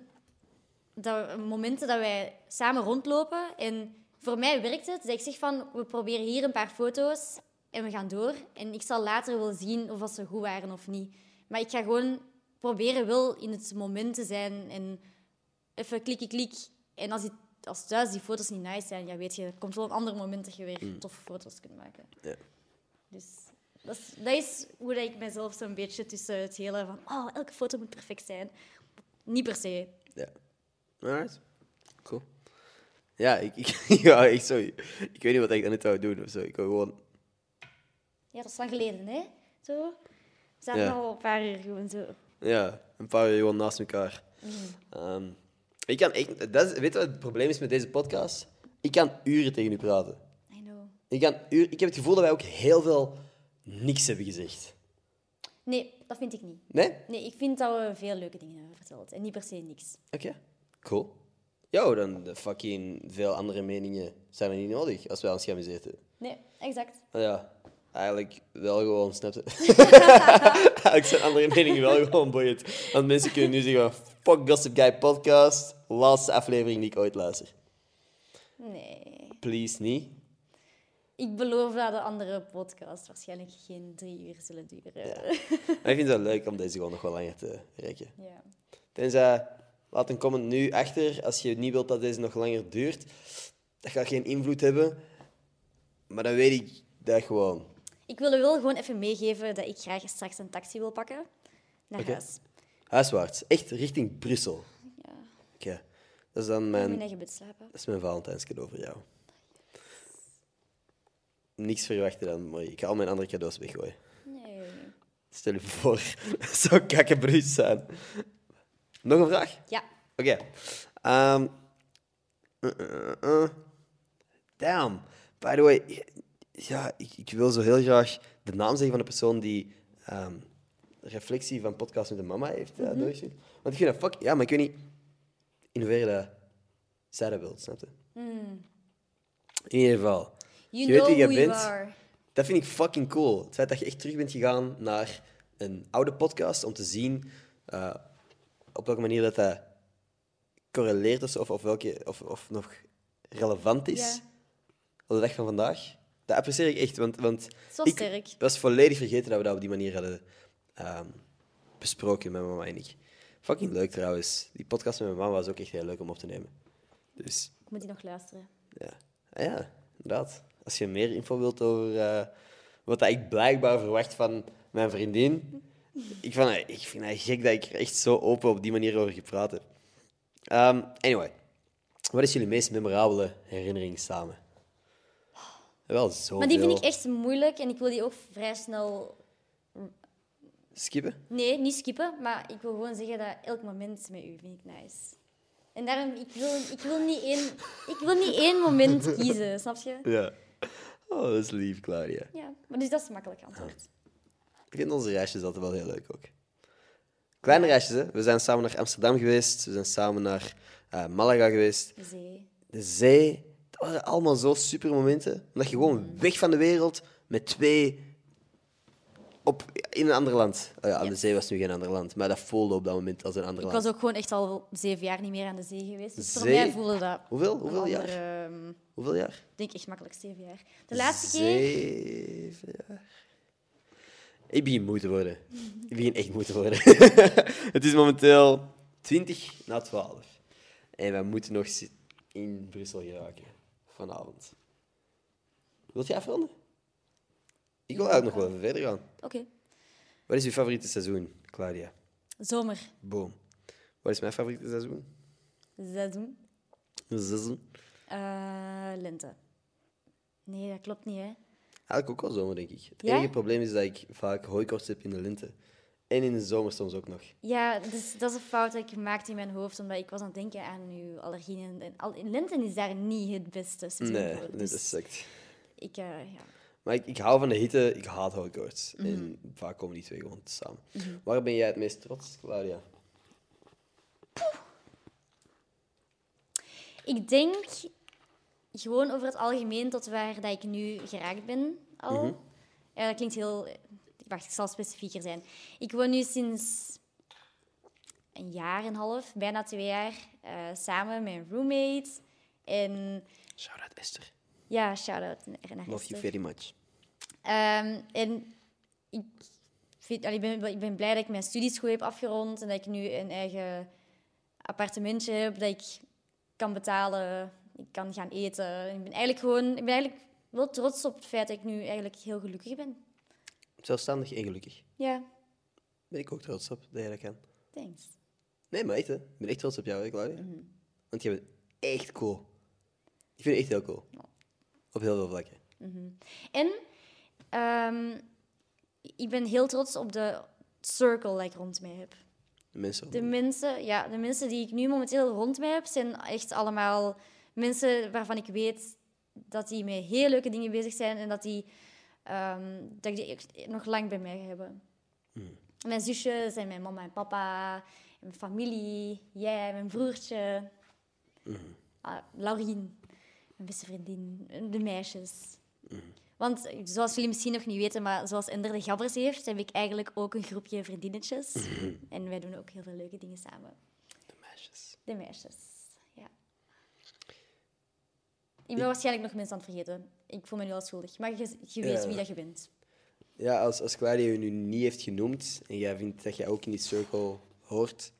dat, momenten dat wij samen rondlopen. En voor mij werkt het dat ik zeg van, we proberen hier een paar foto's en we gaan door. En ik zal later wel zien of ze goed waren of niet. Maar ik ga gewoon proberen wel in het moment te zijn en even klikkie klik. En als, die, als thuis die foto's niet nice zijn, ja, weet je, er komt wel een ander moment dat je weer toffe foto's kunt maken. Ja. Dus dat is, dat is hoe dat ik mezelf zo'n beetje tussen het hele van, oh, elke foto moet perfect zijn. Niet per se. Ja. Alright. Cool. Ja, ik, ik, ja, ik, sorry. ik weet niet wat ik dan net zou doen of zo. Ik wou gewoon... Ja, dat is lang geleden, hè? Zo. We zaten Ja. al een paar uur gewoon zo. Ja, een paar uur gewoon naast elkaar. Ehm, ik kan echt... Dat is, weet je wat het probleem is met deze podcast? Ik kan uren tegen u praten. I know. Ik, kan uur, ik heb het gevoel dat wij ook heel veel niks hebben gezegd. Nee, dat vind ik niet. Nee? Nee, ik vind dat we veel leuke dingen hebben verteld. En niet per se niks. Oké. Cool. Ja, dan de fucking veel andere meningen zijn er niet nodig als wij ons geamuseerd hebben. Nee, exact. Nou Ja, eigenlijk wel gewoon, snap je? eigenlijk zijn andere meningen wel gewoon boeiend. Want mensen kunnen nu zeggen, fuck Gossip Guy podcast, laatste aflevering die ik ooit luister. Nee. Please niet. Ik beloof dat de andere podcasts waarschijnlijk geen drie uur zullen duren. Ja. Maar ik vind het wel leuk om deze gewoon nog wel langer te rekken. ja. Tenzij, laat een comment nu achter als je niet wilt dat deze nog langer duurt. Dat gaat geen invloed hebben. Maar dan weet ik dat gewoon. Ik wil wel gewoon even meegeven dat ik graag straks een taxi wil pakken naar huis. Huiswaarts, echt richting Brussel. Ja. Oké, dat is dan mijn mijn eigen bed slapen. Dat is mijn Valentijnscadeau voor jou. Niks verwachten dan, maar ik ga al mijn andere cadeaus weggooien. Nee. Stel je voor, dat zou kakkenbruis zijn. Nog een vraag? Ja. Oké. Ehm, uh, uh, uh. Damn. By the way, ja, ik, ik wil zo heel graag de naam zeggen van de persoon die ehm, reflectie van podcast met de mama heeft doorgestuurd. Want ik vind dat fuck... Ja, maar ik weet niet in hoeverre dat zij dat wilt, snap je? In ieder geval. You Je weet wie je bent. are. Dat vind ik fucking cool. Het feit dat je echt terug bent gegaan naar een oude podcast om te zien eh, op welke manier dat, dat correleert of, of, of, welke, of, of nog relevant is Ja. op de dag van vandaag. Dat apprecieer ik echt, want, want Zo ik sterk. was volledig vergeten dat we dat op die manier hadden ehm, besproken met mama en ik. Fucking leuk trouwens. Die podcast met mijn mama was ook echt heel leuk om op te nemen. Dus Ik moet die nog luisteren. ja, Ah ja inderdaad. Als je meer info wilt over eh, wat ik blijkbaar verwacht van mijn vriendin, ik, vind dat, ik vind het gek dat ik er echt zo open op die manier over gepraat heb. Ehm, anyway, wat is jullie meest memorabele herinnering samen? Wel zo. Maar die vind ik echt moeilijk en ik wil die ook vrij snel... Skippen? Nee, niet skippen, maar ik wil gewoon zeggen dat elk moment met u vind ik nice. En daarom, ik wil, ik wil, niet, één, ik wil niet één moment kiezen, snap je? Ja. Oh, dat is lief, Claudia. Ja, maar dus dat is een makkelijk antwoord. Ik vind onze reisjes altijd wel heel leuk ook. Kleine reisjes, hè. We zijn samen naar Amsterdam geweest. We zijn samen naar eh, Malaga geweest. De zee. De zee. Dat waren allemaal zo super momenten. Omdat je gewoon weg van de wereld met twee op, in een ander land. Oh ja, aan Ja. de zee was nu geen ander land, maar dat voelde op dat moment als een ander Ik land. was ook gewoon echt al zeven jaar niet meer aan de zee geweest. Dus voor Zee? mij voelde dat... Hoeveel? Hoeveel jaar? ehm, Hoeveel jaar? Ik denk echt makkelijk zeven jaar. De laatste keer... Zeven jaar. Ik begin moe te worden. Ik begin echt moe te worden. het is momenteel 20 na 12. En wij moeten nog in Brussel geraken. Vanavond. Wilt je afronden? Ik wil eigenlijk nog wel even verder gaan. Oké. Wat is uw favoriete seizoen, Claudia? Zomer. Boom. Wat is mijn favoriete seizoen? Seizoen. Seizoen? Eh, lente. Nee, dat klopt niet, hè. Eigenlijk ook wel zomer, denk ik. Het Ja? enige probleem is dat ik vaak hooikoorts heb in de lente. En in de zomer soms ook nog. Ja, dus dat is een fout dat ik gemaakt in mijn hoofd, omdat ik was aan het denken aan uw allergieën. En al, in lente is daar niet het beste Nee, nee, Dus dat is sect. ik, eh, ja. Maar ik, ik hou van de hitte, ik haat hooikoorts. Mhm. En vaak komen die twee gewoon samen. Waar ben jij het meest trots, Claudia? Ik denk gewoon over het algemeen tot waar dat ik nu geraakt ben al. Mhm. Ja, dat klinkt heel... Wacht, ik zal specifieker zijn. Ik woon nu sinds een jaar en een half, bijna twee jaar, eh, samen met een roommate. En Shout out Esther. ja, shout-out naar Love you Esther. very much. Ehm, en ik, vind, allee, ik, ben, ik ben blij dat ik mijn studies goed heb afgerond en dat ik nu een eigen appartementje heb, dat ik kan betalen, ik kan gaan eten. Ik ben eigenlijk gewoon, ik ben eigenlijk wel trots op het feit dat ik nu eigenlijk heel gelukkig ben. Zelfstandig en gelukkig. Ja, Ben ik ook trots op dat jij dat kan. thanks. Nee, maar echt, hè. Ik ben echt trots op jou, hè, Claudia. Mhm. Want je bent echt cool. Ik vind je echt heel cool. Op heel veel vlakken. En ehm, ik ben heel trots op de circle die ik rond mij heb. De mensen. De mensen, ja, de mensen die ik nu momenteel rond mij heb, zijn echt allemaal mensen waarvan ik weet dat die met heel leuke dingen bezig zijn en dat, die, ehm, dat ik die nog lang bij mij hebben. Mijn zusjes en mijn mama en papa, en mijn familie, jij, mijn broertje, ah, Laurien, mijn beste vriendin, de meisjes. Want zoals jullie misschien nog niet weten, maar zoals Ender de Gabbers heeft, heb ik eigenlijk ook een groepje vriendinnetjes. En wij doen ook heel veel leuke dingen samen. De meisjes. De meisjes. Ik ben waarschijnlijk nog mensen aan het vergeten. Ik voel me nu al schuldig. Maar je, je weet wie dat je bent. Ja, als, als Claudia je nu niet heeft genoemd en jij vindt dat jij ook in die circle hoort,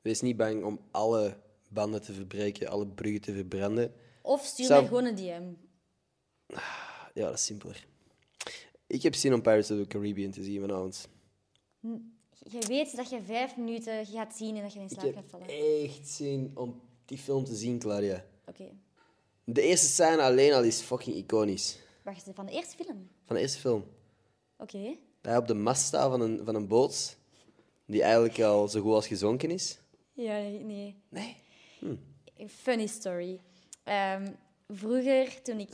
wees niet bang om alle banden te verbreken, alle bruggen te verbranden. Of stuur Zou- mij gewoon een DM. Ja, dat is simpeler. Ik heb zin om Pirates of the Caribbean te zien vanavond. Je weet dat je vijf minuten gaat zien en dat je in Ik slaap heb gaat vallen. echt zin om die film te zien, Claudia. Oké. De eerste scène alleen al is fucking iconisch. Wacht, van de eerste film? Van de eerste film. Oké. Dat hij op de mast staat van een, van een boot, die eigenlijk al zo goed als gezonken is. Ja, nee. Nee. Een Funny story. Ehm, vroeger, toen ik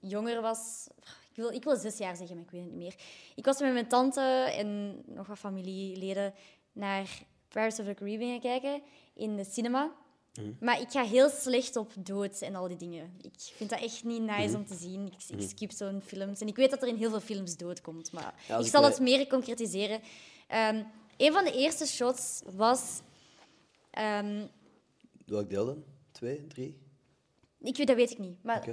jonger was... Ik wil, ik wil zes jaar zeggen, maar ik weet het niet meer. Ik was met mijn tante en nog wat familieleden naar Pirates of the Caribbean gaan kijken in de cinema. Maar ik ga heel slecht op dood en al die dingen. Ik vind dat echt niet nice om te zien. Ik, ik skip zo'n films. En ik weet dat er in heel veel films doodkomt, maar Ja, als ik zal het meer concretiseren. Ehm, een van de eerste shots was Ehm, Welk deel dan? Twee, drie? Ik weet, dat weet ik niet, maar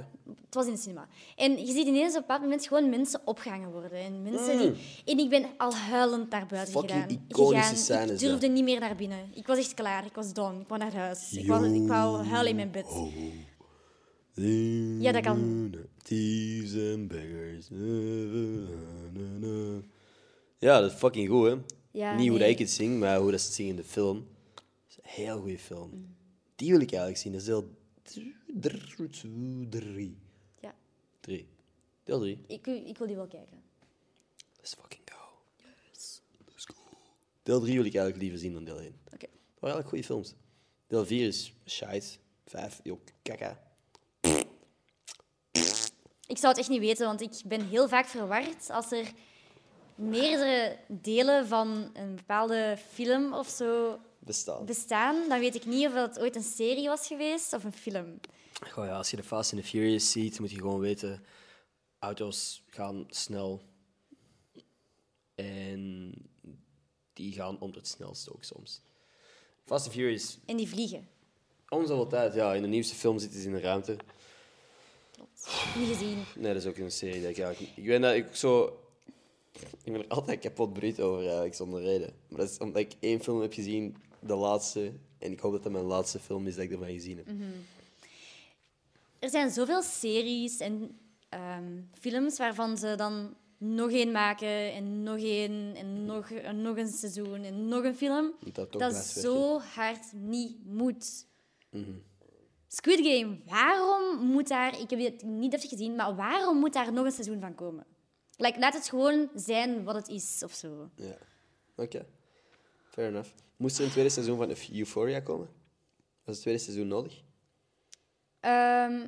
het was in de cinema. En je ziet ineens op een bepaald moment gewoon mensen opgehangen worden. En, mensen Mm. die... en ik ben al huilend naar buiten Fucking gedaan. iconische gegaan. scènes, Ik durfde niet meer naar binnen. Ik was echt klaar. Ik was dom. Ik wou naar huis. Ik wou, ik wou huilen in mijn bed. Ja, dat kan. Thieves and beggars. Ja, dat is fucking goed, hè? Ja, Niet hoe nee. dat ik het zing, maar hoe dat ze het zingen in de film. Dat is een heel goede film. Die wil ik eigenlijk zien. Dat is deel drie. Ja. Drie. Deel drie. Ik, ik wil die wel kijken. Let's fucking go. Yes. Let's go. Deel 3 wil ik eigenlijk liever zien dan deel 1. Oké. Dat waren eigenlijk goede films. Deel 4 is shite. 5, joh, kaka. Ik zou het echt niet weten, want ik ben heel vaak verward als er meerdere delen van een bepaalde film of zo Bestaan. bestaan. Dan weet ik niet of dat ooit een serie was geweest of een film. Goh, ja, als je de Fast and the Furious ziet, moet je gewoon weten... Auto's gaan snel. En die gaan om het snelste ook soms. Fast and Furious, En die vliegen. om zoveel tijd. Ja, in de nieuwste film zitten ze in de ruimte. Niet gezien. Nee, dat is ook een serie dat ik eigenlijk... Ik weet dat ik zo... Ik ben er altijd kapot bruut over, eigenlijk, zonder reden. Maar dat is omdat ik één film heb gezien, de laatste. En ik hoop dat dat mijn laatste film is dat ik ervan gezien heb. Er zijn zoveel series en ehm, films waarvan ze dan nog één maken en nog één en nog, en nog een seizoen en nog een film. Dat dat zo hard niet moet. Squid Game, waarom moet daar... Ik heb het niet even gezien, maar waarom moet daar nog een seizoen van komen? Like, laat het gewoon zijn wat het is, of zo. Ja. Oké. Fair enough. Moest er een tweede seizoen van Euphoria komen? Was het tweede seizoen nodig? Ehm,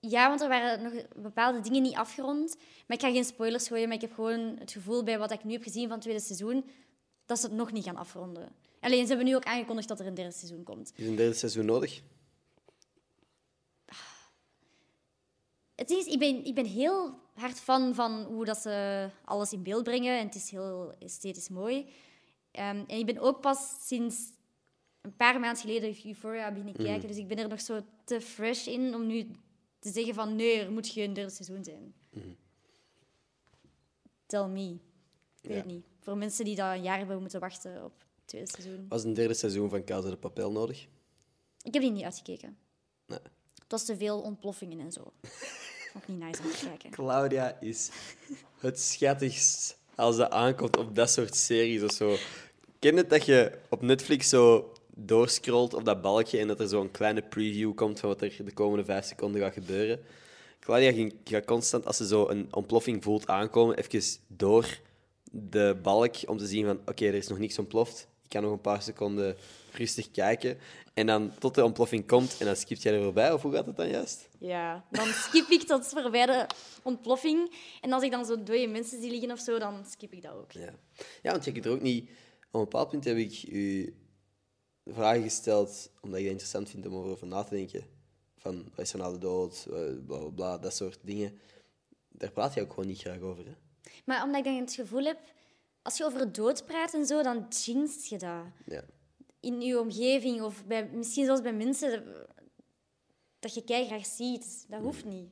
ja, want er waren nog bepaalde dingen niet afgerond. Maar ik ga geen spoilers gooien, maar ik heb gewoon het gevoel bij wat ik nu heb gezien van het tweede seizoen, dat ze het nog niet gaan afronden. Alleen, ze hebben nu ook aangekondigd dat er een derde seizoen komt. Is een derde seizoen nodig? Het ding is, ik ben, ik ben heel hard fan van hoe dat ze alles in beeld brengen. En het is heel esthetisch mooi. Ehm, en ik ben ook pas sinds een paar maanden geleden Euphoria beginnen kijken. Dus ik ben er nog zo te fresh in om nu te zeggen van nee, er moet geen derde seizoen zijn. Tell me. Ik weet Ja. het niet. Voor mensen die dat een jaar hebben moeten wachten op het tweede seizoen. Was een derde seizoen van Casa de Papel nodig? Ik heb die niet uitgekeken. Nee. Het was te veel ontploffingen en zo. Vond ik niet nice om te kijken. Claudia is het schattigst als ze aankomt op dat soort series of zo. Ken het dat je op Netflix zo doorscrollt op dat balkje en dat er zo'n kleine preview komt van wat er de komende vijf seconden gaat gebeuren? Claudia ging- gaat constant, als ze zo een ontploffing voelt aankomen, even door de balk om te zien van oké, er is nog niks ontploft. Ik kan nog een paar seconden rustig kijken. En dan tot de ontploffing komt en dan skipt jij er voorbij. Of hoe gaat het dan juist? Ja, dan skip ik tot voorbij de ontploffing. En als ik dan zo dode mensen zie liggen of zo, dan skip ik dat ook. Ja. ja, want je kunt er ook niet... Op een bepaald punt heb ik u vragen gesteld, omdat ik het interessant vind om over na te denken. Van, wat is er na de dood, eh, bla, bla, bla, dat soort dingen. Daar praat je ook gewoon niet graag over. Hè? Maar omdat ik dan het gevoel heb, als je over dood praat en zo, dan jinxt je dat. Ja. In je omgeving of bij, misschien zelfs bij mensen dat, dat je graag ziet. Dat hoeft niet.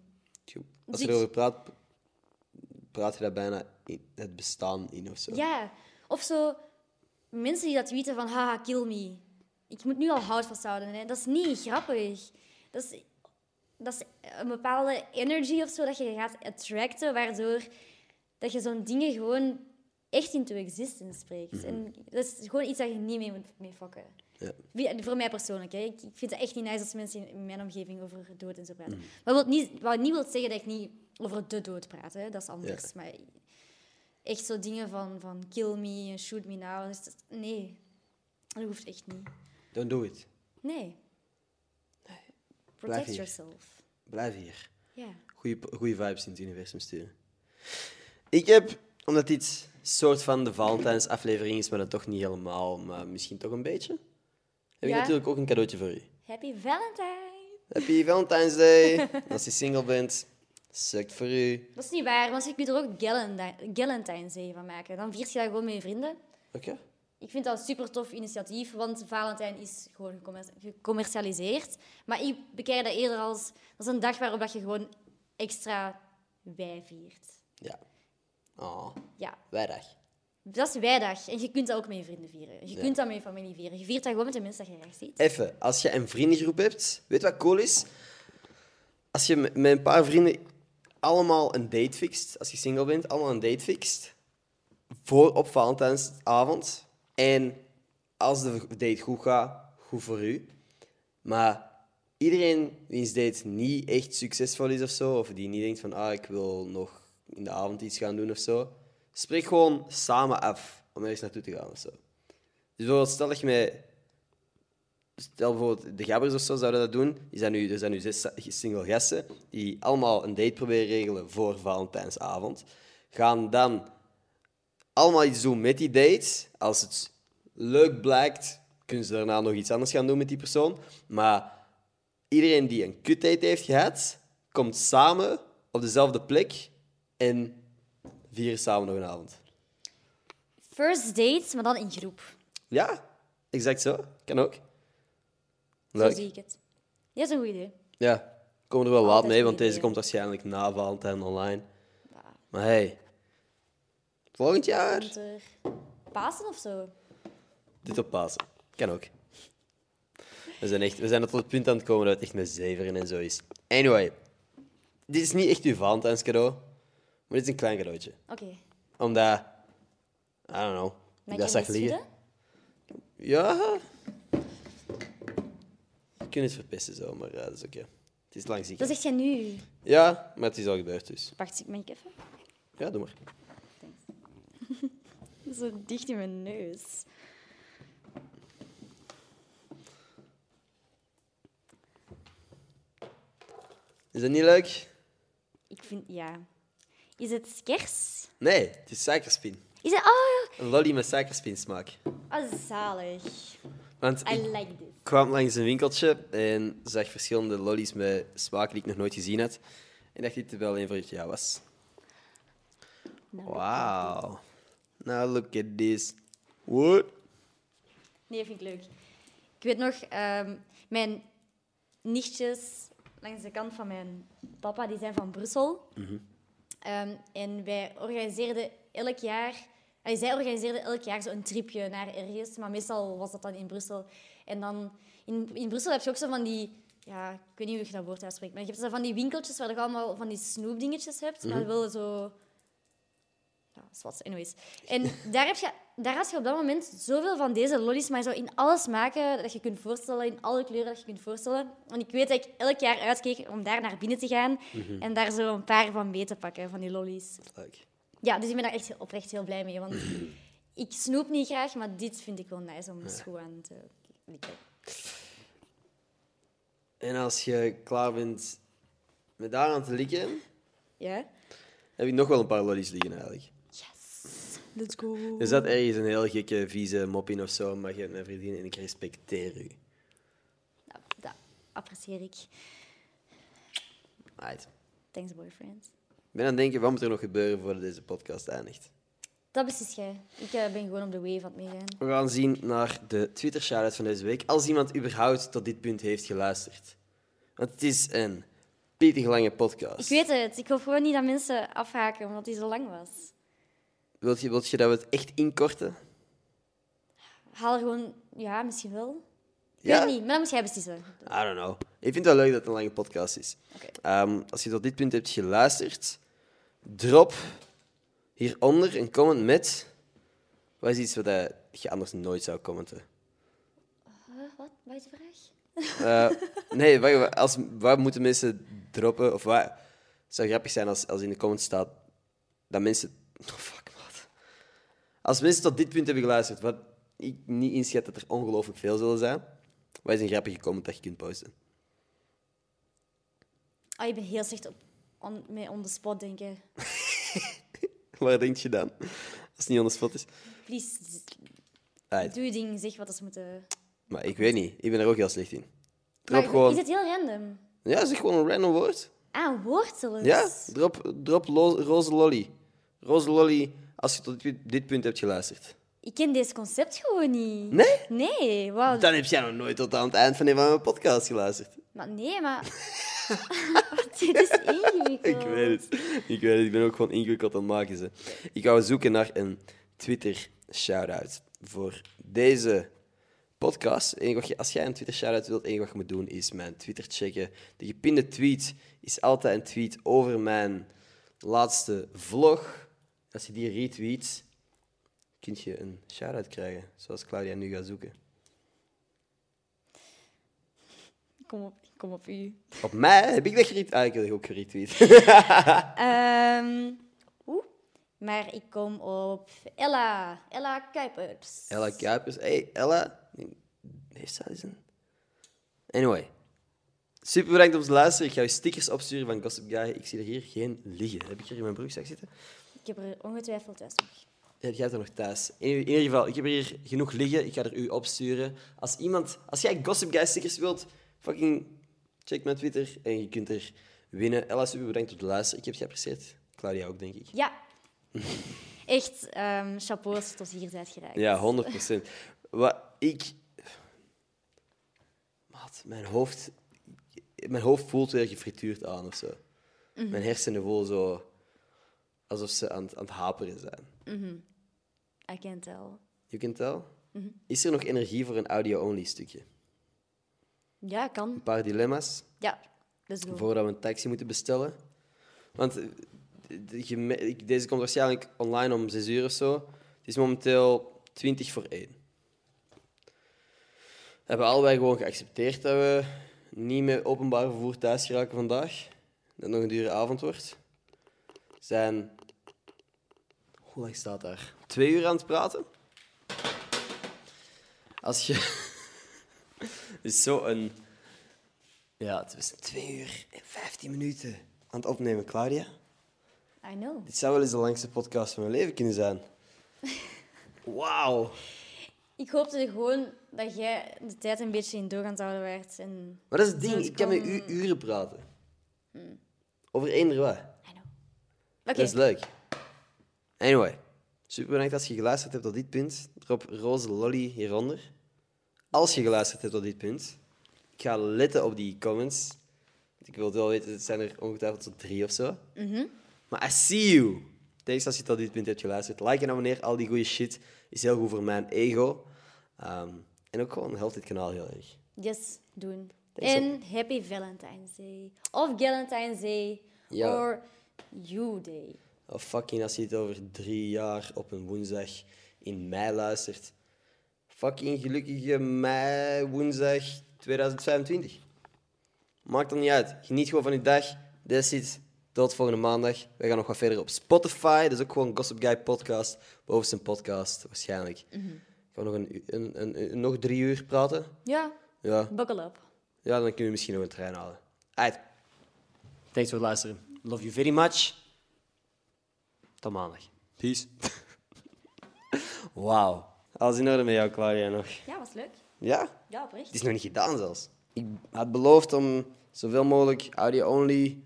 Goed. Als Dus je ik- erover praat, praat je dat bijna in het bestaan in of zo. Ja, of zo mensen die dat weten van haha, kill me. Ik moet nu al hout vasthouden. Hè. Dat is niet grappig. Dat is, dat is een bepaalde energy of zo dat je gaat attracten, waardoor dat je zo'n dingen gewoon echt into existence spreekt. En dat is gewoon iets dat je niet mee moet mee fokken. Ja. Voor mij persoonlijk. Hè. Ik, vind het echt niet nice als mensen in, mijn omgeving over dood en zo praten. Wat, wil niet, wat niet wil zeggen dat ik niet over de dood praat. Hè. Dat is anders. Maar echt zo dingen van, van kill me en shoot me now. Dus dat- nee, dat hoeft echt niet. Don't do it. Nee. Blijf Protect hier. yourself. Blijf hier. Ja. Goeie, goeie vibes in het universum sturen. Ik heb, omdat dit soort van de Valentijnsaflevering is, maar dan toch niet helemaal, maar misschien toch een beetje, heb ik natuurlijk ook een cadeautje voor u. Happy Valentine! Happy Valentine's Day. Als je single bent, sukt voor u. Dat is niet waar, want je kunt er ook Galentine Galentine's Day van maken. Dan viert je dat gewoon met je vrienden. Oké. ik vind dat een super tof initiatief, want Valentijn is gewoon gecommer- gecommercialiseerd. Maar ik bekijk dat eerder als dat is een dag waarop dat je gewoon extra wij viert. Ja. Oh, Ja, wijdag. dat is wijdag. En je kunt dat ook met je vrienden vieren. Je Ja. kunt dat met je familie vieren. Je viert dat gewoon met de mensen dat je graag ziet. Even, als je een vriendengroep hebt, weet wat cool is? Als je met een paar vrienden allemaal een date fixt, als je single bent, allemaal een date fixt, voor op Valentijnsavond. En als de date goed gaat, goed voor u. Maar iedereen wiens date niet echt succesvol is of zo, of die niet denkt van, ah, ik wil nog in de avond iets gaan doen of zo, spreek gewoon samen af om ergens naartoe te gaan of zo. Dus bijvoorbeeld, stel dat je met Stel bijvoorbeeld de gabbers of zo zouden dat doen. Die zijn nu, er zijn nu zes single gasten die allemaal een date proberen regelen voor Valentijnsavond. Gaan dan allemaal iets doen met die date. Als het leuk blijkt, kunnen ze daarna nog iets anders gaan doen met die persoon. Maar iedereen die een kutdate heeft gehad, komt samen op dezelfde plek en vieren samen nog een avond. First date, maar dan in groep. Ja, exact zo. Kan ook. Zo zie ik het. Ja, dat is een goed idee. Ja, ik kom er wel laat Altijd mee, want deze komt waarschijnlijk na Valentijn online. Maar hey, volgend jaar Pasen of zo? dit op Pasen. Kan ook. We zijn, echt, we zijn tot het punt aan het komen dat het echt met zeveren en zo is. Anyway, dit is niet echt uw Valentijnscadeau, maar dit is een klein cadeautje. Oké. Omdat, I don't know, Mag ik dat zag liggen. Ja. Kunt het verpesten zo, maar ja, dat is oké. Het is lang ziek. Dat zegt jij nu. Ja, maar het is al gebeurd, dus. Wacht, mag ik even? Ja, doe maar. Zo dicht in mijn neus. Is dat niet leuk? Ik vind, ja. Is het kers? Nee, het is suikerspin. Is het... Oh, Een lolly met suikerspinsmaak. oh zalig. Want I ik like this. kwam langs een winkeltje en zag verschillende lollies met smaken die ik nog nooit gezien had. En dacht dit wel een voor jou was. Nou, Wauw. Now look at this. What? Nee, vind ik leuk. Ik weet nog, ehm, mijn nichtjes langs de kant van mijn papa, die zijn van Brussel. Ehm, en wij organiseerden elk jaar... allee, zij organiseerden elk jaar zo'n tripje naar ergens, maar meestal was dat dan in Brussel. En dan... In, in Brussel heb je ook zo van die... Ja, ik weet niet hoe je dat woord uitspreekt, maar je hebt zo van die winkeltjes waar je allemaal van die snoepdingetjes hebt, maar wel zo... Ja, zwart, anyways. En daar, heb je, daar had je op dat moment zoveel van deze lollies, maar zo in alle smaken dat je kunt voorstellen, in alle kleuren dat je kunt voorstellen. En ik weet dat ik elk jaar uitkeek om daar naar binnen te gaan en daar zo een paar van mee te pakken, van die lollies. Leuk. Ja, dus ik ben daar echt oprecht heel blij mee, want ik snoep niet graag, maar dit vind ik wel nice om eens goed aan te likken. En als je klaar bent met daar aan te likken, Ja? heb ik nog wel een paar lollies liggen eigenlijk. Yes. Let's go. Er zat ergens een heel gekke, vieze mop in of zo, maar je bent mijn vriendin en ik respecteer u. Nou, dat apprecieer ik. Right. Thanks, boyfriend. Ben aan het denken, wat moet er nog gebeuren voordat deze podcast eindigt? Dat beslist jij. Ik eh, ben gewoon op de wave aan het meegaan. We gaan zien naar de Twitter shout-out van deze week. Als iemand überhaupt tot dit punt heeft geluisterd. Want het is een pittig lange podcast. Ik weet het. Ik hoop gewoon niet dat mensen afhaken omdat die zo lang was. Wilt je, wilt je dat we het echt inkorten? Haal er gewoon... Ja, misschien wel. Ik Ja? weet niet, maar dan moet jij beslissen. I don't know. Ik vind het wel leuk dat het een lange podcast is. Ehm, als je tot dit punt hebt geluisterd, drop hieronder een comment met... Wat is iets wat eh, je anders nooit zou commenten? Eh, wat? Wat is de vraag? Eh, nee, wat, als, wat moeten mensen droppen? Of wat het zou grappig zijn als, als in de comments staat dat mensen... Oh, fuck, maat. Als mensen tot dit punt hebben geluisterd, wat ik niet inschat dat er ongelooflijk veel zullen zijn, wat is een grappige comment dat je kunt posten? Oh, je bent heel slecht op on, met on the spot denken. Waar denk je dan? Als het niet on the spot is. Please, doe je ding. Zeg wat ze moeten... Maar ik weet niet. Ik ben er ook heel slecht in. Drop Maar gewoon... is het heel random? Ja, zeg gewoon een random woord. Ah, een woord zelfs. Ja, drop, drop lo- roze lolly. Roze lolly als je tot dit- dit punt hebt geluisterd. Ik ken deze concept gewoon niet. Nee? Nee, wauw. Dan heb jij nog nooit tot aan het eind van een van mijn podcast geluisterd. Maar nee, maar... Dit is ingewikkeld. Ik weet het. Ik weet het. Ik ben ook gewoon ingewikkeld aan het maken. Ze. Ik ga zoeken naar een Twitter shout-out voor deze podcast. Je, als jij een Twitter shout-out wilt, het enige wat je moet doen is mijn Twitter checken. De gepinde tweet is altijd een tweet over mijn laatste vlog. Als je die retweet, kun je een shout-out krijgen. Zoals Claudia nu gaat zoeken. Kom op, kom op u. Op mij heb ik dat geretweet. Ah, ik heb dat ook geretweet. Ehm oeh. Maar ik kom op Ella. Ella Kuipers. Ella Kuipers. Hey, Ella. Heeft zij eens een... Anyway. Super bedankt om te luisteren. Ik ga je stickers opsturen van Gossip Guy. Ik zie er hier geen liggen. Heb ik hier in mijn broekzak zitten? Ik heb er ongetwijfeld thuis nog. Ja, jij hebt er nog thuis. In, in ieder geval, ik heb er hier genoeg liggen. Ik ga er u opsturen. Als iemand... Als jij Gossip Guy stickers wilt, fucking check mijn Twitter en je kunt er winnen. Ella, super bedankt om te luisteren. Ik heb het geapprecieerd. Claudia ook, denk ik. Ja. Echt, ehm chapeaus tot hier zijt geraakt. Ja, 100 procent. Wat ik. Maat, mijn hoofd. Mijn hoofd voelt weer gefrituurd aan of zo. Mijn hersenen voelen zo. alsof ze aan, het- aan het haperen zijn. I can tell. You can tell? Is er nog energie voor een audio-only stukje? Ja, kan. Een paar dilemma's Ja, let's go. voordat we een taxi moeten bestellen. Want eh, deze komt waarschijnlijk online om 6 uur of zo. Het is momenteel 20 voor 1. We hebben allebei gewoon geaccepteerd dat we niet met openbaar vervoer thuis geraken vandaag. Dat het nog een dure avond wordt. Zijn... Hoe lang staat daar? Twee uur aan het praten. Als je... Is zo een... Ja, het is twee uur en 15 minuten aan het opnemen, Claudia. I know. Dit zou wel eens de langste podcast van mijn leven kunnen zijn. Wauw. Ik hoopte gewoon dat jij de tijd een beetje in doorgaand houden werd. En... Maar dat is het ding, ik kan met u uren praten. Over eender wat. I know. Dat is leuk. Anyway, super bedankt als je geluisterd hebt tot dit punt. Drop roze lolly hieronder. Als je geluisterd hebt tot dit punt. Ik ga letten op die comments. Ik wil het wel weten, het zijn er ongetwijfeld tot drie of zo. Maar I see you. Thanks als je tot dit punt hebt geluisterd. Like en abonneer, al die goede shit is heel goed voor mijn ego. Ehm, en ook gewoon helpt dit kanaal heel erg. yes, doen. Thanks, En happy Valentine's Day. Of Valentine's Day. Ja. Or You Day. Of fucking als je het over drie jaar op een woensdag in mei luistert. Fucking gelukkige mei, woensdag 2025. Maakt er niet uit. Geniet gewoon van je dag. That's it. Tot volgende maandag. We gaan nog wat verder op Spotify. Dat is ook gewoon Gossip Guy podcast. Boven zijn podcast, waarschijnlijk. Gaan we nog, een, een, een, een- nog drie uur praten? Ja, Ja. buckle up. ja, dan kunnen we misschien nog een trein halen. Uit. Thanks voor het luisteren. Love you very much. Tot maandag. Peace. Wauw. Alles in orde met jou, Claudia, nog? Ja, was leuk. Ja? Ja, oprecht. Het is nog niet gedaan zelfs. Ik had beloofd om zoveel mogelijk audio-only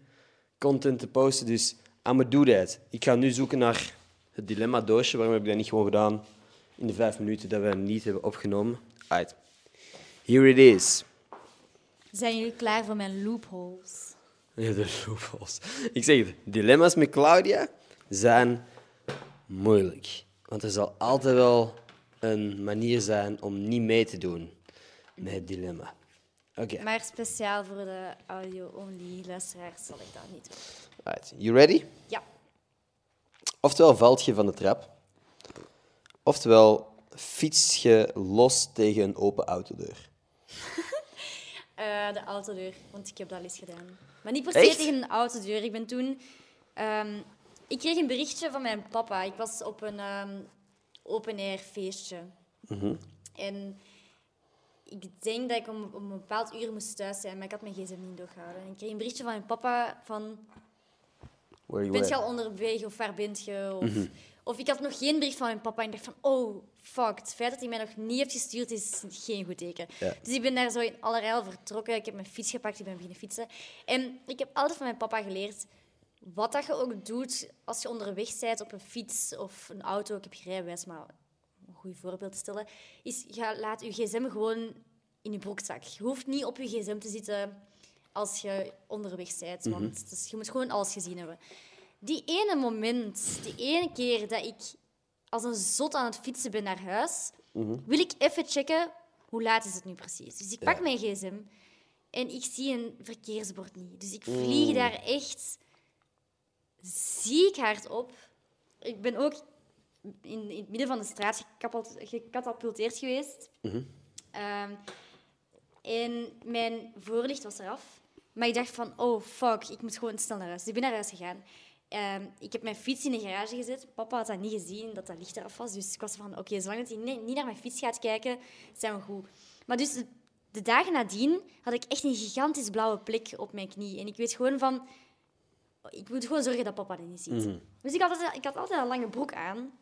content te posten, dus I'm do that. Ik ga nu zoeken naar het dilemma-doosje. Waarom heb ik dat niet gewoon gedaan in de vijf minuten dat we het niet hebben opgenomen? Uit. Here it is. Zijn jullie klaar voor mijn loopholes? Ja, de loopholes. Ik zeg het, dilemma's met Claudia zijn moeilijk. Want er zal altijd wel een manier zijn om niet mee te doen met het dilemma. Oké, Maar speciaal voor de audio-only luisteraars zal ik dat niet doen. right. You ready? Ja. Oftewel valt je van de trap. Oftewel fiets je los tegen een open autodeur. Eh, de autodeur, want ik heb dat al eens gedaan. Maar niet per se Echt? tegen een autodeur. Ik ben toen... ehm, ik kreeg een berichtje van mijn papa. Ik was op een ehm, open-air feestje. En ik denk dat ik om, om een bepaald uur moest thuis zijn, maar ik had mijn gsm niet doorgehouden. En ik kreeg een berichtje van mijn papa van... Where Bent je al onderweg of waar bent je? Of, of ik had nog geen bericht van mijn papa en ik dacht van, oh, fuck. Het feit dat hij mij nog niet heeft gestuurd is geen goed teken. Ja. Dus ik ben daar zo in allerijl vertrokken. Ik heb mijn fiets gepakt, ik ben beginnen fietsen. En ik heb altijd van mijn papa geleerd, wat dat je ook doet als je onderweg bent op een fiets of een auto. Ik heb geen rijbewijs, maar goed voorbeeld te stellen, is ga, laat je gsm gewoon in je broekzak. Je hoeft niet op je gsm te zitten als je onderweg bent, want het is- je moet gewoon alles gezien hebben. Die ene moment, die ene keer dat ik als een zot aan het fietsen ben naar huis, wil ik even checken hoe laat is het nu precies. Dus ik pak mijn gsm en ik zie een verkeersbord niet. Dus ik vlieg daar echt ziek hard op. Ik ben ook in, in het midden van de straat gecatapulteerd geweest. Ehm, en mijn voorlicht was eraf. Maar ik dacht van, oh fuck, ik moet gewoon snel naar huis. Dus ik ben naar huis gegaan. Ehm, ik heb mijn fiets in de garage gezet. Papa had dat niet gezien, dat dat licht eraf was. Dus ik was van, oké, zolang hij niet, niet naar mijn fiets gaat kijken, zijn we goed. Maar dus de, de dagen nadien had ik echt een gigantisch blauwe plek op mijn knie. En ik weet gewoon van, ik moet gewoon zorgen dat papa dat niet ziet. Dus ik had, altijd, ik had altijd een lange broek aan.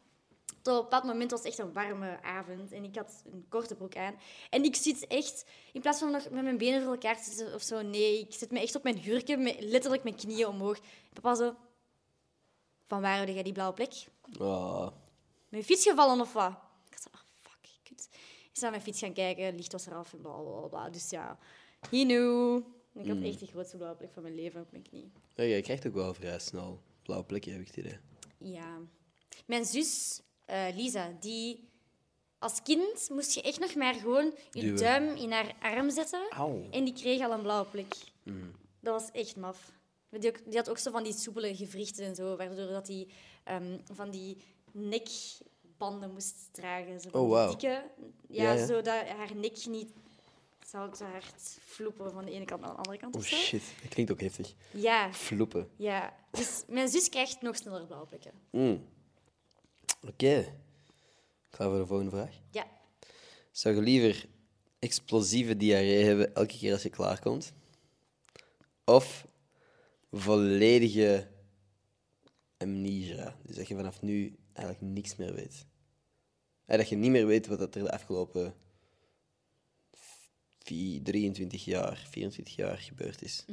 Tot op dat moment was het echt een warme avond en ik had een korte broek aan. En ik zit echt, in plaats van nog met mijn benen voor elkaar te zitten of zo, nee, ik zit me echt op mijn hurken, met letterlijk mijn knieën omhoog. Papa zo, van waar had jij die blauwe plek? Oh. Mijn fiets gevallen of wat? Ik dacht, ah, fuck, kut. Ik naar mijn fiets gaan kijken, licht was eraf en bla bla bla. Dus ja, he knew. Ik had echt de grootste blauwe plek van mijn leven op mijn knie. Ja, jij krijgt ook wel vrij snel blauwe plekken, heb ik het idee. Ja. Mijn zus, eh, Lisa, die... Als kind moest je echt nog maar gewoon je Duwen. duim in haar arm zetten. En die kreeg al een blauwe plek. Dat was echt maf. Die, ook- die had ook zo van die soepele gewrichten en zo, waardoor dat die ehm, van die nekbanden moest dragen. Zo Oh, wauw. dikke, ja, Ja, ja. zodat haar nek niet zou te hard floepen van de ene kant naar de andere kant Oh zo. shit, dat klinkt ook heftig. Ja, Floepen. ja. Dus mijn zus krijgt nog sneller blauwe plekken. Mm. Oké. Klaar voor de volgende vraag? Ja. Zou je liever explosieve diarree hebben elke keer als je klaarkomt? Of volledige amnesia? Dus dat je vanaf nu eigenlijk niks meer weet. Eh, dat je niet meer weet wat er de afgelopen 23 jaar, 24 jaar gebeurd is.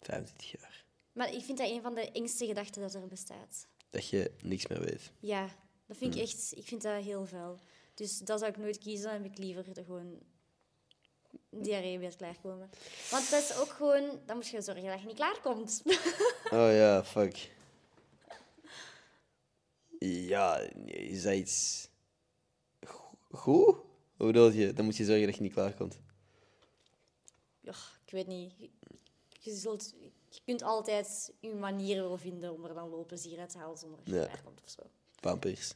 25 jaar. Maar ik vind dat een van de engste gedachten dat er bestaat. Dat je niks meer weet. Ja, dat vind ik echt... Ik vind dat heel vuil. Dus dat zou ik nooit kiezen. Dan heb ik liever de gewoon diarree weer klaarkomen. Want dat is ook gewoon... Dan moet je zorgen dat je niet klaarkomt. Oh ja, fuck. Ja, is dat iets go- goed? Hoe bedoel je? Dan moet je zorgen dat je niet klaarkomt. ja, ik weet niet. Je, zult, je kunt altijd je manieren wel vinden om er dan wel plezier uit te halen zonder dat je Ja. klaarkomt of zo. Vampirs.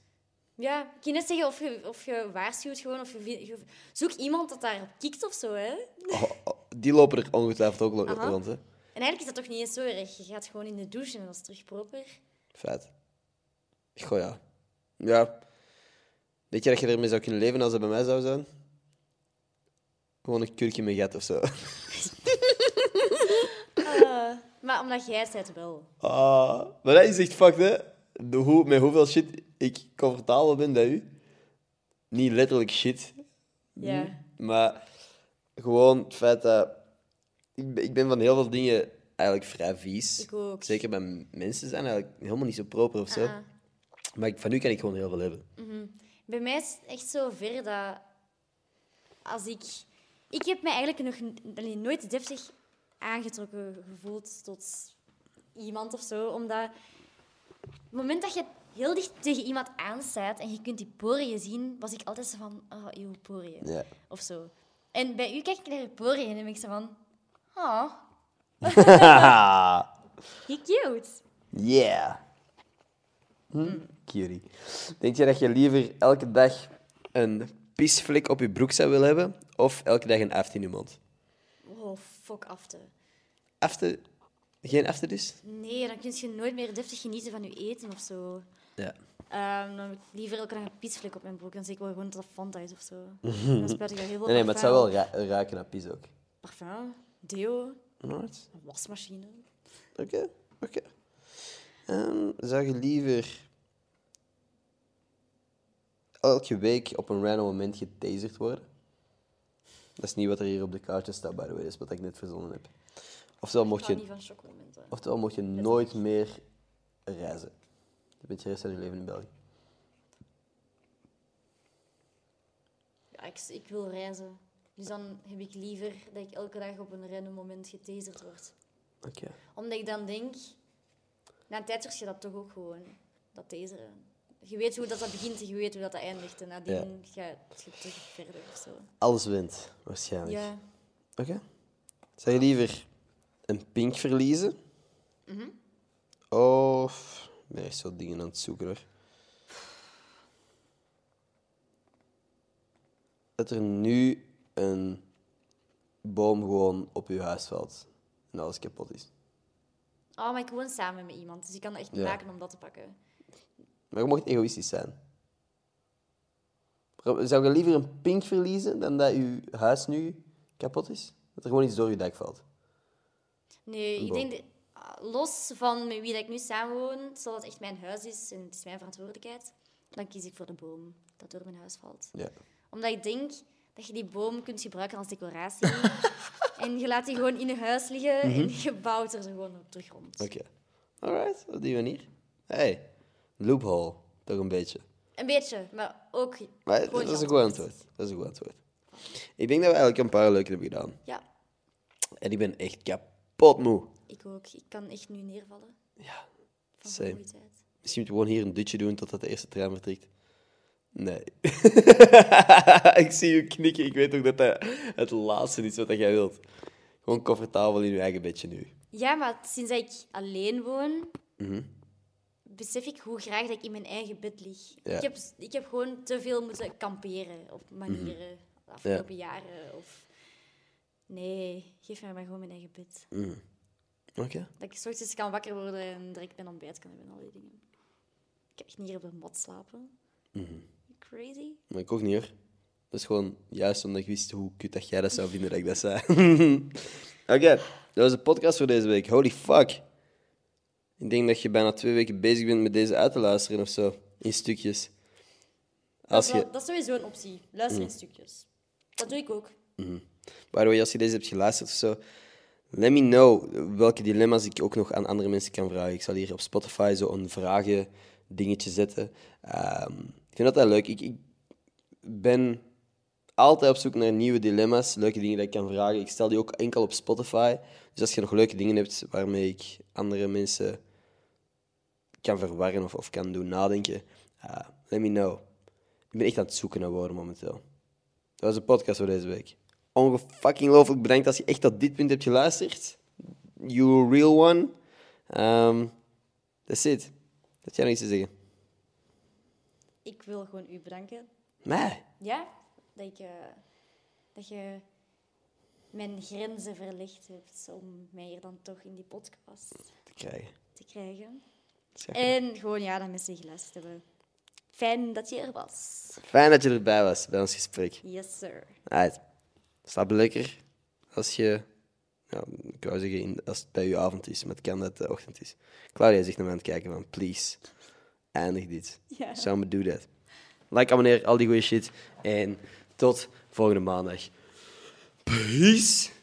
Ja, ik kan net zeggen of je, of je waarschuwt gewoon, of je, je zoek iemand dat daarop kikt of zo, hè. Oh, oh, die lopen er ongetwijfeld ook Aha. rond, hè? En eigenlijk is dat toch niet eens zo erg. Je gaat gewoon in de douche en dat is terug proper. Feit. Goh, ja. Ja. Weet je dat je ermee zou kunnen leven als dat bij mij zou zijn? Gewoon een kurkje met gat of zo. Maar omdat jij het wel. Ah, maar dat is echt fucked, hè? De hoe, met hoeveel shit ik comfortabel ben bij u. Niet letterlijk shit, Ja. maar gewoon het feit dat... Ik ben, ik ben van heel veel dingen eigenlijk vrij vies. Ik ook. Zeker bij mensen zijn eigenlijk helemaal niet zo proper of zo. Ah. Maar ik, van u kan ik gewoon heel veel hebben. Bij mij is het echt zo ver dat als ik... Ik heb me eigenlijk nog nooit deftig aangetrokken gevoeld tot iemand of zo, omdat het moment dat je heel dicht tegen iemand aanstaat en je kunt die poriën zien, was ik altijd zo van, oh, eeuw, poriën. Ja. Of zo. En bij u kijk ik naar je poriën en dan ben ik zo van, oh, hoe cute. yeah. Hm? Cutie. Denk je dat je liever elke dag een pisvlek op je broek zou willen hebben? Of elke dag een aft in je mond? Oh, fuck afte. Afte... Geen afte dus? Nee, dan kun je nooit meer deftig genieten van je eten of zo. Ja. Ehm, dan liever elke dag een piesvlek op mijn broek. Dan zeg ik wel gewoon dat dat Fanta is of zo. Dan spuit ik heel veel Nee, nee, maar het zou wel ra- ruiken naar pis ook. Parfum, deo, wasmachine. Oké, oké. Ehm, zou je liever elke week op een random moment getaserd worden? Dat is niet wat er hier op de kaartje staat, by the way. Dat is wat ik net verzonnen heb. Oftewel mocht je, oftewel mocht je nooit meer reizen. Je bent je rest van je leven in België. ik, ik wil reizen. Dus dan heb ik liever dat ik elke dag op een random moment getaserd word. Oké. Omdat ik dan denk, na een tijd je dat toch ook gewoon, dat taseren. Je weet hoe dat, dat begint en je weet hoe dat, dat eindigt. En nadien gaat je terug verder of zo. Alles wint, waarschijnlijk. Ja. Oké. Zou je liever een pink verliezen? Of... Ik ben echt zo dingen aan het zoeken hoor. Dat er nu een boom gewoon op je huis valt en alles kapot is. Oh, maar ik woon samen met iemand, dus ik kan het echt niet Ja. maken om dat te pakken. Maar je mocht egoïstisch zijn. Zou je liever een pink verliezen dan dat je huis nu kapot is? Dat er gewoon iets door je dak valt. Nee, ik denk, dat- los van met wie dat ik nu samenwoon, zodat het echt mijn huis is en het is mijn verantwoordelijkheid, dan kies ik voor de boom dat door mijn huis valt. Ja. Omdat ik denk dat je die boom kunt gebruiken als decoratie. en je laat die gewoon in je huis liggen en je bouwt er gewoon op de grond. Oké. Alright, op die manier. Hey, loophole. Toch een beetje. Een beetje, maar ook Maar dat is een je goed antwoord. Dat is een goed antwoord. Ik denk dat we eigenlijk een paar leuke hebben gedaan. Ja, En ik ben echt kapot moe. ik ook. Ik kan echt nu neervallen Ja, van Same. Misschien moeten we gewoon hier een dutje doen totdat de eerste trein vertrekt. Nee. ik zie je knikken. Ik weet ook dat dat het laatste is wat jij wilt. Gewoon comfortabel in je eigen bedje nu. Ja, maar sinds ik alleen woon, Mhm. Besef ik hoe graag dat ik in mijn eigen bed lig. Ja. Ik, heb, ik heb gewoon te veel moeten kamperen op manieren de afgelopen jaren. Of... Nee, geef mij maar gewoon mijn eigen bed. Oké. Dat ik 's ochtends kan wakker worden en direct mijn ontbijt kan hebben en al die dingen. Ik kan echt niet hier op de mat slapen. Crazy. Maar ik ook niet hoor. Dat is gewoon juist omdat ik wist hoe kut dat jij dat zou vinden dat ik dat zei. Oké, dat was de podcast voor deze week. Holy fuck. Ik denk dat je bijna twee weken bezig bent met deze uit te luisteren of zo. In stukjes. Dat Als is, je, dat is sowieso een optie. Luister in stukjes. Dat doe ik ook. by the way, als je deze hebt geluisterd of zo, let me know welke dilemma's ik ook nog aan andere mensen kan vragen. Ik zal hier op Spotify zo een vragen dingetje zetten. Ehm, ik vind dat wel leuk. Ik, ik ben altijd op zoek naar nieuwe dilemma's, leuke dingen die ik kan vragen. Ik stel die ook enkel op Spotify. Dus als je nog leuke dingen hebt waarmee ik andere mensen kan verwarren of, of kan doen nadenken, uh, let me know. Ik ben echt aan het zoeken naar woorden momenteel. Dat was de podcast voor deze week. Ongefucking looflijk bedankt als je echt tot dit punt hebt geluisterd. You real one. Um, that's it. Dat jij nog iets te zeggen? Ik wil gewoon u bedanken. Nee. Ja, dat, ik, eh, dat je mijn grenzen verlegd hebt om mij hier dan toch in die podcast Te krijgen. te krijgen. En gewoon, ja, dat mensen geluisterd hebben. Fijn dat je er was. Fijn dat je erbij was bij ons gesprek. Yes, sir. Right. Slaap lekker als je, ja, ik wou zeggen in, als het bij je avond is, maar het kan dat het de ochtend is. Claudia zegt naar mij aan het kijken van, please, eindig dit. Zou me do that. Like, abonneer, al die goede shit. En tot volgende maandag. Peace.